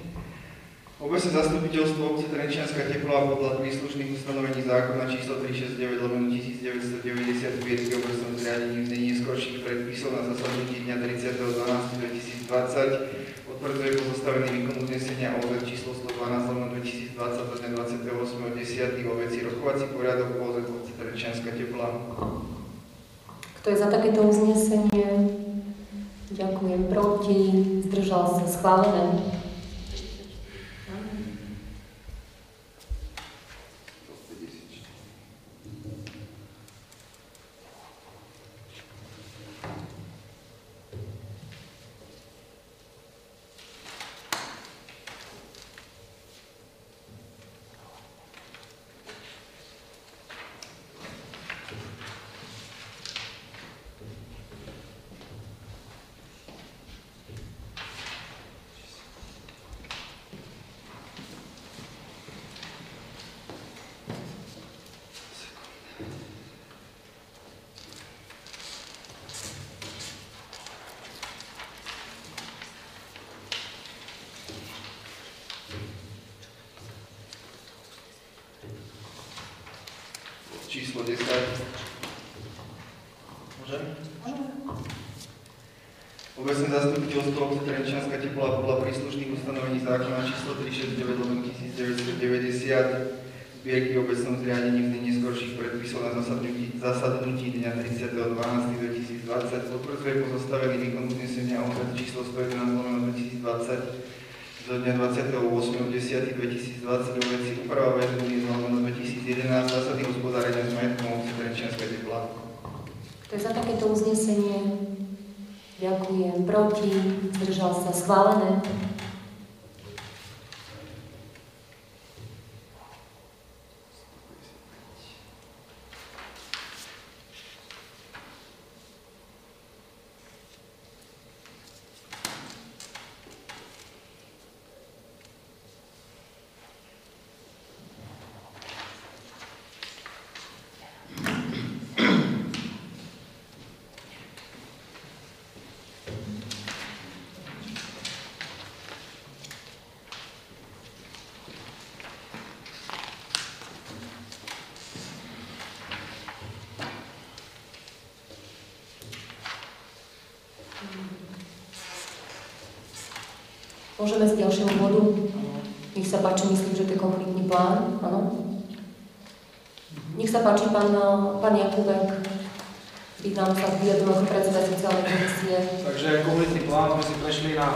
Obecné zastupiteľstvo obce Trenčianska Teplová podľa príslušných ustanovení zákona číslo 369 lomeno 1990 v obecnom zriadení v znení skorších predpisov na zasadnutí dňa 30.12.2020 potvrdzuje pozostavený výkon uznesenia OZ číslo 112 lomeno 2020 zo dňa 28.10. vo veci rokovací poriadok OZ obce Trenčianska Teplá. Kto je za takéto uznesenie? Ďakujem. Proti? Zdržal sa? Schválené. Môžeme z ďalšieho bodu? Nech sa páči, myslím, že to je konfliktný plán. Áno? Nech sa páči, pán, pán Jakubek. Nám sa vyjadril ako predseda sociálnej komisie. Takže konfliktný plán sme si prešli na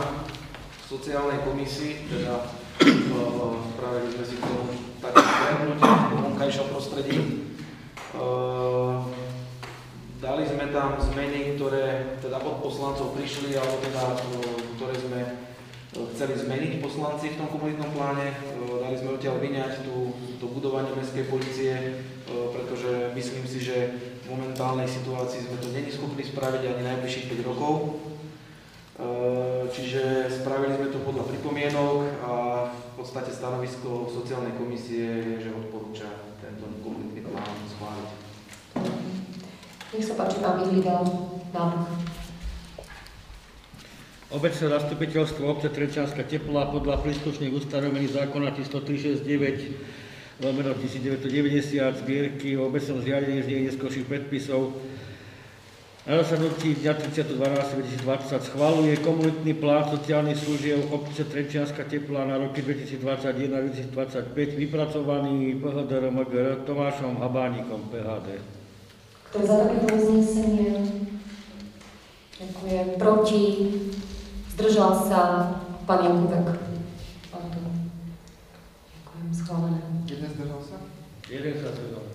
sociálnej komisii, teda uh, spravili sme si tomu také stretnutie v vonkajšom prostredí. Uh, dali sme tam zmeny, ktoré teda od poslancov prišli, alebo teda, uh, ktoré sme chceli zmeniť poslanci v tom komunitnom pláne. Uh, dali sme odtiaľ vyňať tú, to budovanie mestskej policie, uh, pretože myslím si, že v momentálnej situácii sme to není schopní spraviť ani najbližších 5 rokov. E, Čiže spravili sme to podľa pripomienok a podstate stanovisko sociálnej komisie je, že odporúča tento komunitný plán schváliť. Nech sa páči, pán Vyhlídal, návrh. Obecné zastupiteľstvo obce Trenčianska Tepla podľa príslušných ustanovení zákona 1369 lomeno 1990 zbierky o obecnom zriadení z neskôrších predpisov na zasadnutí dňa 30.12.2020 schváluje komunitný plán sociálnych služieb obce Trenčianska Tepla na roky 2021-2025 vypracovaný PHDR MGR Tomášom Habánikom PHD. Kto je za takéto uznesenie? Ďakujem. Proti? Zdržal sa? Pán Jakubek. Tu. Ďakujem, schválené. Jeden zdržal sa? Jeden sa zdržal.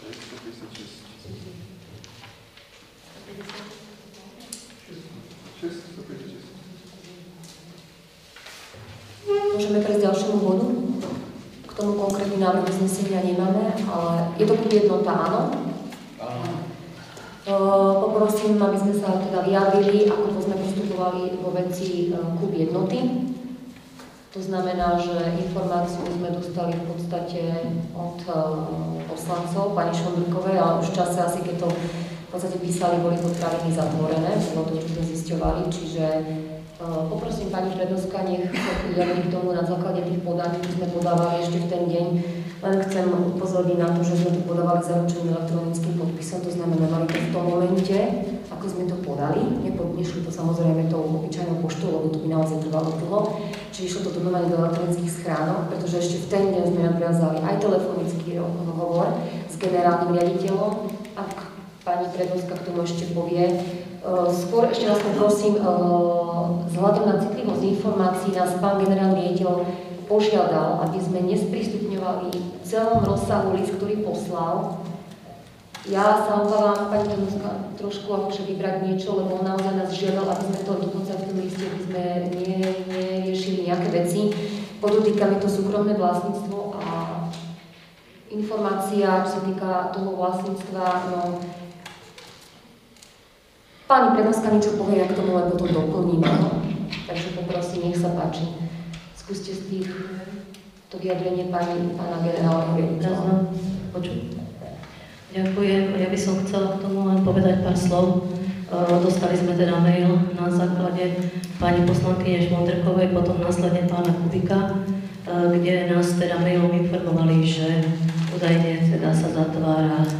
To je 156. 6, 156. Môžeme prejsť ďalšiemu bodu. Tomu konkrétny návrh uznesenia nemáme, ale je to jednota, áno? E, Poprosím, aby sme sa teda vyjadrili, ako to sme postupovali vo veci e, klub jednoty. To znamená, že informáciu sme dostali v podstate od e, poslancov, pani Šondrkovej, ale už v čase asi, keď to v podstate písali, boli potraviny zatvorené, bolo to, čo sme zisťovali, čiže Poprosím pani Predovská, nech sa vyjadri k tomu na základe tých podaní, ktoré sme podávali ešte v ten deň. Len chcem upozorniť na to, že sme to podávali zaručeným elektronickým podpisom, to znamená, mali to v tom momente, ako sme to podali. Nešli to samozrejme tou obyčajnou poštou, lebo to by naozaj trvalo dlho. Čiže išlo to normálne do elektronických schránok, pretože ešte v ten deň sme nadviazali aj telefonický hovor s generálnym riaditeľom. Ak pani Predovská k tomu ešte povie, Skôr ešte vás poprosím, uh, vzhľadom na citlivosť informácií nás pán generálny riaditeľ požiadal, aby sme nesprístupňovali v celom rozsahu list, ktorý poslal. Ja sa obávam, pani Predovská, trošku akože vybrať niečo, lebo on naozaj nás žiadal, aby sme to dokonca v tom liste, aby sme nie- neriešili nejaké veci. Podotýka mi to súkromné vlastníctvo a informácia, čo sa týka toho vlastníctva, no, Pani Predovská niečo povie, ja k tomu len potom doplním. Takže poprosím, nech sa páči. Skúste z tých to vyjadrenie pani, pána generálneho riaditeľa. Počuť. Ďakujem. Ja by som chcela k tomu len povedať pár slov. E, Dostali sme teda mail na základe pani poslankyne Šmondrkovej, potom následne pána Kubika, e, kde nás teda mailom informovali, že údajne teda sa zatvára e,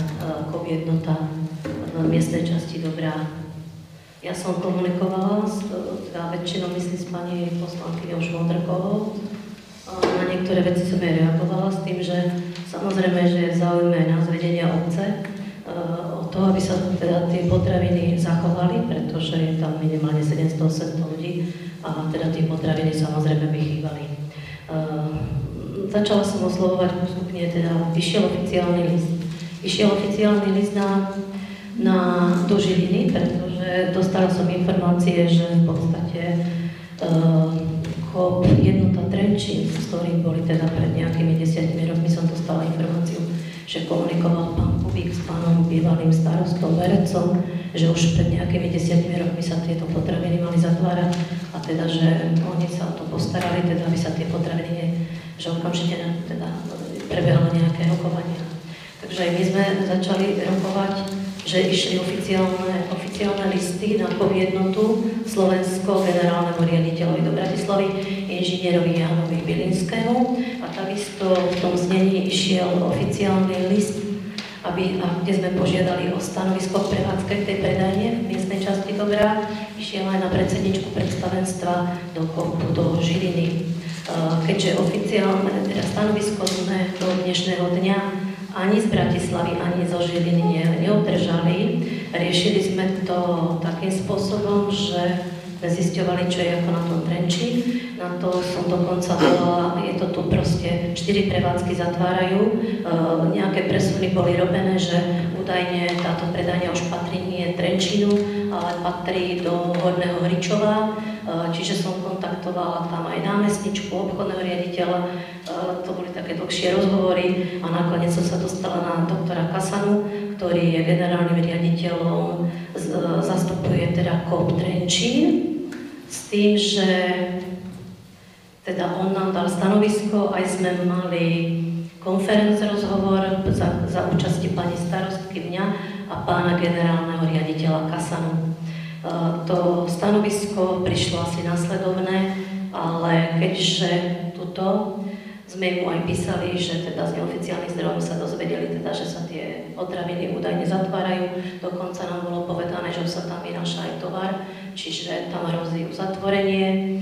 KOB jednota v miestnej časti Dobrá. Ja som komunikovala s, teda väčšinou myslím s pani poslankyňou Šmondrkovou. Na niektoré veci som aj reagovala s tým, že samozrejme, že je záujme nás vedenia obce o to, aby sa teda tie potraviny zachovali, pretože je tam minimálne 700-800 ľudí a teda tie potraviny samozrejme by chýbali. Začala som oslovovať postupne, teda vyšiel oficiálny list. Vyšiel oficiálny list na, na do Žiliny, pretože dostala som informácie, že v podstate uh, COP jednota Trenčín, s ktorým boli teda pred nejakými desiatimi rokmi, som dostala informáciu, že komunikoval pán Kubík s pánom bývalým starostom Verecom, že už pred nejakými desiatimi rokmi sa tieto potraviny mali zatvárať a teda, že oni sa o to postarali, teda aby sa tie potraviny, že okamžite teda prebehlo nejaké rokovania. Takže my sme začali rokovať že išli oficiálne, oficiálne listy na jednotu Slovensko generálnemu riaditeľovi do Bratislavy, inžinierovi Janovi Bilinskému a takisto v tom znení išiel oficiálny list, aby, a kde sme požiadali o stanovisko prevádzke tej predajne v miestnej časti Dobrá, išiel aj na predsedničku predstavenstva do Kopu, do Žiliny. Keďže oficiálne teda stanovisko sme do dnešného dňa ani z Bratislavy, ani zo Žiliny neudržali. Riešili sme to takým spôsobom, že sme zisťovali, čo je ako na tom Trenči. Na to som dokonca volala, je to tu proste, štyri prevádzky zatvárajú, e, nejaké presuny boli robené, že údajne táto predania už patrí nie Trenčínu, ale patrí do Horného Hričova, čiže som kontaktovala tam aj námestničku, obchodného riaditeľa, to boli také dlhšie rozhovory a nakoniec som sa dostala na doktora Kasanu, ktorý je generálnym riaditeľom, zastupuje teda KOP Trenčín, s tým, že teda on nám dal stanovisko, aj sme mali konferenc rozhovor za, za účasti pani starostky mňa a pána generálneho riaditeľa Kasanu. To stanovisko prišlo asi následovné, ale keďže tuto sme mu aj písali, že teda z neoficiálnych zdrojov sa dozvedeli, teda, že sa tie potraviny údajne zatvárajú. Dokonca nám bolo povedané, že sa tam vynáša aj tovar, čiže tam hrozí uzatvorenie.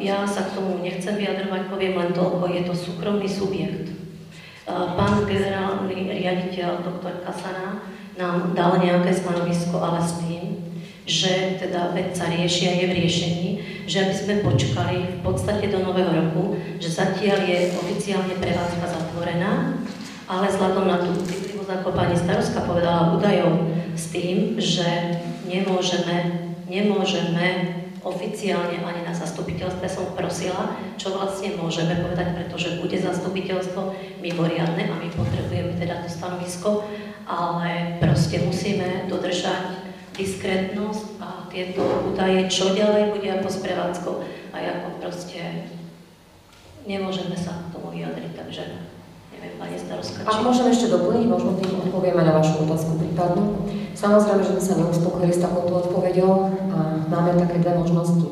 Ja sa k tomu nechcem vyjadrovať, poviem len toľko, je to súkromný subjekt. Pán generálny riaditeľ, doktor Kasana, nám dal nejaké stanovisko, ale s tým, že teda vec sa rieši a je v riešení, že aby sme počkali v podstate do nového roku, že zatiaľ je oficiálne prevádzka zatvorená, ale vzhľadom na tú citlivosť, ako pani starostka povedala, údajov s tým, že nemôžeme, nemôžeme oficiálne ani na zastupiteľstve som prosila, čo vlastne môžeme povedať, pretože bude zastupiteľstvo mimoriadne a my potrebujeme teda to stanovisko, ale proste musíme dodržať diskrétnosť a tieto údaje, čo ďalej bude ako s prevádzkou a ako proste nemôžeme sa k tomu vyjadriť, takže neviem, pani starostka. Ak môžem ešte doplniť, možno tým odpovieme na vašu otázku prípadnú. Samozrejme, že sme sa neuspokojili s takouto odpoveďou a máme také dve možnosti.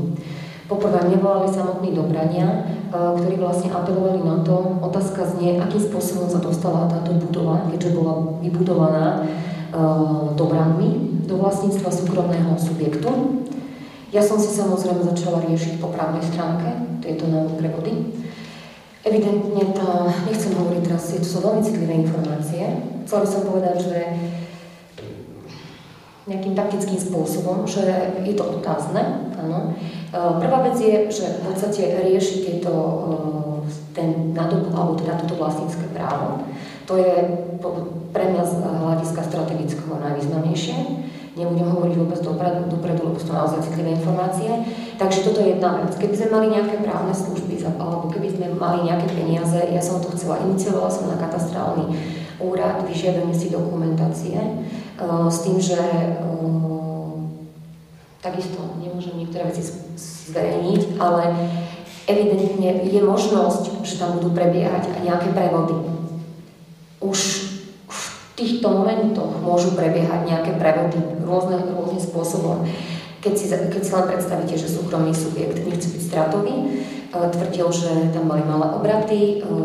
Poprvé, nevolali samotní dobrania, e, ktorí vlastne apelovali na to, otázka znie, akým spôsobom sa dostala táto budova, keďže bola vybudovaná dobranmi do vlastníctva súkromného subjektu. Ja som si samozrejme začala riešiť po právnej stránke tieto nové prevody. Evidentne tá, nechcem hovoriť teraz, to sú veľmi citlivé informácie. Chcela by som povedať, že nejakým taktickým spôsobom, že je to otázne, áno. Prvá vec je, že v podstate rieši tieto, ten nadob, alebo teda toto vlastnícke právo. To je pre mňa z hľadiska strategického najvýznamnejšie. Nebudem hovoriť vôbec dopredu, dopredu lebo sú naozaj citlivé informácie. Takže toto je jedna vec. Keby sme mali nejaké právne služby, alebo keby sme mali nejaké peniaze, ja som to chcela, iniciovala som na katastrálny úrad, vyžiadanie si dokumentácie, uh, s tým, že uh, takisto nemôžem niektoré veci zverejniť, ale evidentne je možnosť, že tam budú prebiehať aj nejaké prevody už v týchto momentoch môžu prebiehať nejaké prevody rôzne, rôznym spôsobom. Keď si, keď si len predstavíte, že súkromný subjekt nechce byť stratový, e, tvrdil, že tam mali malé obraty, e,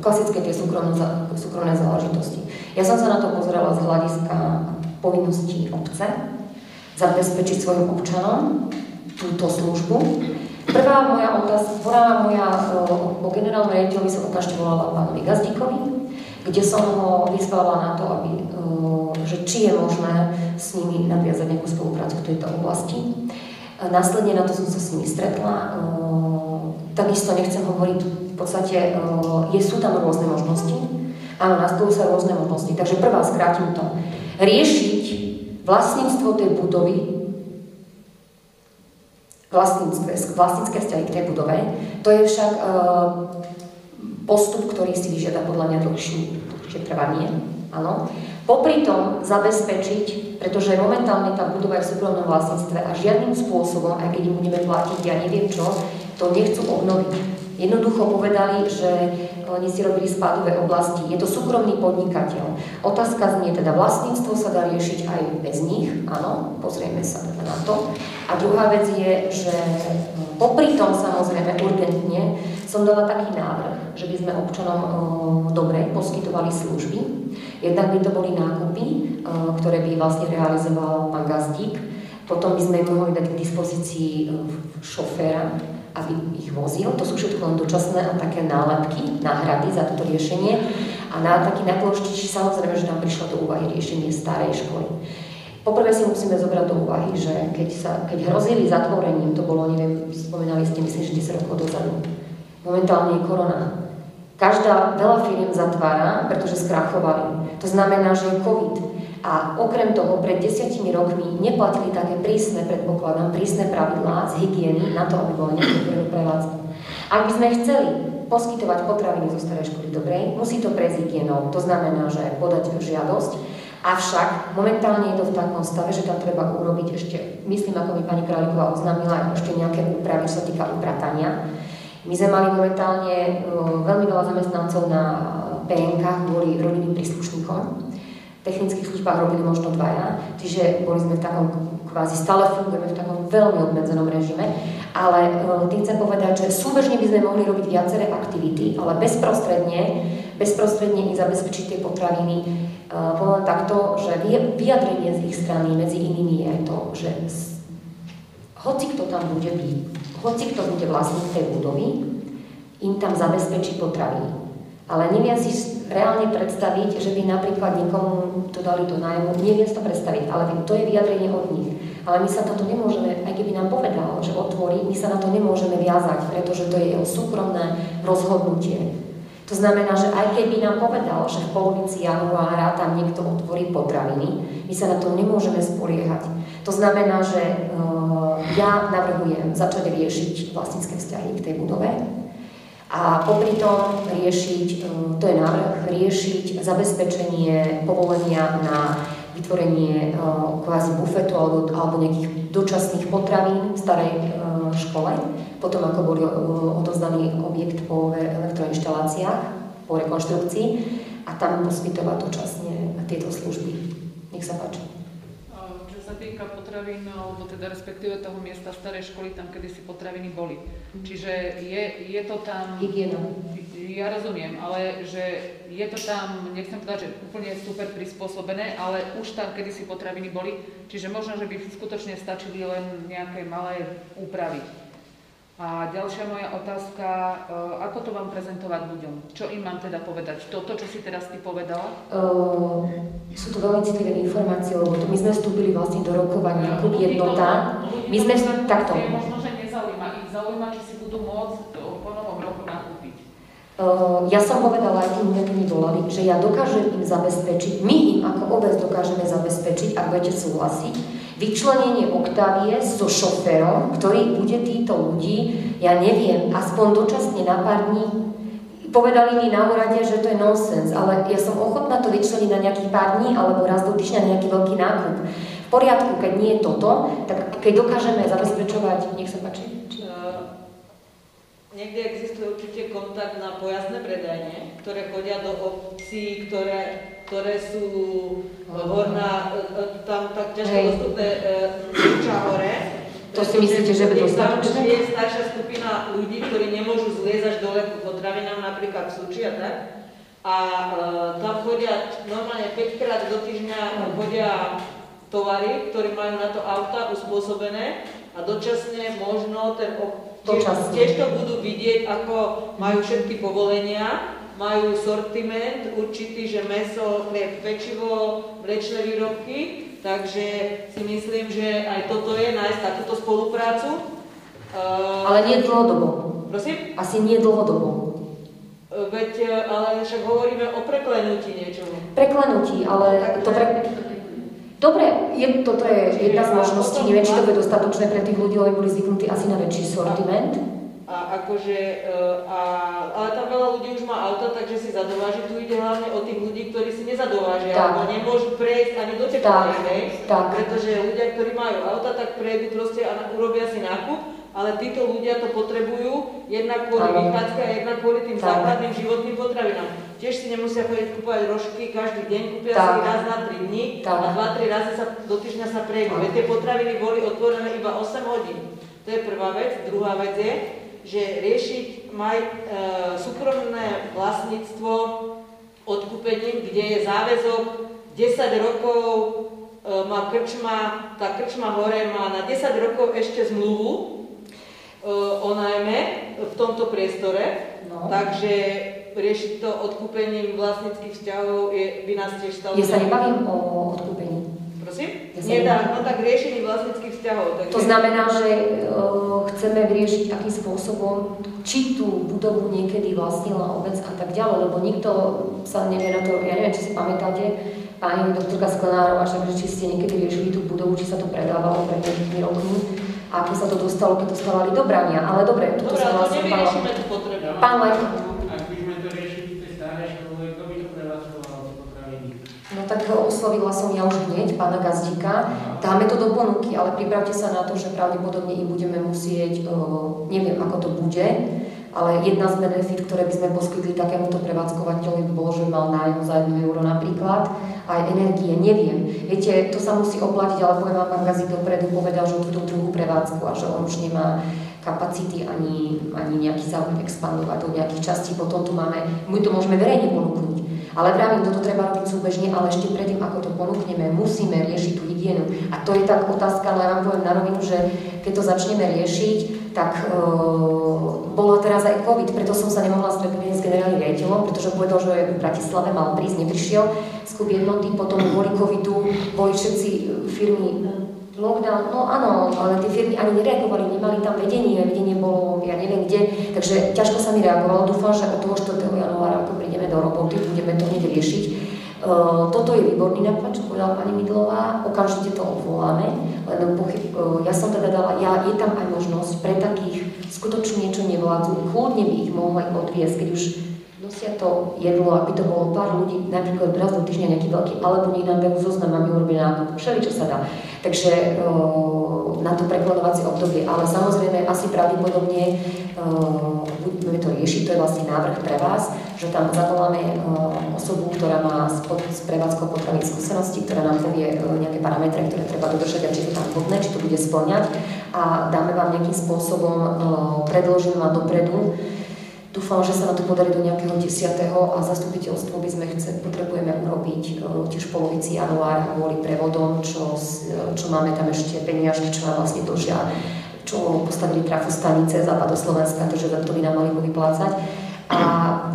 klasické tie súkromné, súkromné záležitosti. Ja som sa na to pozerala z hľadiska povinností obce, zabezpečiť svojim občanom túto službu. Prvá moja otázka, prvá moja, po e, generálnom riaditeľovi som okamžite volala pánovi Gazdíkovi, kde som ho vyzvala na to, aby, eh, že či je možné s nimi nadviazať nejakú spoluprácu v tejto oblasti. Následne na to som sa s nimi stretla. Eh, takisto nechcem hovoriť, v podstate eh, je, sú tam rôzne možnosti. Áno, nastavujú sa rôzne možnosti. Takže prvá, skrátim to. Riešiť vlastníctvo tej budovy, vlastníctve, vlastnícke vzťahy k tej budove, to je však postup, ktorý si vyžiada podľa mňa dlhšie, dlhšie trvanie. Áno. Popri tom zabezpečiť, pretože momentálne tá budova je v súkromnom vlastníctve a žiadnym spôsobom, aj keď im budeme platiť, ja neviem čo, to nechcú obnoviť. Jednoducho povedali, že oni si robili spádové oblasti. Je to súkromný podnikateľ. Otázka znie teda, vlastníctvo sa dá riešiť aj bez nich, áno, pozrieme sa teda na to. A druhá vec je, že popri tom samozrejme urgentne som dala taký návrh, že by sme občanom e, dobre poskytovali služby. Jednak by to boli nákupy, e, ktoré by vlastne realizoval pán Gazdík. Potom by sme mohli dať k dispozícii e, šoféra, aby ich vozil. To sú všetko len dočasné a také nálepky, náhrady za toto riešenie. A na taký najdôležitejší samozrejme, že tam prišlo do úvahy riešenie starej školy. Poprvé si musíme zobrať do úvahy, že keď, sa, keď hrozili zatvorením, to bolo, neviem, spomínali ste, myslím, že 10 rokov dozadu, momentálne je korona, Každá, veľa firiem zatvára, pretože skrachovali. To znamená, že je COVID. A okrem toho, pred desiatimi rokmi neplatili také prísne, predpokladám, prísne pravidlá z hygieny na to, aby bolo niektoré prevádzky. Ak by sme chceli poskytovať potraviny zo starej školy dobrej, musí to prejsť hygienou. To znamená, že podať žiadosť, Avšak momentálne je to v takom stave, že tam treba urobiť ešte, myslím, ako mi pani Králiková oznámila, ešte nejaké úpravy, čo sa týka upratania. My sme mali momentálne veľmi veľa zamestnancov na PNK kvôli rodinným príslušníkom. V technických službách robili možno dvaja, čiže boli sme v takom kvázi stále fungujeme v takom veľmi obmedzenom režime, ale tým chcem povedať, že súbežne by sme mohli robiť viaceré aktivity, ale bezprostredne, bezprostredne ich zabezpečiť tie potraviny Eh, poviem takto, že vyjadrenie z ich strany medzi inými je to, že hoci kto tam bude byť, hoci kto bude vlastník tej budovy, im tam zabezpečí potraviny. Ale neviem si reálne predstaviť, že by napríklad niekomu to dali do nájmu, neviem si to predstaviť, ale to je vyjadrenie od nich. Ale my sa na to nemôžeme, aj keby nám povedal, že otvorí, my sa na to nemôžeme viazať, pretože to je jeho súkromné rozhodnutie. To znamená, že aj keby nám povedal, že v polovici januára tam niekto otvorí potraviny, my sa na to nemôžeme spoliehať. To znamená, že uh, ja navrhujem začať riešiť vlastnícke vzťahy k tej budove a popri tom riešiť, uh, to je návrh, riešiť zabezpečenie povolenia na vytvorenie uh, kvázi bufetu alebo, nejakých dočasných potravín v starej škole potom ako bol odozdaný objekt po elektroinštaláciách, po rekonštrukcii a tam poskytovať dočasne tieto služby. Nech sa páči. Sa týka potravín, alebo teda respektíve toho miesta starej školy, tam kedysi potraviny boli. Mm. Čiže je, je to tam... Hygiena. Ja rozumiem, ale že je to tam, nechcem povedať, že úplne super prispôsobené, ale už tam kedysi potraviny boli, čiže možno, že by skutočne stačili len nejaké malé úpravy. A ďalšia moja otázka, eh, ako to mám prezentovať ľuďom? Čo im mám teda povedať? Toto, čo si teraz ty povedala? Uh, sú to veľmi citlivé informácie, lebo to my sme vstúpili vlastne do rokovania klub jednota. My sme takto. Možno, že nezaujíma. Ich zaujíma, či si budú môcť po novom roku nakúpiť. Uh, ja som povedala aj tým, mi volali, že ja dokážem im zabezpečiť, my im ako obec dokážeme zabezpečiť, ak budete súhlasiť, vyčlenenie Oktavie so šoférom, ktorý bude týchto ľudí, ja neviem, aspoň dočasne na pár dní. Povedali mi na úrade, že to je nonsens, ale ja som ochotná to vyčleniť na nejakých pár dní alebo raz do týždňa nejaký veľký nákup. V poriadku, keď nie je toto, tak keď dokážeme zabezpečovať, nech sa páči. Niekde existuje určite kontakt na pojazdné predajne, ktoré chodia do obcí, ktoré ktoré sú horná, e, e, tam tak ťažko dostupné Ča e, hore. To si myslíte, že by dostatočné? Je staršia skupina ľudí, ktorí nemôžu zliezť až dole ku potravinám, napríklad v Suči a tak. A e, tam chodia normálne 5 krát do týždňa chodia tovary, ktorí majú na to auta uspôsobené a dočasne možno ten tiež, tiež to budú vidieť, ako majú všetky povolenia majú sortiment určitý, že meso, chlieb, pečivo, mliečne výrobky, takže si myslím, že aj toto je nájsť takúto spoluprácu. Ale nie dlhodobo. Prosím? Asi nie dlhodobo. Veď, ale však hovoríme o preklenutí niečoho. Preklenutí, ale to pre... Dobre, je, toto je jedna z možností, neviem, či to bude dostatočné pre tých ľudí, ale boli zvyknutí asi na väčší sortiment. A akože, e, a, ale tam veľa ľudí už má auta, takže si zadováži. Tu ide hlavne o tých ľudí, ktorí si nezadovážia, tak. alebo nemôžu prejsť ani do teplnej, pretože ľudia, ktorí majú auta, tak prejdú proste a urobia si nákup, ale títo ľudia to potrebujú jednak kvôli vychádzke a jednak kvôli tým tak. základným životným potravinám. Tiež si nemusia chodiť kúpovať rožky každý deň, kúpia tak. si raz na 3 dní tak. a 2-3 razy sa do týždňa sa prejdú. Veď tie potraviny boli otvorené iba 8 hodín. To je prvá vec. Druhá vec je, že riešiť maj, e, súkromné vlastníctvo odkúpením, kde je záväzok 10 rokov e, má krčma, tá krčma hore má na 10 rokov ešte zmluvu e, o najmä v tomto priestore, no. takže riešiť to odkúpením vlastníckých vzťahov je, by nás tiež stalo... Ja sa nebavím o odkúpení. Prosím? Nedá, no tak riešení vlastnických vzťahov. Takže... To znamená, že uh, chceme vyriešiť, akým spôsobom, či tú budovu niekedy vlastnila obec a tak ďalej, lebo nikto sa nevie na to, ja neviem, či si pamätáte, pani doktorka Sklenárová, že či ste niekedy riešili tú budovu, či sa to predávalo pred nejakými rokmi, a ako sa to dostalo, keď to stávali do brania. Ale dobre, toto Dobre, sa to vlastne pán, nevyriešime tú potrebu. pán Lech, Ak by sme to riešili v tej starej škole, kto by to prevádzkoval tie potraviny? No tak oslovila som ja už hneď pána Gazdíka. Dáme to do ponuky, ale pripravte sa na to, že pravdepodobne im budeme musieť, neviem ako to bude, ale jedna z benefit, ktoré by sme poskytli takémuto prevádzkovateľovi, by bolo, že mal nájom za 1 euro napríklad, aj energie, neviem. Viete, to sa musí oplatiť, ale poviem vám, pán Gazdík dopredu povedal, že túto druhú prevádzku a že on už nemá kapacity ani, ani nejaký záujem expandovať do nejakých častí. Potom tu máme, my to môžeme verejne ponúknuť. Ale vravím, toto treba robiť súbežne, ale ešte predtým, ako to ponúkneme, musíme riešiť tú hygienu. A to je tak otázka, ale ja vám poviem na rovinu, že keď to začneme riešiť, tak e, bolo teraz aj COVID, preto som sa nemohla stretnúť s generálnym riaditeľom, pretože povedal, že v Bratislave mal prísť, neprišiel klub jednoty, potom kvôli covidu boli všetci firmy lockdown, no áno, ale tie firmy ani nereagovali, nemali tam vedenie, vedenie bolo, ja neviem kde, takže ťažko sa mi reagovalo. Dúfam, že od toho 4. januára, ako do roboty, budeme to hneď riešiť. Uh, toto je výborný nápad, čo povedala pani Midlová, okamžite to odvoláme, len pochyb, uh, ja som teda dala, ja, je tam aj možnosť pre takých skutočne niečo nevládzu, kľudne by ich mohli odviesť, keď už nosia to jedlo, aby to bolo pár ľudí, napríklad raz do týždňa nejaký veľký, alebo nech nám dajú zoznam, aby urobili nákup, všeli, čo sa dá. Takže uh, na to prekladovacie obdobie, ale samozrejme asi pravdepodobne budeme to riešiť, to je vlastne návrh pre vás, že tam zavoláme uh, osobu, ktorá má s, prevádzkou potravín skúsenosti, ktorá nám povie uh, nejaké parametre, ktoré treba dodržať a či to tam vhodné, či to bude splňať a dáme vám nejakým spôsobom, uh, predložím vám dopredu, Dúfam, že sa nám to podarí do nejakého 10. a zastupiteľstvo by sme chce, potrebujeme urobiť tiež v polovici januára kvôli prevodom, čo, e, čo máme tam ešte peniažky, čo nám vlastne dožia, čo postavili trafostanice západoslovenska, takže za to by nám mali vyplácať. A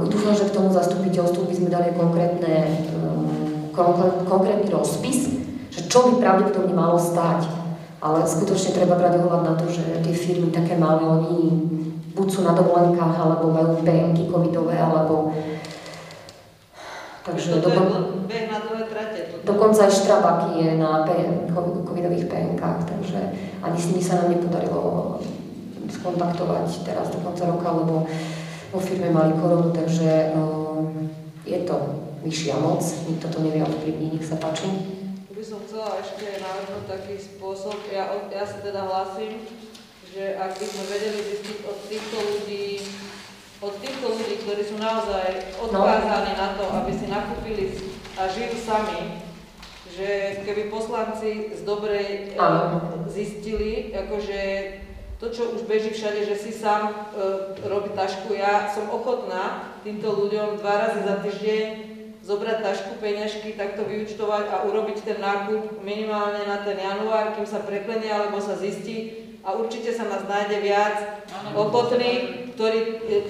dúfam, že k tomu zastupiteľstvu by sme dali konkrétne, konkré- konkrétny rozpis, že čo by pravdepodobne malo stáť. Ale skutočne treba brať ohľad na to, že tie firmy také malé, oni buď sú na dovolenkách, alebo majú PMky covidové, alebo... Takže Toto je dokon, beh na dlhé trate. Toto. dokonca aj Štrabaky je na covidových PMkách, takže ani s nimi sa nám nepodarilo skontaktovať teraz do konca roka, lebo vo firme mali koronu, takže um, je to vyššia moc, nikto to nevie ovplyvniť, nech sa páči. By som chcela ešte navrhnúť taký spôsob, ja, ja sa teda hlasím, že ak by sme vedeli zistiť od týchto ľudí, od týchto ľudí, ktorí sú naozaj odkázaní na to, aby si nakúpili a žijú sami, že keby poslanci z dobrej e, Áno. zistili, akože to, čo už beží všade, že si sám e, robí tašku, ja som ochotná týmto ľuďom dva razy za týždeň zobrať tašku, peňažky, takto vyučtovať a urobiť ten nákup minimálne na ten január, kým sa preklenie alebo sa zistí a určite sa nás nájde viac ochotných, ktorý,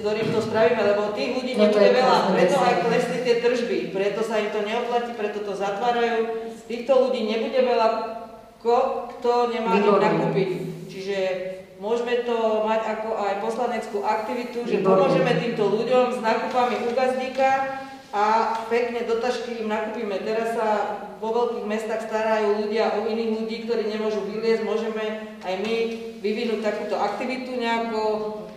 ktorým to spravíme, lebo tých ľudí No nebude veľa, preto aj klesli tie tržby, preto sa im to neoplatí, preto to zatvárajú. Týchto ľudí nebude veľa, ko, kto nemá Výborné. nakúpiť. Čiže môžeme to mať ako aj poslaneckú aktivitu, že pomôžeme týmto ľuďom s nákupami u gazdíka a pekne do tašky im nakúpime. Teraz sa vo veľkých mestách starajú ľudia o iných ľudí, ktorí nemôžu vyliezť. Môžeme aj my vyvinúť takúto aktivitu nejako,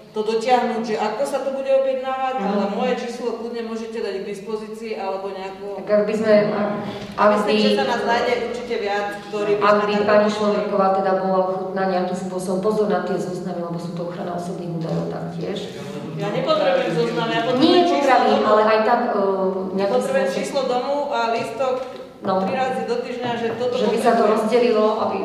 to dotiahnuť, že ako sa to bude objednávať, Mhm. ale moje číslo kľudne môžete dať k dispozícii alebo nejako... Tak ak by sme, ak by, Myslím, že sa nás nájde určite viac, ktorí by ak by pani pomohli. Šloverková teda bola ochotná nejakým spôsobom pozor na tie zoznamy, lebo sú to ochrana osobných údajov taktiež. Ja nepotrebujem zoznam, ja potrebujem Nie domu. ale aj tak uh, Potrebujem číslo domu a listok No. tri razy do týždňa, že toto že by sa to potrebujem. rozdelilo, aby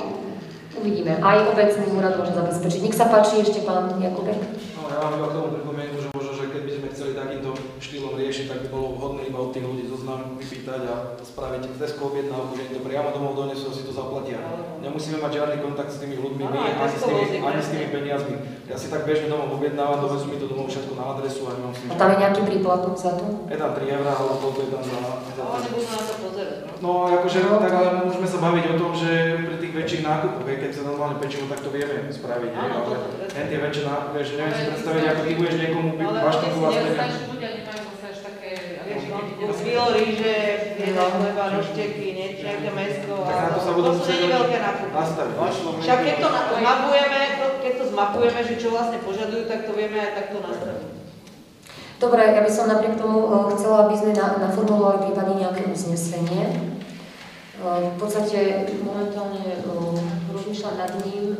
uvidíme. Aj obecný úrad môže zabezpečiť. Nech sa páči ešte pán Jakubek. No, ja mám iba k tomu pripomienku, že možno, že keby sme chceli takýmto štýlom riešiť, tak by bolo vhodné iba od tých ľudí zoznam vypýtať a spraviť Tesco objednávku, že im to priamo domov donesú a si to zaplatia. Nemusíme mať žiadny kontakt s tými ľuďmi, my, ani, s tými, ani s tými peniazmi. Ja si tak bežne domov objednávam, dovezú mi to domov všetko na adresu a nemám s tým A tam je nejaký príplatok za to? Je tam 3 eurá, alebo koľko je tam za... za. No. No akože, tak ale môžeme sa baviť o tom, že pri tých väčších nákupoch, keď sa normálne pečivo, tak to vieme spraviť, ale tie väčšie nákupy, že neviem si predstaviť, ako ty budeš niekomu Ale baštanku oni si vlastne. nestarší ľudia nemajú zase až také, Kilo ríže, jedna chleba, rošteky, niečo, nejaké mesko Tak na to sa to budú sú musieť nie veľké nákupy. nastaviť. Však keď to zmapujeme, keď to zmapujeme, že čo vlastne požadujú, tak to vieme aj takto nastaviť. Dobre, ja by som napriek tomu eh, chcela, aby sme na- naformulovali prípadne nejaké uznesenie. Eh, V podstate momentálne eh, rozmýšľam nad ním.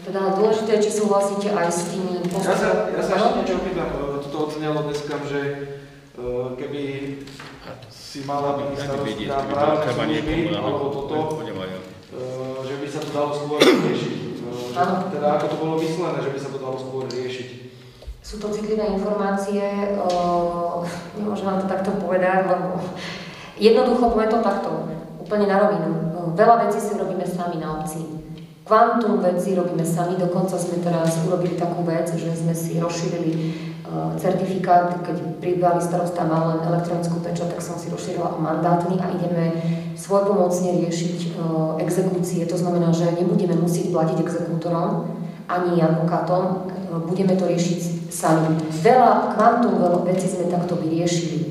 Teda dôležité, či súhlasíte aj s tými Ja sa, ja sa ešte niečo opýtam, e, toto ocenilo dneska, že e, keby si mala byť starostka treba služby, alebo toto, e, že by sa to dalo skôr riešiť. E. Teda ako to bolo myslené, že by sa to dalo skôr riešiť. Sú to citlivé informácie, nemôžem vám to takto povedať, lebo jednoducho poviem to takto, úplne na rovinu. Veľa vecí si robíme sami na obci. Kvantum veci robíme sami, dokonca sme teraz urobili takú vec, že sme si rozšírili uh, certifikát, keď pribali starosta mal len elektronickú pečať, tak som si rozšírila o mandátny a ideme svojpomocne riešiť uh, exekúcie. To znamená, že nebudeme musieť platiť exekútorom, ani advokátom, e, budeme to riešiť sami. Veľa kvantum veľa vecí sme takto vyriešili. E,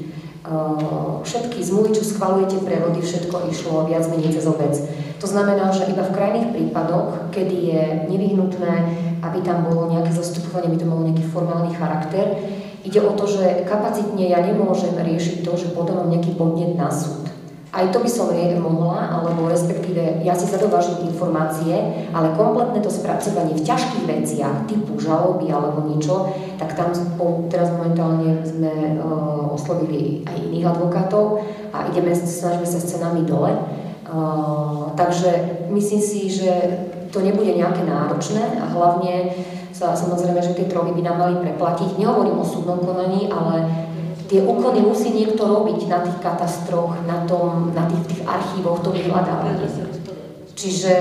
Všetky zmluvy, čo schvalujete, prevody, všetko išlo viac menej cez obec. To znamená, že iba v krajných prípadoch, kedy je nevyhnutné, aby tam bolo nejaké zastupovanie, aby to malo nejaký formálny charakter, ide o to, že kapacitne ja nemôžem riešiť to, že podávam nejaký podnet na súd. Aj to by som mohla, alebo respektíve ja si zadovážim informácie, ale kompletné to spracovanie v ťažkých veciach, typu žaloby alebo niečo, tak tam teraz momentálne sme e, oslovili aj iných advokátov a ideme, snažíme sa s cenami dole. Takže myslím si, že to nebude nejaké náročné a hlavne sa, samozrejme, že tie troly by nám mali preplatiť. Nehovorím o súdnom konaní, ale tie úkony musí niekto robiť na tých katastroch, na, tom, na tých, tých archívoch, to vyhľadávaní. Čiže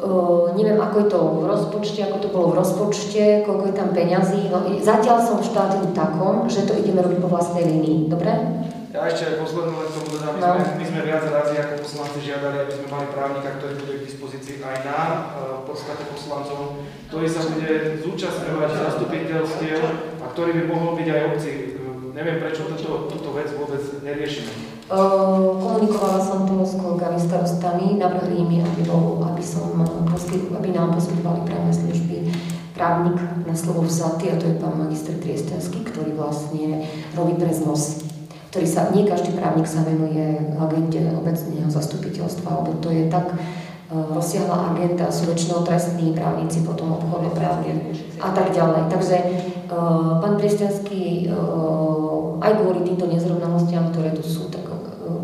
uh, neviem, ako je to v rozpočte, ako to bolo v rozpočte, koľko je tam peňazí. No, zatiaľ som v štádiu takom, že to ideme robiť po vlastnej línii. Dobre? Ja ešte poslednú len tomu dodám, my, No. sme, my sme viac razy ako poslanci žiadali, aby sme mali právnika, ktorý bude k dispozícii aj nám, e, v podstate poslancom, ktorý sa bude zúčastňovať zastupiteľstiev a ktorý by mohol byť aj obci. E, Neviem, prečo toto, túto vec vôbec neriešime. Uh, komunikovala som to s kolegami starostami, navrhli mi, aby, bol, aby, som, poskyt, aby nám poskytovali právne služby právnik na slovo vzatý, a to je pán magister Triestenský, ktorý vlastne robí preznos ktorý sa, nie každý právnik sa venuje agente obecného zastupiteľstva, lebo to je tak uh, rozsiahla agenta, sú väčšinou trestní právnici, potom obchodné právne a tak ďalej. Takže uh, pán Priestenský uh, aj kvôli týmto nezrovnalostiam, ktoré tu sú, tak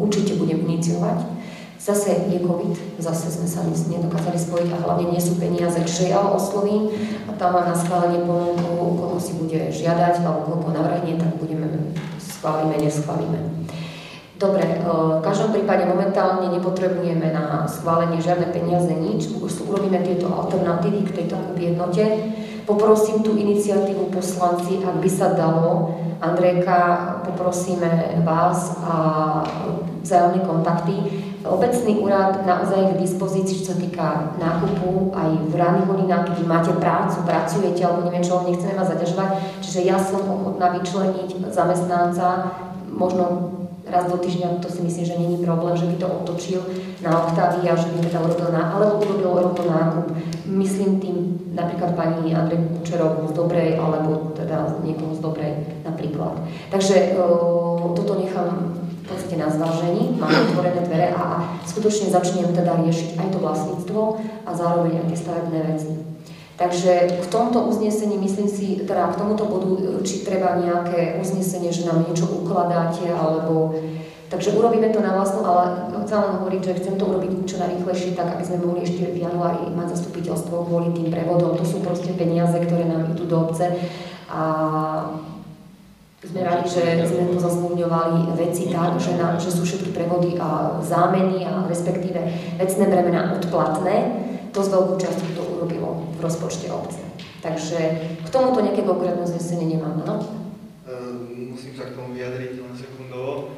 určite budem iniciovať. Zase je COVID, zase sme sa nedokázali spojiť a hlavne nie sú peniaze, čiže ja ho oslovím a tam mám na schválenie ponuku, koľko si bude žiadať alebo koľko navrhne, tak budeme schválime, neschválime. Dobre, e, v každom prípade momentálne nepotrebujeme na schválenie žiadne peniaze, nič. Už urobíme tieto alternatívy k tejto jednote. Poprosím tú iniciatívu poslanci, ak by sa dalo. Andrejka, poprosíme vás a vzájomné kontakty. Obecný úrad naozaj k dispozícii, čo sa týka nákupu, aj v ranných hodinách, keď máte prácu, pracujete, alebo neviem čo, nechceme vás zaťažovať. Čiže ja som ochotná vyčleniť zamestnanca, možno raz do týždňa, to si myslím, že není problém, že by to otočil na oktávy a že by teda urobil na, alebo urobil rovno nákup. Myslím tým napríklad pani Andrej Kučerovú z Dobrej, alebo teda niekoho z Dobrej napríklad. Takže uh, toto nechám podstate na zvážení, mám otvorené dvere a skutočne začnem teda riešiť aj to vlastníctvo a zároveň aj tie stavebné veci. Takže v tomto uznesení, myslím si, teda k tomuto bodu, či treba nejaké uznesenie, že nám niečo ukladáte, alebo... Takže urobíme to na vlastnú, ale chcem len hovoriť, že chcem to urobiť čo najrýchlejšie, tak aby sme mohli ešte v januári mať zastupiteľstvo kvôli tým prevodom. To sú proste peniaze, ktoré nám idú do obce a sme radi, že sme to zazmluvňovali veci tak, že, na, že sú všetky prevody a zámeny a respektíve vecné bremená odplatné. To z veľkú časťou to urobilo v rozpočte obce. Takže k tomuto nejaké konkrétne uznesenie nemám? Ehm, musím sa k tomu vyjadriť len sekundovo.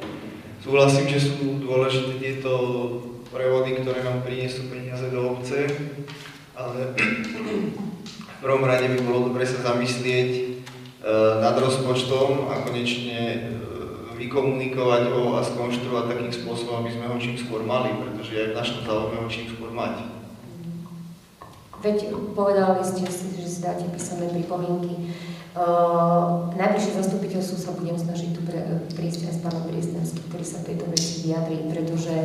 Sú súhlasím, že sú dôležité tieto prevody, ktoré nám prinesú peniaze do obce, ale v prvom rade by bolo dobre sa zamyslieť nad rozpočtom a konečne e, vykomunikovať ho a skonštruovať takým spôsobom, aby sme ho čím skôr mali, pretože aj v našom záujme ho čím skôr mať. Veď povedali ste si, že si dáte písomné pripomienky. Uh, najbližšie zastupiteľstvo sa budem snažiť tu pre, prísť aj s pánom Priestensky, ktorý sa v tejto veci vyjadrí, pretože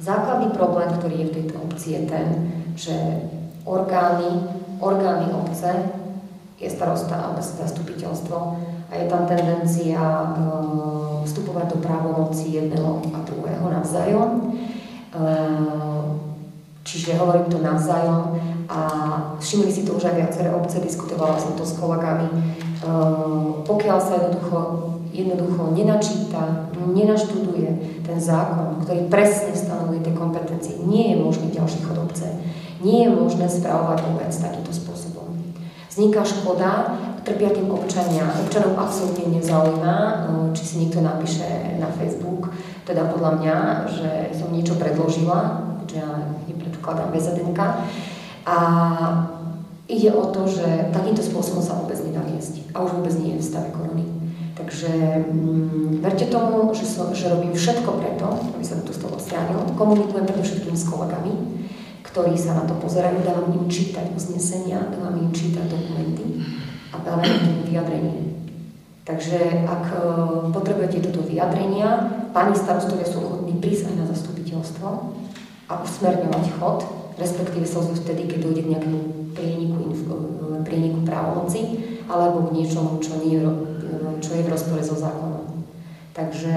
základný problém, ktorý je v tejto obci, je ten, že orgány, orgány obce je starosta a zastupiteľstvo a je tam tendencia uh, vstupovať do právomoci jedného a druhého navzájom. Uh, čiže hovorím to navzájom a všimli si to už aj viaceré obce, diskutovala som to s kolegami. Ehm, pokiaľ sa jednoducho, jednoducho nenačíta, nenaštuduje ten zákon, ktorý presne stanovuje tie kompetencie, nie je možný ďalší chod obce. Nie je možné správovať obec takýmto spôsobom. Vzniká škoda, trpia tým občania. Občanov absolútne nezaujíma, ehm, či si niekto napíše na Facebook, teda podľa mňa, že som niečo predložila, že ja nepredkladám bez a ide o to, že takýmto spôsobom sa vôbec nedá viesť. A už vôbec nie je v stave korony. Takže mm, verte tomu, že, som, že robím všetko preto, aby sa to z toho odstránil. Komunikujem predovšetkým s kolegami, ktorí sa na to pozerajú, dávam im čítať uznesenia, dávam im čítať dokumenty a dávam im vyjadrenie. Takže ak e, potrebujete toto vyjadrenia, pani starostovia sú ochotní prísť aj na zastupiteľstvo a usmerňovať chod respektíve slzu vtedy, keď dojde k nejakému prieniku, prieniku právomoci alebo k niečomu, čo, nie, čo je v rozpore so zákonom. Takže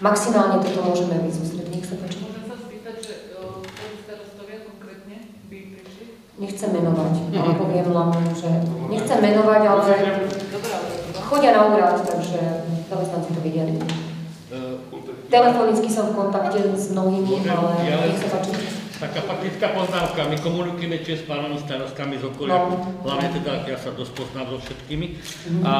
maximálne toto môžeme byť sústrediť. Nech sa páči. Môžem sa spýtať, že ktorí starostovia konkrétne by prišli? Nechcem menovať, ale poviem len, že nechcem menovať, ale chodia na úrad, takže zamestnanci to videli. Telefonicky som v kontakte s mnohými, ale nech sa páči. Taká faktická poznámka. My komunikujeme tiež s pánami starostkami z okolia, no. hlavne teda ja sa dosť poznám so všetkými. Mm-hmm. A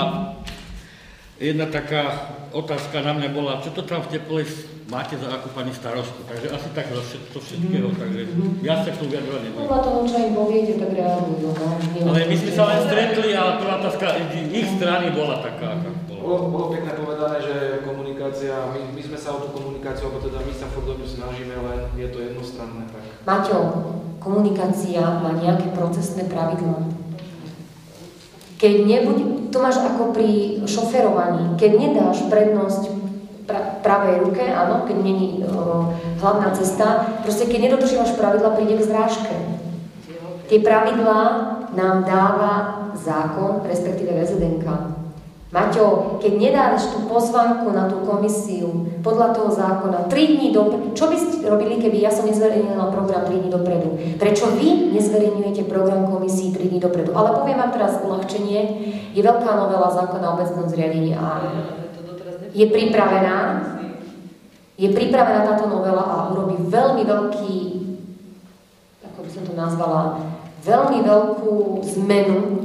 jedna taká otázka na mňa bola, čo to tam v Teplej máte za akú pani starostku, takže asi tak zo všetko, všetkého, mm-hmm. takže ja sa tu vyjadrovať nebudem. Podľa toho, čo im poviete, tak reagujú. No. Ale my sme sa len stretli, ale prvá otázka ich strany bola taká, aká bola. Bolo, bolo pekne povedané, že komunikácia, my, my sme sa o tú komunikáciu, alebo teda my sa furt o ňu snažíme, len je to jednostranné. Tak. Maťo, komunikácia má nejaké procesné pravidlá. Keď nebude, to máš ako pri šoferovaní, keď nedáš prednosť pra, pravej ruke, áno, keď není uh, hlavná cesta, proste keď nedodržívaš pravidla, príde k zrážke. Tie pravidlá nám dáva zákon, respektíve VZDNK. Maťo, keď nedáš tú pozvanku na tú komisiu podľa toho zákona 3 dní dopredu, čo by ste robili, keby ja som nezverejnila program 3 dní dopredu? Prečo vy nezverejňujete program komisii 3 dní dopredu? Ale poviem vám teraz uľahčenie, je veľká novela zákona o obecnom zriadení a je pripravená, je pripravená táto novela a urobí veľmi veľký, ako by som to nazvala, veľmi veľkú zmenu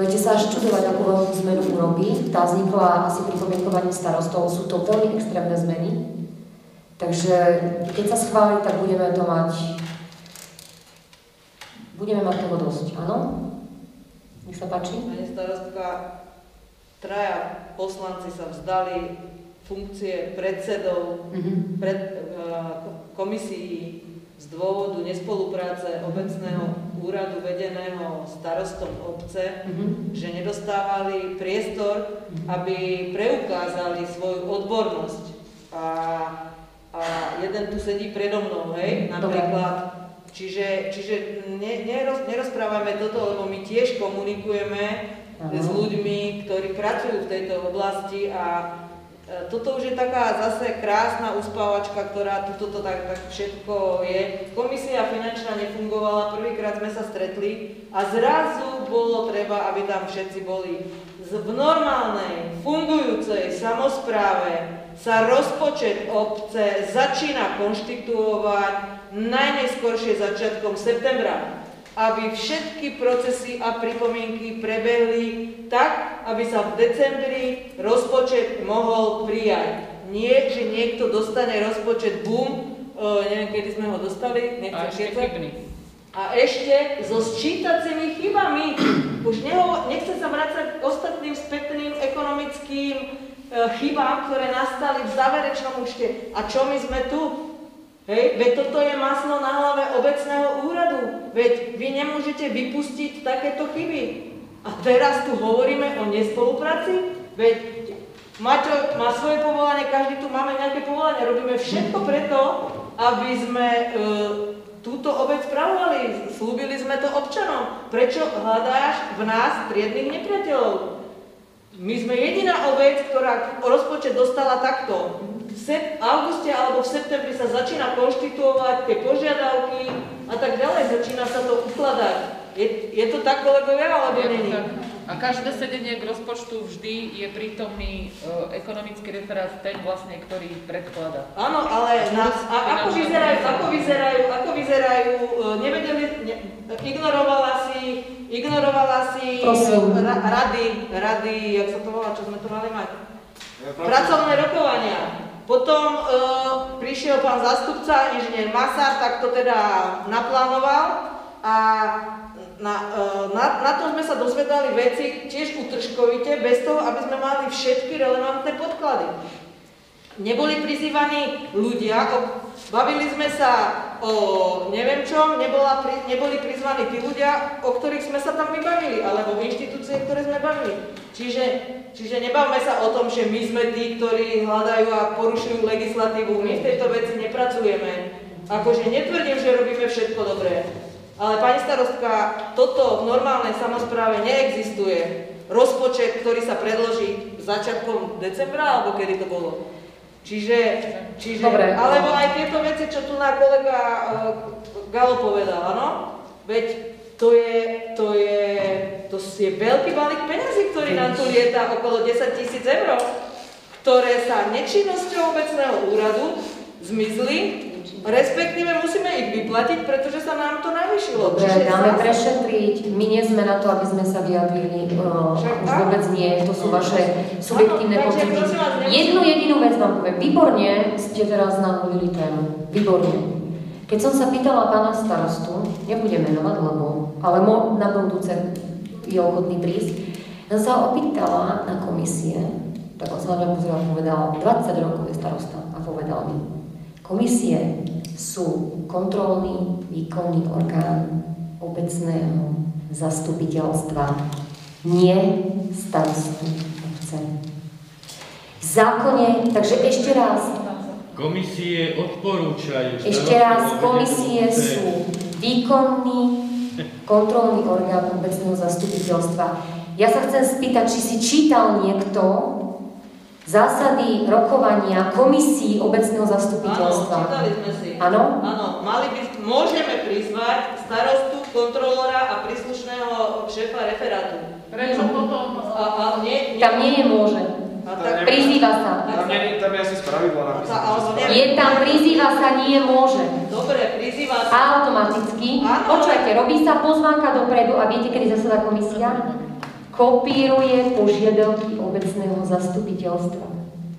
Budete sa až čudovať, akú veľkú zmenu urobí. Tá vznikla asi pripomienkovaním starostov. Sú to veľmi extrémne zmeny. Takže keď sa schváli, tak budeme to mať budeme mať toho dosť, áno? Nech sa páči. Pani starostka, traja poslanci sa vzdali funkcie predsedov mm-hmm. pred, uh, komisií z dôvodu nespolupráce obecného úradu vedeného starostom obce, mm-hmm. že nedostávali priestor, aby preukázali svoju odbornosť. A, a jeden tu sedí predo mnou, hej, napríklad. Čiže, čiže ne, neroz, nerozprávame toto, lebo my tiež komunikujeme Aha. s ľuďmi, ktorí pracujú v tejto oblasti a toto už je taká zase krásna uspávačka, ktorá tu toto tak, tak všetko je. Komisia finančná nefungovala, prvýkrát sme sa stretli a zrazu bolo treba, aby tam všetci boli. V normálnej, fungujúcej samozpráve sa rozpočet obce začína konštituovať najneskôršie začiatkom septembra. Aby všetky procesy a pripomienky prebehli tak, aby sa v decembri rozpočet mohol prijať. Nie, že niekto dostane rozpočet bum, e, neviem, kedy sme ho dostali, A ešte chybný. a ešte so sčítacími chybami. Už neho, nechce sa vrácať k ostatným spätným ekonomickým e, chybám, ktoré nastali v záverečnom účte. A čo my sme tu? Hej, veď toto je maslo na hlave obecného úradu. Veď vy nemôžete vypustiť takéto chyby. A teraz tu hovoríme o nespolupráci? Veď Maťo má svoje povolanie, každý tu máme nejaké povolanie. Robíme všetko preto, aby sme e, túto obec spravovali. Slúbili sme to občanom. Prečo hľadáš v nás triednych nepriateľov? My sme jediná obec, ktorá rozpočet dostala takto. V sep- auguste alebo v septembri sa začína konštituovať tie požiadavky a tak ďalej. Začína sa to ukladať. Je, je to tak, kolegovia, alebo tak. A každé sedenie k rozpočtu vždy je prítomný e, ekonomický referát ten vlastne, ktorý predkladá. Áno, ale na, a ako vyzerajú, ako vyzerajú, ako vyzerajú, e, nevedeli, ne, ignorovala si, ignorovala si e, ra, rady, rady, jak sa to volá, čo sme to mali mať? Pracovné rokovania. Potom e, prišiel pán zastupca, inžinier Masár, tak to teda naplánoval a na, e, na, na tom sme sa dozvedali veci tiež utržkovite, bez toho, aby sme mali všetky relevantné podklady. Neboli prizývaní ľudia, bavili sme sa o neviem čom, nebola, neboli prizvaní tí ľudia, o ktorých sme sa tam vybavili, alebo inštitúcie, ktoré sme bavili. Čiže, čiže nebavme sa o tom, že my sme tí, ktorí hľadajú a porušujú legislatívu. My v tejto veci nepracujeme. Akože netvrdím, že robíme všetko dobré. Ale pani starostka, toto v normálnej samozpráve neexistuje. Rozpočet, ktorý sa predloží začiatkom decembra, alebo kedy to bolo. Čiže, čiže Dobre. alebo aj tieto veci, čo tu na kolega uh, Galo povedal, áno? Veď to je, to je, to je veľký balík peniazy, ktorý nám tu lieta okolo 10 tisíc eur, ktoré sa nečinnosťou obecného úradu zmizli, respektíve musíme ich vyplatiť, pretože sa nám to navýšilo. Dobre, dáme prešetriť. My nie sme na to, aby sme sa vyjadrili. Uh, už vôbec nie. To sú vaše subjektívne pocity. Jednu jedinú vec vám poviem. Výborne ste teraz navolili tému. Výborne. Keď som sa pýtala pána starostu, nebudem menovať, lebo, ale mo, na budúce je ochotný prísť, som sa opýtala na komisie, tak on sa na mňa pozrel a povedal, 20 rokov je starosta a povedal mi, komisie sú kontrolný výkonný orgán obecného zastupiteľstva, nie starostu obce. V zákone, takže ešte raz, Komisie odporúčajú. ešte raz, komisie sú výkonný kontrolný orgán obecného zastupiteľstva. Ja sa chcem spýtať, či si čítal niekto zásady rokovania komisí obecného Áno, zastupiteľstva. čítali sme si. Áno? Áno, mali by, môžeme prizvať starostu, kontrolora a príslušného šéfa referátu. Prečo potom? A, a nie, nie, Tam nie je môže. a tak, Prizýva sa. Tam, nie, tam je asi spravidla a, napísané. Je tam prizýva sa, nie môže. Dobre, prizýva sa. Automaticky. Áno. Počujete, robí sa pozvánka dopredu a viete, kedy zasadá komisia? Kopíruje požiadavky obecného zastupiteľstva.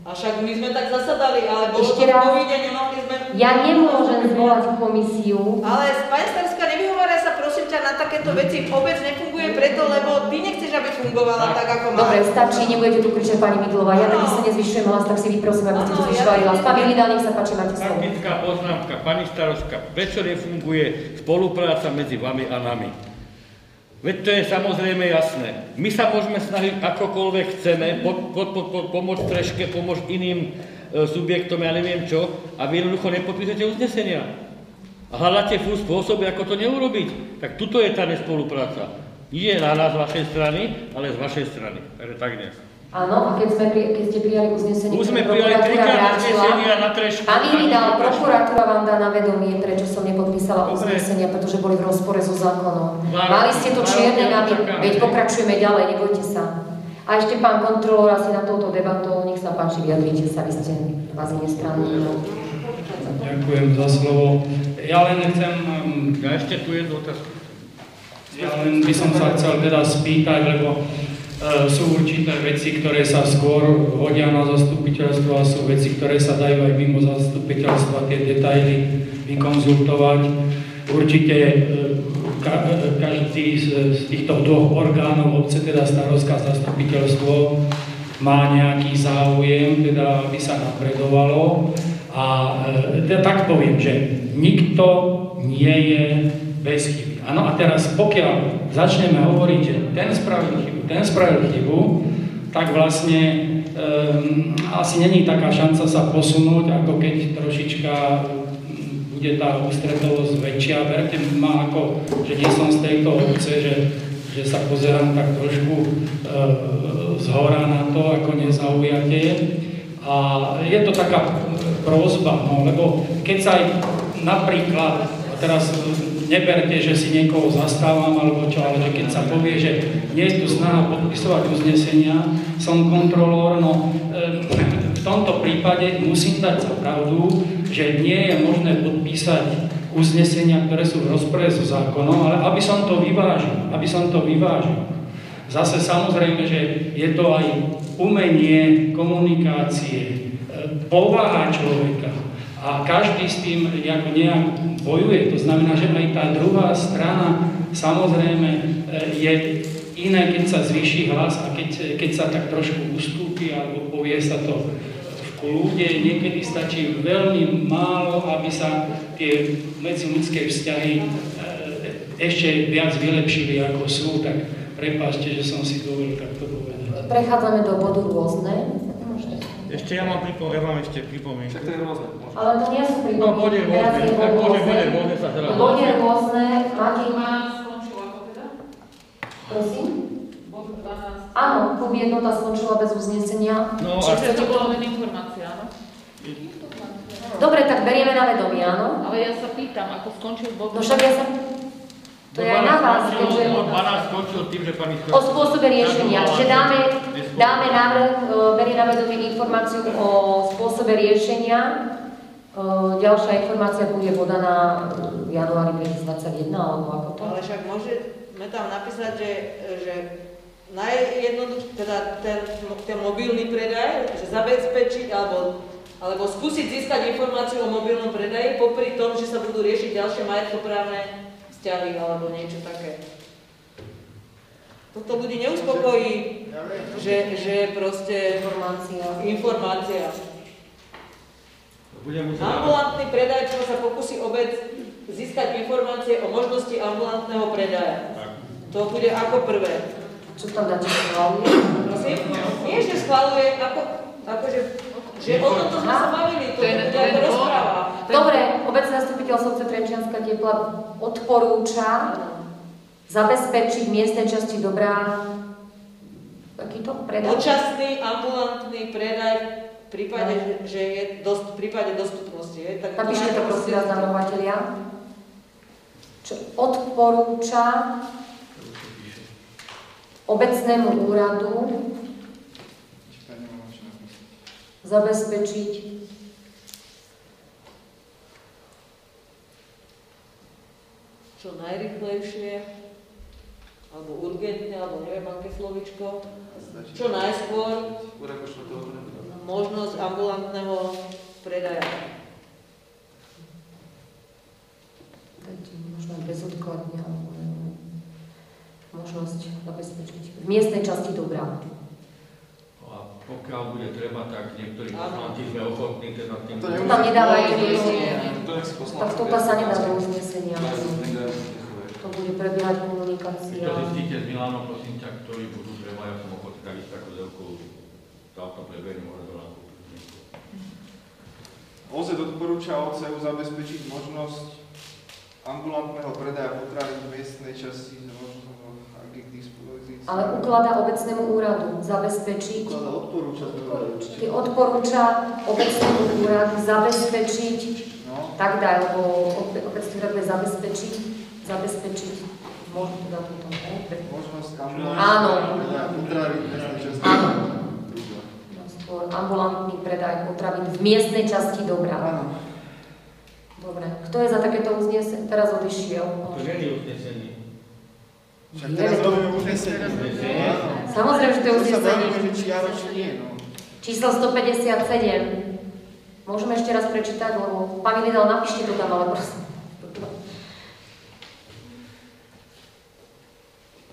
A však my sme tak zasadali, ale bolo Ešte to v raz. nemohli sme... Ja nemôžem zvolať komisiu. Ale pani Starská, nevyhováraj sa prosím ťa na takéto veci. Obec nefunguje preto, lebo ty nechceš, aby fungovala tak, ako má. Dobre, stačí, nebudete tu kričať pani Midlová. Ja taky sa nezvyšujem hlas, tak si vyprosím, aby ste zvyšovali hlas. Pán Vidal, nech sa páči, máte slovo. Faktická poznámka, pani starostka, prečo nefunguje spolupráca medzi vami a nami? Veď to je samozrejme jasné. My sa môžeme snažiť akokoľvek chceme, pod, pod, pod, pomôcť Treške, pomôcť iným e, subjektom, ja neviem čo, a vy jednoducho nepodpíšete uznesenia. A hľadáte furt spôsoby, ako to neurobiť. Tak tuto je tá nespolupráca. Nie na nás z vašej strany, ale z vašej strany. Takže tak nejak. Áno, a keď, sme pri, keď ste prijali uznesenie, Už sme prijali trikrát uznesenia na Trešku. Pán Iridal, prokuratúra vám dá na vedomie, prečo som nepodpísala Dobre. uznesenia, pretože boli v rozpore so zákonom. Mali ste to čierne na veď pokračujeme ďalej, nebojte sa. A ešte pán kontrolór asi na touto debatou, nech sa páči, vyjadrite sa, vy ste vás nestranní. Ďakujem za slovo. Ja len chcem um, Ja ešte tu jednu otázku. Ja len by som sa chcel teda spýtať, lebo sú určité veci, ktoré sa skôr hodia na zastupiteľstvo a sú veci, ktoré sa dajú aj mimo zastupiteľstva tie detaily vykonzultovať. Určite e, e, každý z, týchto dvoch orgánov, obce, teda starostka a zastupiteľstvo, má nejaký záujem, teda aby sa napredovalo. A e, teda tak poviem, že nikto nie je bez chyby. Áno, a teraz pokiaľ začneme hovoriť, že ten spravil chybu, ten spravil chybu, tak vlastne um, asi není taká šanca sa posunúť, ako keď trošička bude tá ústretovosť väčšia. Berte ma ako, že nie som z tejto obce, že, že sa pozerám tak trošku uh, z hora na to, ako nezaujatie. A je to taká prozba, no, lebo keď sa aj napríklad, a teraz neberte, že si niekoho zastávam alebo čo, ale že keď sa povie, že nie je tu snaha podpisovať uznesenia, som kontrolór, no e, v tomto prípade musím dať za pravdu, že nie je možné podpísať uznesenia, ktoré sú v rozpore so zákonom, ale aby som to vyvážil, aby som to vyvážil. Zase samozrejme, že je to aj umenie komunikácie, e, povaha človeka, a každý s tým nejak, nejak bojuje. To znamená, že aj tá druhá strana samozrejme e, je iné, keď sa zvýši hlas a keď, keď sa tak trošku ustúpi alebo povie sa to v kľude. Niekedy stačí veľmi málo, aby sa tie medziludské vzťahy e, ešte viac vylepšili ako sú, tak prepáčte, že som si dovolil takto povedať. Prechádzame do bodu rôzne. Ešte ja mám, pripom- ja mám ešte pripomienku. Tak to je rôzne. Ale to nie sú pripomienky. No, bode rôzne. Tak bod bode, bode rôzne sa teraz bode rôzne máte... skončila ako teda? Prosím? Bod 12. Áno, klub jednota skončila bez uznesenia. No Čiže to bola len informácia, áno? Dobre, tak berieme na vedomie, áno? Ale ja sa pýtam, ako skončil bod... No však ja sa... To je aj na vás, keďže... Bod 12 skončil tým, že pani O spôsobe riešenia. Čiže dáme, dáme návrh, e, berie na vedomie informáciu o spôsobe riešenia. E, Ďalšia informácia bude podaná v januári 2021, alebo ako to? Ale však môžeme tam napísať, že, že najjednoduchšie, teda ten, ten mobilný predaj, že zabezpečiť alebo, alebo skúsiť získať informáciu o mobilnom predaji, popri tom, že sa budú riešiť ďalšie majetkoprávne vzťahy alebo niečo také. Toto ľudí neuspokojí, že, že proste Informácia. informácia. Ambulantný predajca sa pokusí obec získať informácie o možnosti ambulantného predaja. To bude ako prvé. Čo tam dáte schválne? Prosím? Nie, že schvaluje, ako, akože, že o tomto sme sa bavili, to bude ten ako rozpráva. Dobre, obecné zastupiteľstvo Trenčianska tepla odporúča zabezpečiť miestnej časti dobrá takýto predaj. Dočasný ambulantný predaj v prípade, že, že je dost, v prípade dostupnosti. Je, tak Napíšte to prosím vás navrhovatelia. Čo odporúča obecnému úradu zabezpečiť čo najrychlejšie, alebo urgentne, alebo neviem aké slovičko, čo najskôr možnosť ambulantného predaja. Dajte možno aj bezodkladne alebo možnosť zabezpečiť v miestnej časti dobrá. Pokiaľ bude treba, tak niektorí poslanci sme ochotní teda tým... To To tam poslanci Tak toto sa nedá do uznesenia. To bude prebiehať Vy komunikácia. to zistíte s Milanom, prosím ťa, ktorí budú treba, ja som ochotný takisto ako Zelku, sa o tom preberiem, možno do nás. OZE odporúča OCU zabezpečiť možnosť ambulantného predaja potravín v miestnej časti, možno, ak je k dispozícii. Ale ukladá obecnému úradu zabezpečiť, odporúča odporúča obecnému úradu zabezpečiť, No, tak daj, lebo obe- obecný úrad bude zabezpečiť, zabezpečiť, možno teda toto, ne? možnosť Áno. časti. Áno. Druhá. No, skôr ambulantný predaj potravín v miestnej časti dobrá. Áno. Dobre, kto je za takéto uznesenie? Teraz odišiel. To nie je uznesenie. Však teraz Je, robíme uznesenie. Samozrejme, že to je uznesenie. či áno, či nie. No. Číslo 157. Môžeme ešte raz prečítať, lebo pán Vidal, napíšte to tam, ale prosím.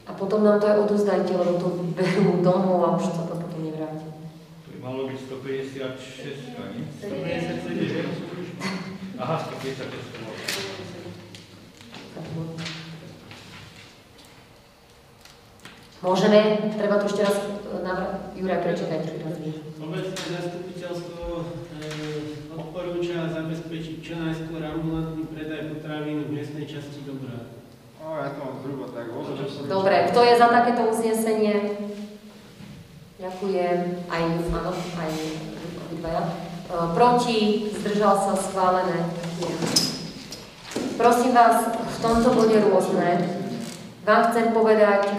A potom nám to aj odozdajte, lebo to berú domov a už sa to potom nevráti. To by malo byť 156, nie? 157. Aha, 156 to bolo. Môžeme, treba to ešte raz e, navr- Juraj, prečítať. Obecné zastupiteľstvo e, odporúča zabezpečiť čo najskôr ambulantný predaj potravín v miestnej časti Dobrá. O, ja to mám zhruba tak. o, čo som- Dobre, kto je za takéto uznesenie? Ďakujem. Aj, áno, aj obidvaja. E, Proti, zdržal sa schválené. Prosím vás, v tomto bode rôzne vám chcem povedať e,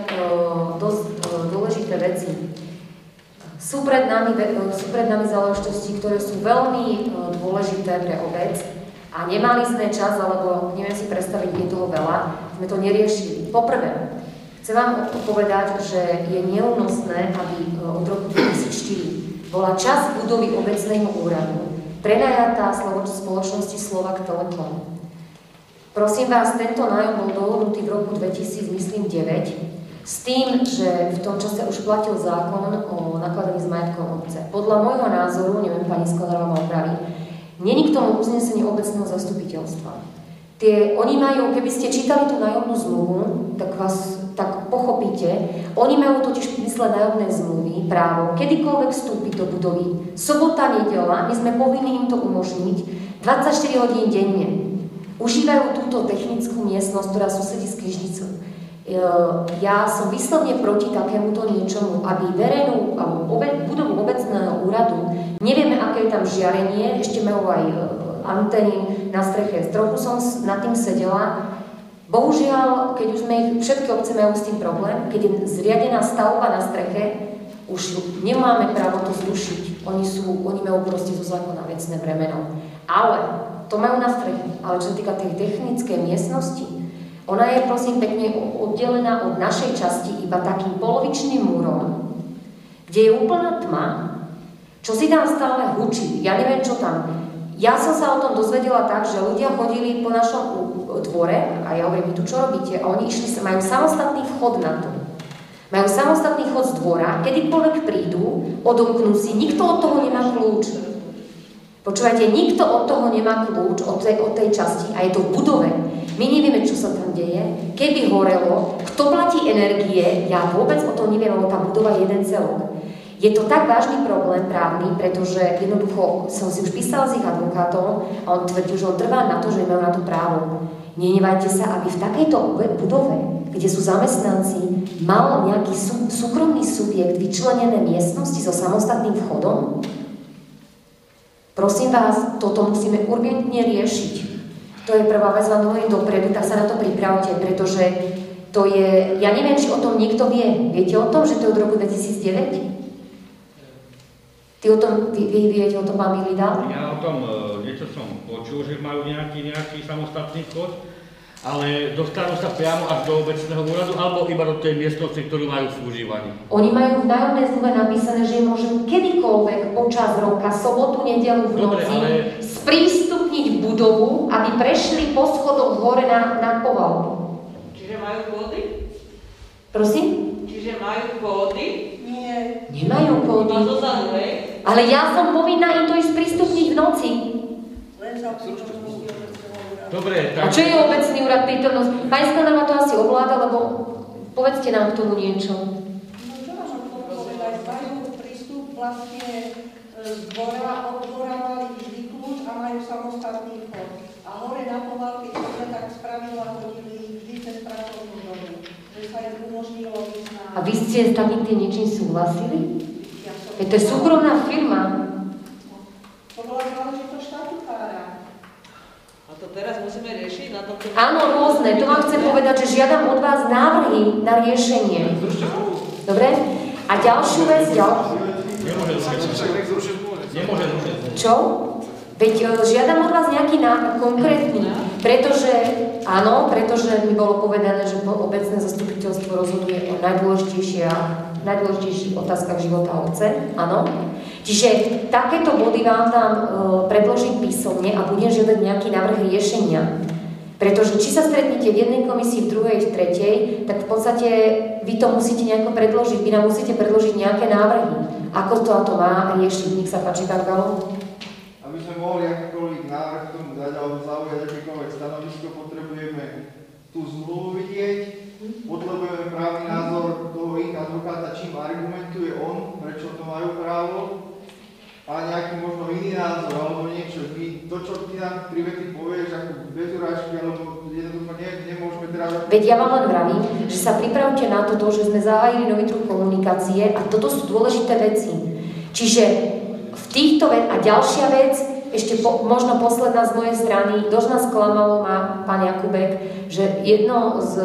dosť e, dôležité veci. Sú pred, nami, e, sú pred nami záležitosti, ktoré sú veľmi dôležité pre obec a nemali sme čas, alebo neviem si predstaviť, je toho veľa, sme to neriešili. Poprvé, chcem vám povedať, že je neúnosné, aby od roku 2004 bola časť budovy obecného úradu prenajatá spoločnosti Slovak Telekom. Prosím vás, tento nájom bol dohodnutý v roku 2000, myslím 9, s tým, že v tom čase už platil zákon o nakladaní s majetkom obce. Podľa môjho názoru, neviem, pani Sklenárová ma opraví, není k tomu uznesenie obecného zastupiteľstva. Tie, oni majú, keby ste čítali tú nájomnú zmluvu, tak vás tak pochopíte, oni majú totiž v mysle nájomné zmluvy právo kedykoľvek vstúpiť do budovy. Sobota, nedela, my sme povinni im to umožniť 24 hodín denne. Užívajú túto technickú miestnosť, ktorá susedí s knižnicou. E, Ja som vyslovne proti takémuto niečomu, aby verejnú alebo obe, budovu obecného úradu, nevieme, aké je tam žiarenie, ešte majú aj e, antény na streche. Trochu som nad tým sedela. Bohužiaľ, keď už sme ich, všetky obce majú s tým problém, keď je zriadená stavba na streche, už nemáme právo to zrušiť. Oni, sú, oni majú proste zo zákona vecné bremeno. Ale to majú na streche. Ale čo sa týka tej technickej miestnosti, ona je prosím pekne oddelená od našej časti iba takým polovičným múrom, kde je úplná tma, čo si tam stále hučí. Ja neviem, čo tam. Ja som sa o tom dozvedela tak, že ľudia chodili po našom dvore a ja hovorím, vy tu čo robíte? A oni išli, majú samostatný vchod na to. Majú samostatný chod z dvora, kedykoľvek prídu, odomknú si, nikto od toho nemá kľúč. Počúvajte, nikto od toho nemá kľúč, od tej, od tej časti a je to v budove. My nevieme, čo sa tam deje. Keby horelo, kto platí energie, ja vôbec o tom neviem, lebo tá budova je jeden celok. Je to tak vážny problém právny, pretože jednoducho som si už písala s ich advokátom a on tvrdí, že on trvá na to, že majú na to právo. Nenevajte sa, aby v takejto budove, kde sú zamestnanci, mal nejaký sú, súkromný subjekt vyčlenené miestnosti so samostatným vchodom? Prosím vás, toto musíme urgentne riešiť. To je prvá vec, vám hovorím dopredu, tak sa na to pripravte, pretože to je, ja neviem, či o tom niekto vie. Viete o tom, že to je od roku 2009? Ty o tom, vy, vy viete o tom, pán Milida? Ja o tom e, niečo som počul, že majú nejaký, nejaký samostatný chod, ale dostanú sa priamo až do obecného úradu, alebo iba do tej miestnosti, ktorú majú v užívaní. Oni majú v nájomnej zmluve napísané, že môžu kedykoľvek počas roka, sobotu, nedelu v Dobre, noci, ale- sprístupniť budovu, aby prešli po schodoch hore na, na poval. Čiže majú kódy? Prosím? Čiže majú kódy? Nie. Nemajú kódy. Ale ja som povinná im to ísť sprístupniť v noci. Len za Dobre, A tak... čo je obecný úrad prítomnosť? Pani Sklenárová to asi ovláda, lebo povedzte nám k tomu niečo. No čo tomu povedať? Majú prístup vlastne e, z dvora, od dvora mali vždy kľúč a majú samostatný chod. A hore na povalky, sme tak spravila, chodili vždy cez pracovnú dobu. Že sa im umožnilo ísť na... A vy ste s takým tým niečím súhlasili? Ja som- Veď to je súkromná firma. To bola záležitosť štatutára. To teraz musíme riešiť na tomto... Áno, rôzne. To vám chcem povedať, že žiadam od vás návrhy na riešenie. Dobre? A ďalšiu vec, ďal... Nemôže. Čo? Veď e, žiadam od vás nejaký návrh konkrétny. Pretože, áno, pretože mi bolo povedané, že obecné zastupiteľstvo rozhoduje o najdôležitejších, najdôležitejších otázkach života obce, áno. Čiže takéto body vám tam e, predložím písomne a budem žiadať nejaký návrh riešenia. Pretože či sa stretnete v jednej komisii, v druhej, v tretej, tak v podstate vy to musíte nejako predložiť, vy nám musíte predložiť nejaké návrhy. Ako to a to má riešiť, nech sa páči, pán Galo. Aby sme mohli akýkoľvek návrh tomu dať alebo zaujať akékoľvek stanovisko, potrebujeme tú zmluvu vidieť, potrebujeme právny názor toho ich advokáta, čím argumentuje on, prečo to majú právo, a nejaký možno iný názor alebo niečo. My, to, čo ty nám pri vety povieš, ako bez urážky, alebo jednoducho ne, nemôžeme teraz... Veď ja vám len vravím, že sa pripravte na toto, že sme zahájili nový druh komunikácie a toto sú dôležité veci. Čiže v týchto ve- a ďalšia vec, ešte po, možno posledná z mojej strany, dosť nás sklamalo ma pán Jakubek, že jedno z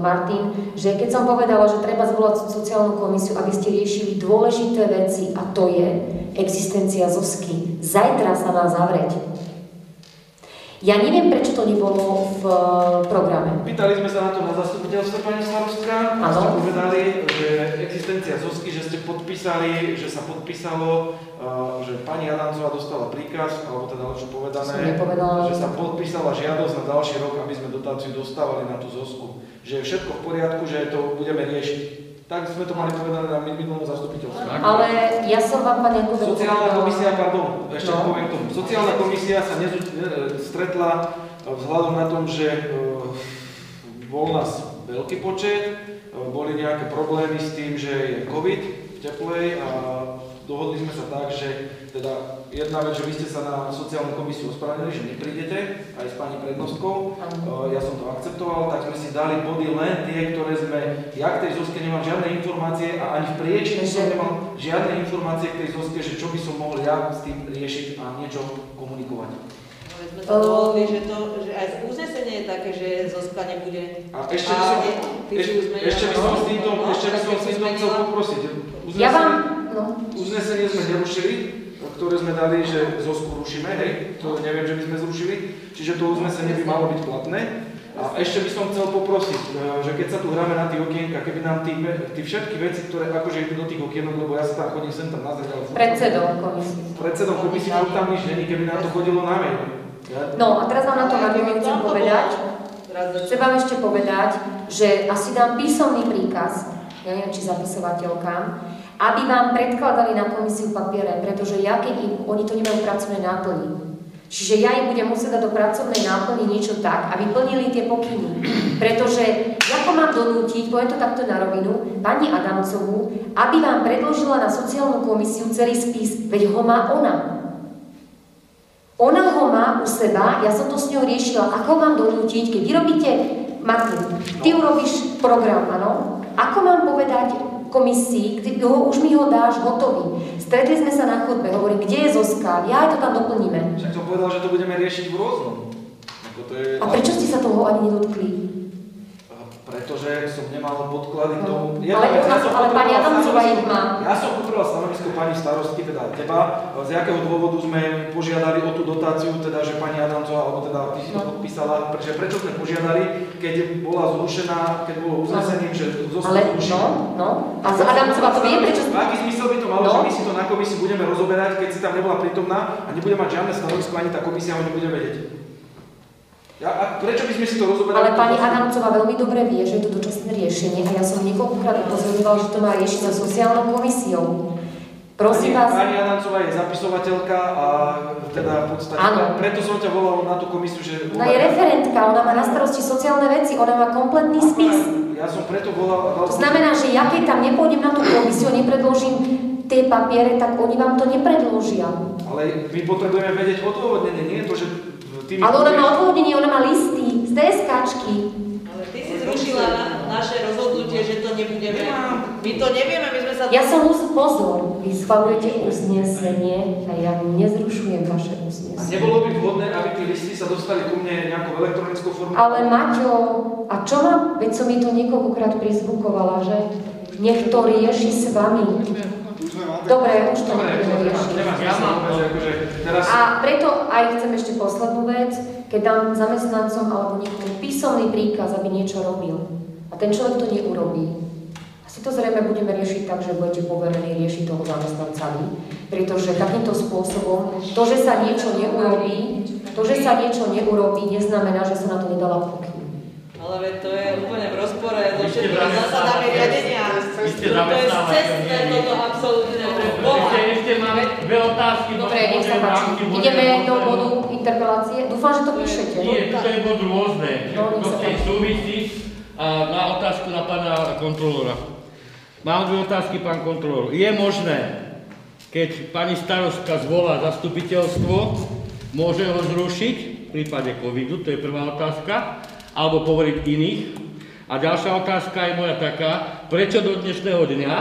Martin, že keď som povedala, že treba zvolať sociálnu komisiu, aby ste riešili dôležité veci a to je existencia Zosky. Zajtra sa má zavrieť. Ja neviem, prečo to nebolo v eh, programe. Pýtali sme sa na to na zastupiteľstve pani starostka a ste povedali, že existencia ZOSky, že ste podpísali, že sa podpísalo, uh, že pani Adancová dostala príkaz, alebo teda lepšie povedané, že sa podpísala žiadosť na ďalší rok, aby sme dotáciu dostávali na tú ZOSku. Že je všetko v poriadku, že to budeme riešiť. Tak sme to mali povedané na minulom zastupiteľstve. Ale ja som vám, pán Jakubek, Sociálna komisia, pardon, ešte No. poviem tomu. Sociálna komisia sa nezu, ne, stretla e, vzhľadom na tom, že e, bol nás veľký počet, e, boli nejaké problémy s tým, že je COVID v teplej a dohodli sme sa tak, že teda jedna vec, že vy ste sa na sociálnu komisiu ospravedlnili, že neprídete, aj s pani prednostkou, E, ja som to akceptoval, tak sme si dali body len tie, ktoré sme, ja k tej Zuzke nemám žiadne informácie a ani v priečine som nemal žiadne informácie k tej Zuzke, že čo by som mohol ja s tým riešiť a niečo komunikovať. Ale sme sa dohodli, že, to, že aj uznesenie je také, že Zozka nebude. A ešte by som, ešte, ešte by som s týmto, no, ešte by som s týmto chcel poprosiť. Ja vám, no. Uznesenie sme nerušili, ktoré sme dali, že Zosku rušíme, hej, to neviem, že by sme zrušili, čiže to uznesenie by malo byť platné. A ešte by som chcel poprosiť, e, že keď sa tu hráme na tie okienka, keby nám tí, tí všetky veci, ktoré akože idú do tých okienok, lebo ja sa tam chodím sem tam nazrieť, ale Predsedom komisie. Predsedom komisie, tam nič není, keby nám to chodilo na mail. Ja, No a teraz vám na to argument chcem povedať. Chcem vám ešte povedať, že asi dám písomný príkaz, ja neviem, či zapisovateľkám, aby vám predkladali na komisiu papiere, pretože ja keď im, oni to nemajú pracovné náplni. Čiže ja im budem musieť dať do pracovnej náplni niečo tak, aby plnili tie pokyny. Pretože ako mám donútiť, poviem to takto na rovinu, pani Adamcovú, aby vám predložila na sociálnu komisiu celý spis, veď ho má ona. Ona ho má u seba, ja som to s ňou riešila, ako mám donútiť, keď vy robíte, Martin, ty urobíš program, áno? Ako mám povedať komisii, kde ho, už mi ho dáš hotový. Stretli sme sa na chodbe, hovorím, kde je Zozka, ja aj to tam doplníme. však som povedal, že to budeme riešiť v rôznom. Ako to je, A prečo ste sa toho ani nedotkli? Pretože som nemal podklady k tomu. No. Ale u nás- som ale pani Adamcová stanovisko- ich má. Ja som potreboval stanovisko pani starostky, teda teba, z jakého dôvodu sme požiadali o tú dotáciu, teda že pani Adamcová, alebo teda ty si to No. podpísala, pretože prečo sme požiadali, keď bola zrušená, keď bolo uznesením, že zo Ale, no, no. A z Adamcová to vie, prečo... Aký zmysel by to malo, No. že my si to na komisii budeme rozoberať, keď si tam nebola prítomná a nebude mať žiadne stanovisko, ani tá komisia ho nebude vedieť. Ja, a prečo by sme si to rozoberali? Ale pani Adamcová veľmi dobre vie, že je to dočasné riešenie a ja som niekoľkokrát upozorňoval, že to má riešiť so sociálnou komisiou. Prosím pani, vás, Pani Adancová je zapisovateľka a teda v podstate, Áno. preto som ťa volal na tú komisiu, že... ona je referentka, ona má na starosti sociálne veci, ona má kompletný spis. Ja som preto volal To znamená, že ja keď tam nepôjdem na tú komisiu nepredložím tie papiere, tak oni vám to nepredložia. Ale my potrebujeme vedieť odôvodnenie, nie to, že ty mi Ale ona má odvodnenie, ona má listy z DSKčky. Ale ty si zrušila na, naše rozhodnutie, že to nebudeme. My to nevieme, my sme sa... Ja som už pozor, vy schvalujete uznesenie a ja nezrušujem vaše A uznesenie. nebolo by vhodné, aby tie listy sa dostali ku mne nejakou elektronickou formou? Ale Maťo, a čo má, veď som mi to niekoľkokrát prizvukovala, že nech to rieši s vami. Dobre, už to nebudeme akože. A preto aj chcem ešte poslednú vec, keď dám zamestnancom alebo niekomu písomný príkaz, aby niečo robil a ten človek to neurobí, asi to zrejme budeme riešiť tak, že budete poverení riešiť toho zamestnanca vy, pretože takýmto spôsobom to, že sa niečo neurobí, to, že sa niečo neurobí, neznamená, že sa na to nedala pokyn. Ale veď to je úplne v rozpore so všetkými zásadami riadenia. To je zamestnávateľ, cestné, toto absolútne pre Boha. Ešte, ešte máme dve otázky. Dobre, nech sa v páči. Ideme do bodu interpelácie. Dúfam, že to píšete. Nie, to je bod rôzne. No, sa Proste páči. súvisí na otázku na pána kontrolóra. Mám dve otázky, pán kontrolór. Je možné, keď pani starostka zvolá zastupiteľstvo, môže ho zrušiť v prípade covidu, to je prvá otázka, alebo povoliť iných. A ďalšia otázka je moja taká, prečo do dnešného dňa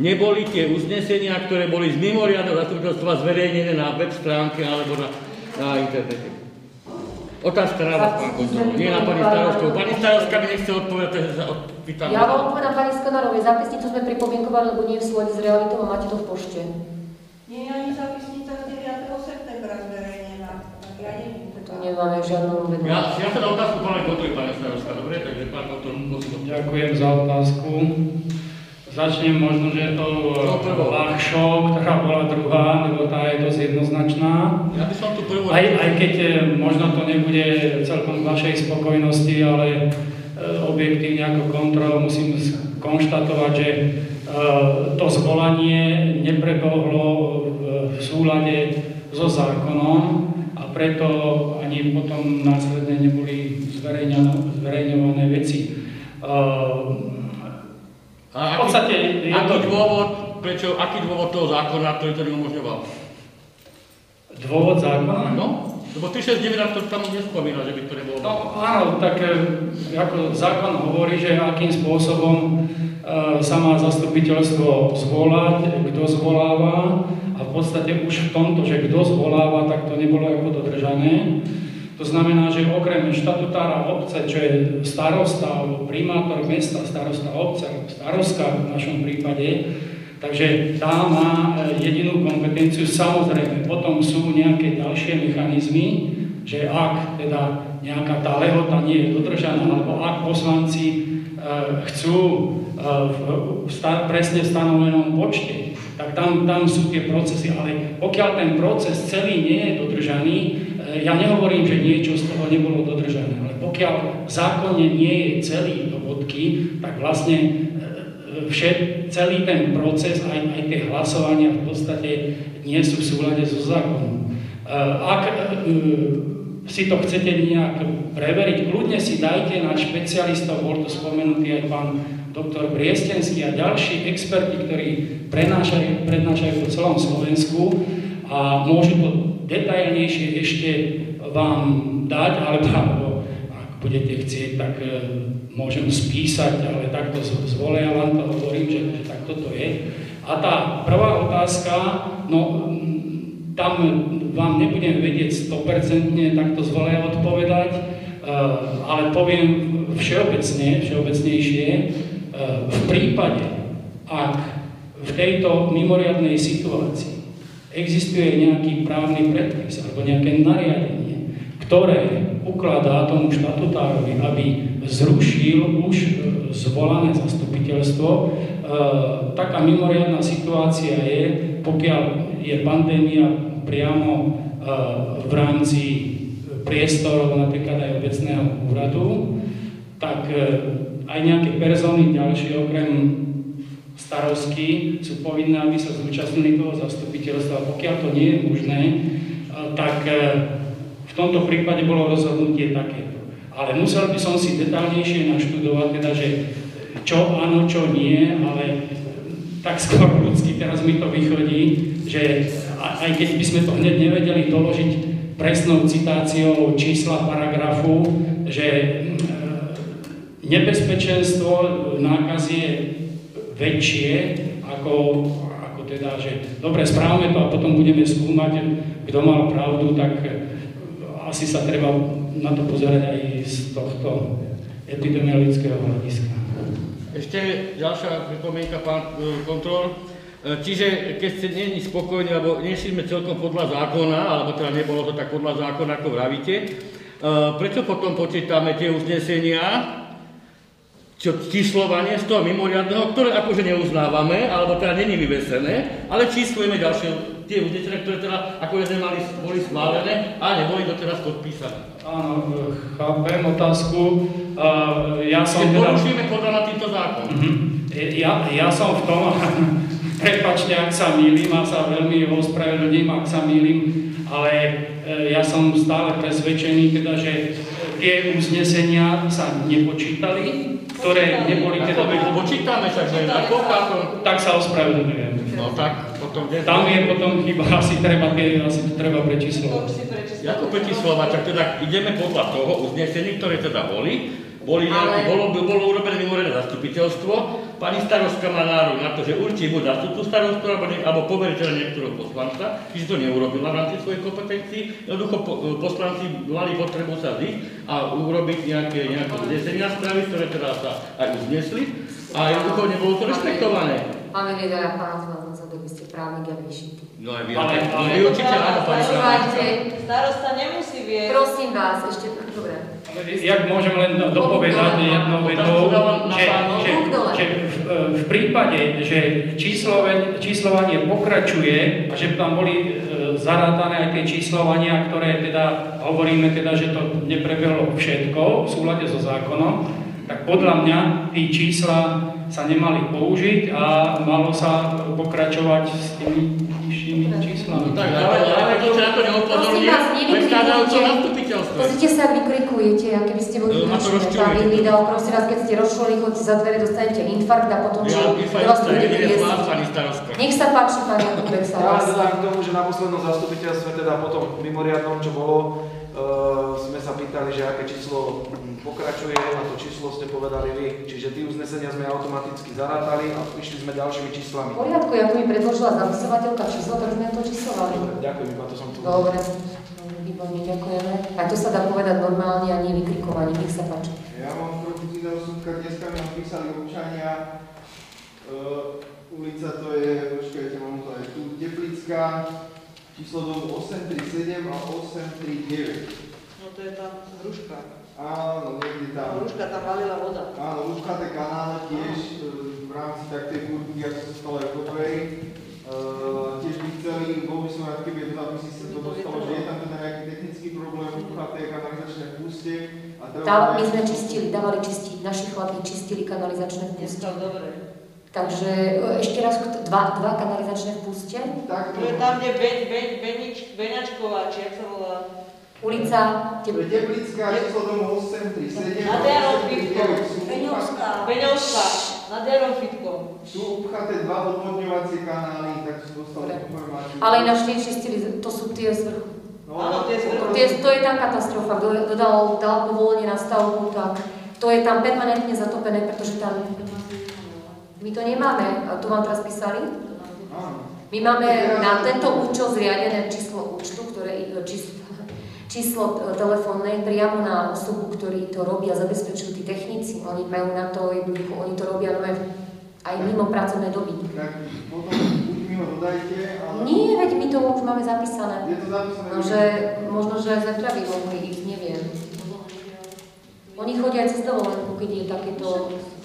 neboli tie uznesenia, ktoré boli z mimoriadného zastupiteľstva zverejnené na web stránke alebo na, na internete. Otázka na vás, pán kontrolór, nie na pani starostku. Pani starostka mi nechce odpovedať, takže sa odpýtam. Ja vám odpovedám pani Skonarovej. Zápisnicu sme pripomienkovali, lebo nie je v súlade s realitou a máte to v pošte. Nie je ani zápisnica z 9. septembra zverejnená, ja neviem. To nemáme žiadnu uvedomú. Ja, ja sa na otázku pána kontroly, pani starostka, dobre? Takže pán kontrolór, musím Ďakujem za otázku. Začnem možno, že to No, prvou. ľahšou, ktorá bola druhá, lebo tá je dosť jednoznačná. Ja by som tu prvú... Aj, aj keď e, možno to nebude celkom k vašej spokojnosti, ale e, objektívne ako kontrol musím konštatovať, že to zvolanie neprebehlo v- súlade so zákonom preto ani potom následne neboli zverejňované veci. E, A v podstate aký to- dôvod, prečo, aký dôvod toho zákona, ktorý to neumožňoval? Dôvod zákona? No, lebo 369 to tam nespomína, že by to nebolo. No áno, tak e, ako zákon hovorí, že akým spôsobom e, sa má zastupiteľstvo zvolať, kto zvoláva a v podstate už v tomto, že kto zvoláva, tak to nebolo ako dodržané. To znamená, že okrem štatutára obce, čo je starosta alebo primátor mesta, starosta obce alebo starostka v našom prípade, takže tá má e, jedinú kompetenciu. Samozrejme, potom sú nejaké ďalšie mechanizmy, že ak teda nejaká tá lehota nie je dodržaná, alebo ak poslanci e, chcú e, v, v presne stanovenom počte, tak tam, tam sú tie procesy. Ale pokiaľ ten proces celý nie je dodržaný, e, ja nehovorím, že niečo z toho nebolo dodržané, ale pokiaľ v zákone nie je celý do bodky, tak vlastne e, všet, celý ten proces, aj, aj tie hlasovania v podstate nie sú v súlade so zákonom. Ak si to chcete nejak preveriť, kľudne si dajte na špecialistov, bol to spomenutý aj pán doktor Briestenský a ďalší experti, ktorí prenášajú, prednášajú po celom Slovensku a môžu to detailnejšie ešte vám dať, alebo, ak budete chcieť, tak e, môžem spísať, ale takto z, z voleja len to hovorím, že, že takto to je. A tá prvá otázka, no tam vám nebudem vedieť 100% takto z voleja odpovedať, e, ale poviem všeobecne, všeobecnejšie, v prípade, ak v tejto mimoriadnej situácii existuje nejaký právny predpis alebo nejaké nariadenie, ktoré ukladá tomu štatutárovi, aby zrušil už e, zvolané zastupiteľstvo. E, taká mimoriadná situácia je, pokiaľ je pandémia priamo e, v rámci priestorov napríklad aj obecného úradu, tak aj nejaké persóny ďalšie okrem starostky sú povinné, aby sa zúčastnili toho zastupiteľstva. Pokiaľ to nie je možné, e, tak e, v tomto prípade bolo rozhodnutie takéto. Ale musel by som si detálnejšie naštudovať, teda, že čo áno, čo nie, ale tak skôr ľudsky teraz mi to vychodí, že aj keď by sme to hneď nevedeli doložiť presnou citáciou čísla paragrafu, že nebezpečenstvo nákazy je väčšie ako, ako teda, že dobre, správame to a potom budeme skúmať, kto mal pravdu, tak asi sa treba na to pozerať aj z tohto epidemiologického hľadiska. Ešte ďalšia pripomienka, pán e, kontrol. E, Čiže keď ste není spokojní, alebo nešli celkom podľa zákona, alebo teda nebolo to tak podľa zákona, ako vravíte, e, prečo potom počítame tie uznesenia, číslovanie z toho mimoriadného, ktoré akože neuznávame, alebo teda není vyvesené, ale číslujeme ďalšie tie uznesenia, ktoré teda ako sme mali, boli schválené a neboli doteraz podpísané. Áno, chápem otázku. Uh, ja som Keď teda... porušujeme podľa na týmto zákon. Mhm. Ja, ja som v tom, prepačte, ak sa mýlim, a sa veľmi ospravedlním, ak sa mýlim, ale e, ja som stále presvedčený, teda, že tie uznesenia sa nepočítali, ktoré neboli teda... To počítame, však že. Tak sa ospravedlňujem. No tak, potom... kde- Tam je potom chyba, asi treba, asi to treba prečíslovať. Ako prečíslovať, tak teda ideme podľa toho uznesení, ktoré teda boli. Boli nejaké, bolo, bolo urobené mimoriadne zastupiteľstvo. Pani starostka má nárok na to, že určí buď zastupcu starostu, alebo, alebo poveriteľa niektorého poslanca, čiže to neurobila v rámci svojej kompetencií. Jednoducho po, poslanci mali potrebu sa zísť a urobiť nejaké, nejaké uznesenia správy, ktoré teda sa aj uznesli. A jednoducho nebolo to rešpektované. Máme Riedera, pána Zlazan, za to by ste právnik a vyšitý. No aj vy, Ale- ale- vy určite áno, pani Počúvajte, Starosta nemusí viesť. prosím vás, ešte, dobre. Jak môžem len do- dopovedať jednou vetou, že, že, že v, prípade, že číslovanie, pokračuje a že tam boli e, zarátané aj tie číslovania, ktoré teda hovoríme teda, že to neprebehlo všetko v súlade so zákonom, tak podľa mňa tí čísla sa nemali použiť a malo sa pokračovať s tými nižšími číslami. Tak, ale, ale to sa na to Prosím neupozorňuje, vás, predkladajú to nevykrikujte. zastupiteľstvo. Pozrite sa, vykrikujete, a keby ste boli No, rozčuluje. Pán Vidal, prosím vás, keď ste rozšli, chodíte za dvere, dostanete infarkt a potom čo? Ja, vás tu bude starostka. Nech sa páči, pán Jakubek sa Ja vás. len dodám k tomu, že na poslednom zastupiteľstve, teda potom mimoriadnom, čo bolo, uh, sme sa pýtali, že aké číslo pokračuje a to číslo ste povedali vy. Čiže tí uznesenia sme automaticky zarátali a išli sme ďalšími číslami. V poriadku, ako mi predložila zapisovateľka číslo, tak sme to číslovali. Dobre, ďakujem, iba to som tu. Dobre, výborne, ďakujeme. A to sa dá povedať normálne a nie vykrikovanie, nech sa páči. Ja mám iného súdka, dneska mi napísali občania, uh, ulica to je, počkajte, mám to aj tu, Teplická, číslo domu 837 a 839. No to je tam hruška. Áno, niekde tam. Hruška tam valila voda. Áno, luškaté kanále tiež e, v rámci taktej kurky, ako sa stalo aj v. Uh, tiež by chceli, bol by som rád, keby do zápisy sa to dostalo, že je tam technický Tá, my sme čistili, dávali čistiť, naši chlapi čistili kanalizačné dobre. Takže e, ešte raz, dva, dva kanalizačné vpúste. To je tam, kde Beň, Beň, Benič, Beňačková, či jak sa volá. Ulica Tep- Teplická, číslo domu 837 Nad Jarom 839 Fitkom. sú Beňovská. Beňovská. Nad Jarom Fitkom. Sú upchaté dva odvodňovacie kanály, tak som dostal informáciu. Ale ináč nečistili, to sú tie z vrchu. No, tie. Tie, to je tam katastrofa, kto kto dal, povolenie na stavbu, tak to je tam permanentne zatopené, pretože tam... My to nemáme, to vám teraz písali? My máme na tento účel zriadené číslo účtu, ktoré, číslo, číslo telefónne priamo na osobu, ktorí to robia, zabezpečujú tí technici. Oni majú na to, jednoducho, oni to robia aj mimo pracovnej doby. Mi ho dodajte, ale... Nie, veď my to už máme zapísané. Je to zapísané? No, že možno, že zajtra by mohli ísť, neviem. Oni chodia aj cez dovolenku, keď je takéto...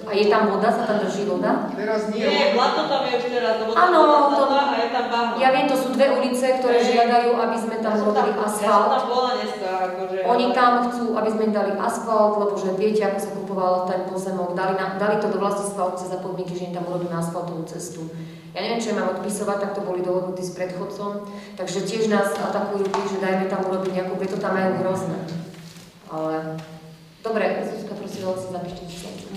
A je tam voda, sa tam drží voda? Teraz nie. Nie, blato tam je už teraz, lebo tam voda to... a je tam bahno. Ja viem, to sú dve ulice, ktoré Hej. žiadajú, aby sme tam Ja som urobili Ja som asfalt. tam bola dneska, akože... Oni tam chcú, aby sme im dali asfalt, lebo že viete, ako sa kupoval ten pozemok, dali, na, dali to do vlastníctva obce za podmienky, že im tam urobí na asfaltovú cestu. Ja neviem, čo im mám odpisovať, tak to boli dohodnutí s predchodcom, takže tiež nás atakujú, že dajme tam urobiť nejakú, preto tam majú hrozné. Ale... Dobre, Zuzka, prosím si zapíšte.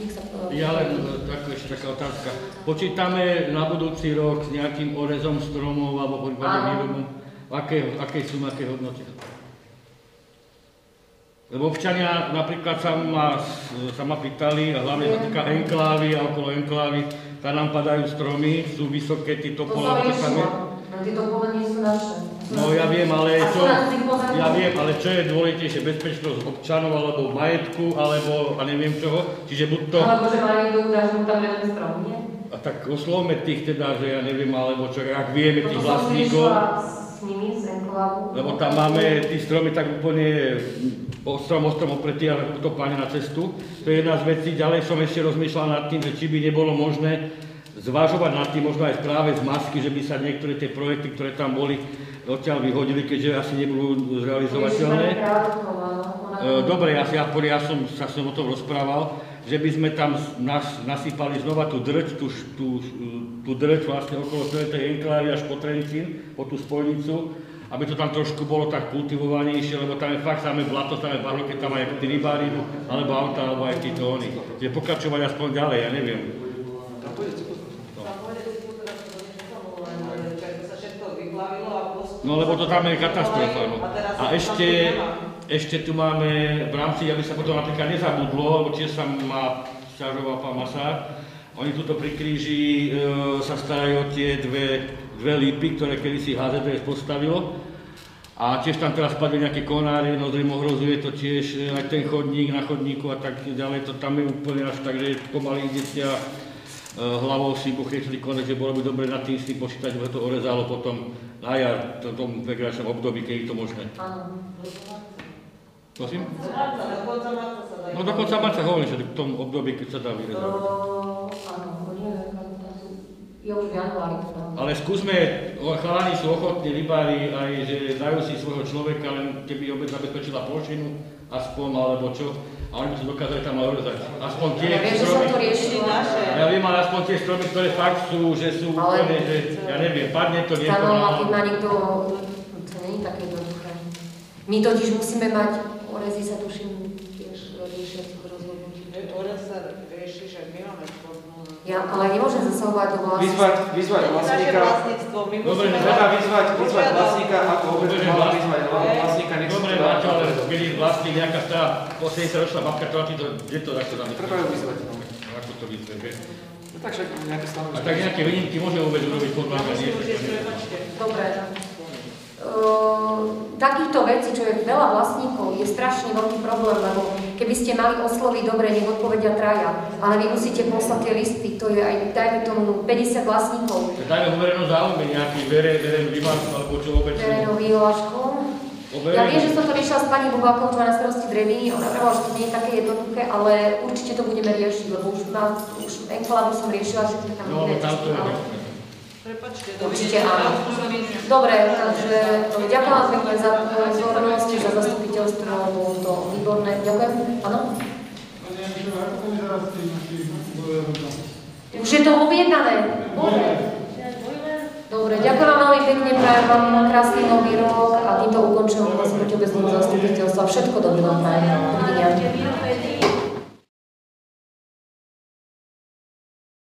Nech sa... Ja len e, tak, ešte taká otázka. Počítame na budúci rok s nejakým orezom stromov alebo prípadne Áno. výrobom? Aké, aké sú, aké hodnoty? Lebo občania napríklad sa ma, sa ma pýtali, a hlavne sa týka enklávy a okolo enklávy, tam nám padajú stromy, sú vysoké tí To topolá. sa. No, Tieto povolenie sú naše. No ja viem, ale čo, ja viem, ale čo je dôležitejšie, bezpečnosť občanov alebo majetku, alebo a neviem čoho, čiže buď to... Alebo že majú niekto mu tam jeden strom, nie? A tak oslovme tých teda, že ja neviem, alebo čo, ak vieme tých vlastníkov. s nimi z enklavu. Lebo tam máme tí stromy tak úplne o strom, o strom opretí, ale to páne na cestu. To je jedna z vecí. Ďalej som ešte rozmýšľal nad tým, že či by nebolo možné zvažovať nad tým, možno aj práve z masky, že by sa niektoré tie projekty, ktoré tam boli, odtiaľ vyhodili, keďže asi nebudú zrealizovateľné. E, Dobre, ja, ja, ja som sa som o tom rozprával, že by sme tam nas, nasypali znova tú drť, tú, tú, tú drť vlastne okolo celej tej enklávy až po Trencín, po tú spojnicu, aby to tam trošku bolo tak kultivovanejšie, lebo tam je fakt samé blato, tam je barlo, keď tam aj tí rybári, alebo auta, alebo aj títo oni. Že pokračovať aspoň ďalej, ja neviem. No lebo to tam je katastrofa. No. A ešte, ešte tu máme v rámci, aby sa potom napríklad nezabudlo, lebo tiež sa má sťažoval pán Masár, oni tuto pri kríži e, sa starajú o tie dve, dve lípy, ktoré kedysi HZDS postavilo. A tiež tam teraz spadli nejaké konáre, no zrejme ohrozuje to tiež e, aj ten chodník na chodníku a tak ďalej. To tam je úplne až tak, že pomaly idete a e, hlavou si pochytili konec, že bolo by dobre nad tým si počítať, že to orezalo potom na jar, v tom vegračnom období, keď je to možné. Prosím? No dokonca marca hovorím, že v tom období, keď sa dá vyrezať. Áno, januári. Ale skúsme, chalani sú ochotní, rybári, aj že dajú si svojho človeka, len keby obec zabezpečila plošinu, aspoň, alebo čo, a oni by to dokázali tam aj urezať. Aspoň tie Ja viem, sa to riešilo. Ja viem, ale aspoň tie stromy, ktoré fakt sú, že sú Ale- úplne, že ja neviem, padne to nieko Áno, a na... keď má niekto, to nie je také jednoduché. My totiž musíme mať, orezy sa tuším tiež riešia tých rozhodnutí. Orez sa rieši, že my máme spodnú. Ja, ale nemôžem zasahovať do vlastnosti. Vyzvať, vyzvať vlastníka. Dobre. Treba vyzvať, vyzvať vlastníka, ako obec mala vyzvať vlastníka, nech Dobre. Maťo, ale keď vlastní nejaká stará po 70 ročná babka, to ti to, kde to takto tam Treba ju vyzvať. no. Ako to vyzve, že? No tak však nejaké A stanovisko. tak nejaké výnimky môže vôbec urobiť podľa mňa. Dobre. Ehm, takýchto vecí, čo je veľa vlastníkov, je strašne veľký problém, lebo keby ste mali osloviť dobre, nech odpovedia traja, ale vy musíte poslať tie listy, to je aj, dajme tomu, 50 vlastníkov. Dajme o verejnom záujme nejaký vere, verejnú vyhlášku alebo čo vôbec. Terénou výhláškou. O Ja viem, verejnú. že som to riešila s pani Bubákou, čo má na starosti dreviny, ona hovorila, že to nie je také jednoduché, ale určite to budeme riešiť, lebo už, má, už enklavu som riešila, že tam No, iné tam to je. Prepačte, Určite áno. Dobre, takže ďakujem vám pekne za pozornosť, za zastupiteľstvo, bolo to výborné. Ďakujem. Áno? Už je to objednané. Dobre, ďakujem vám veľmi pekne, prajem vám krásny nový rok a týmto ukončujem zasadnutie obecného zastupiteľstva. Všetko dobré vám prajem. Dovidenia.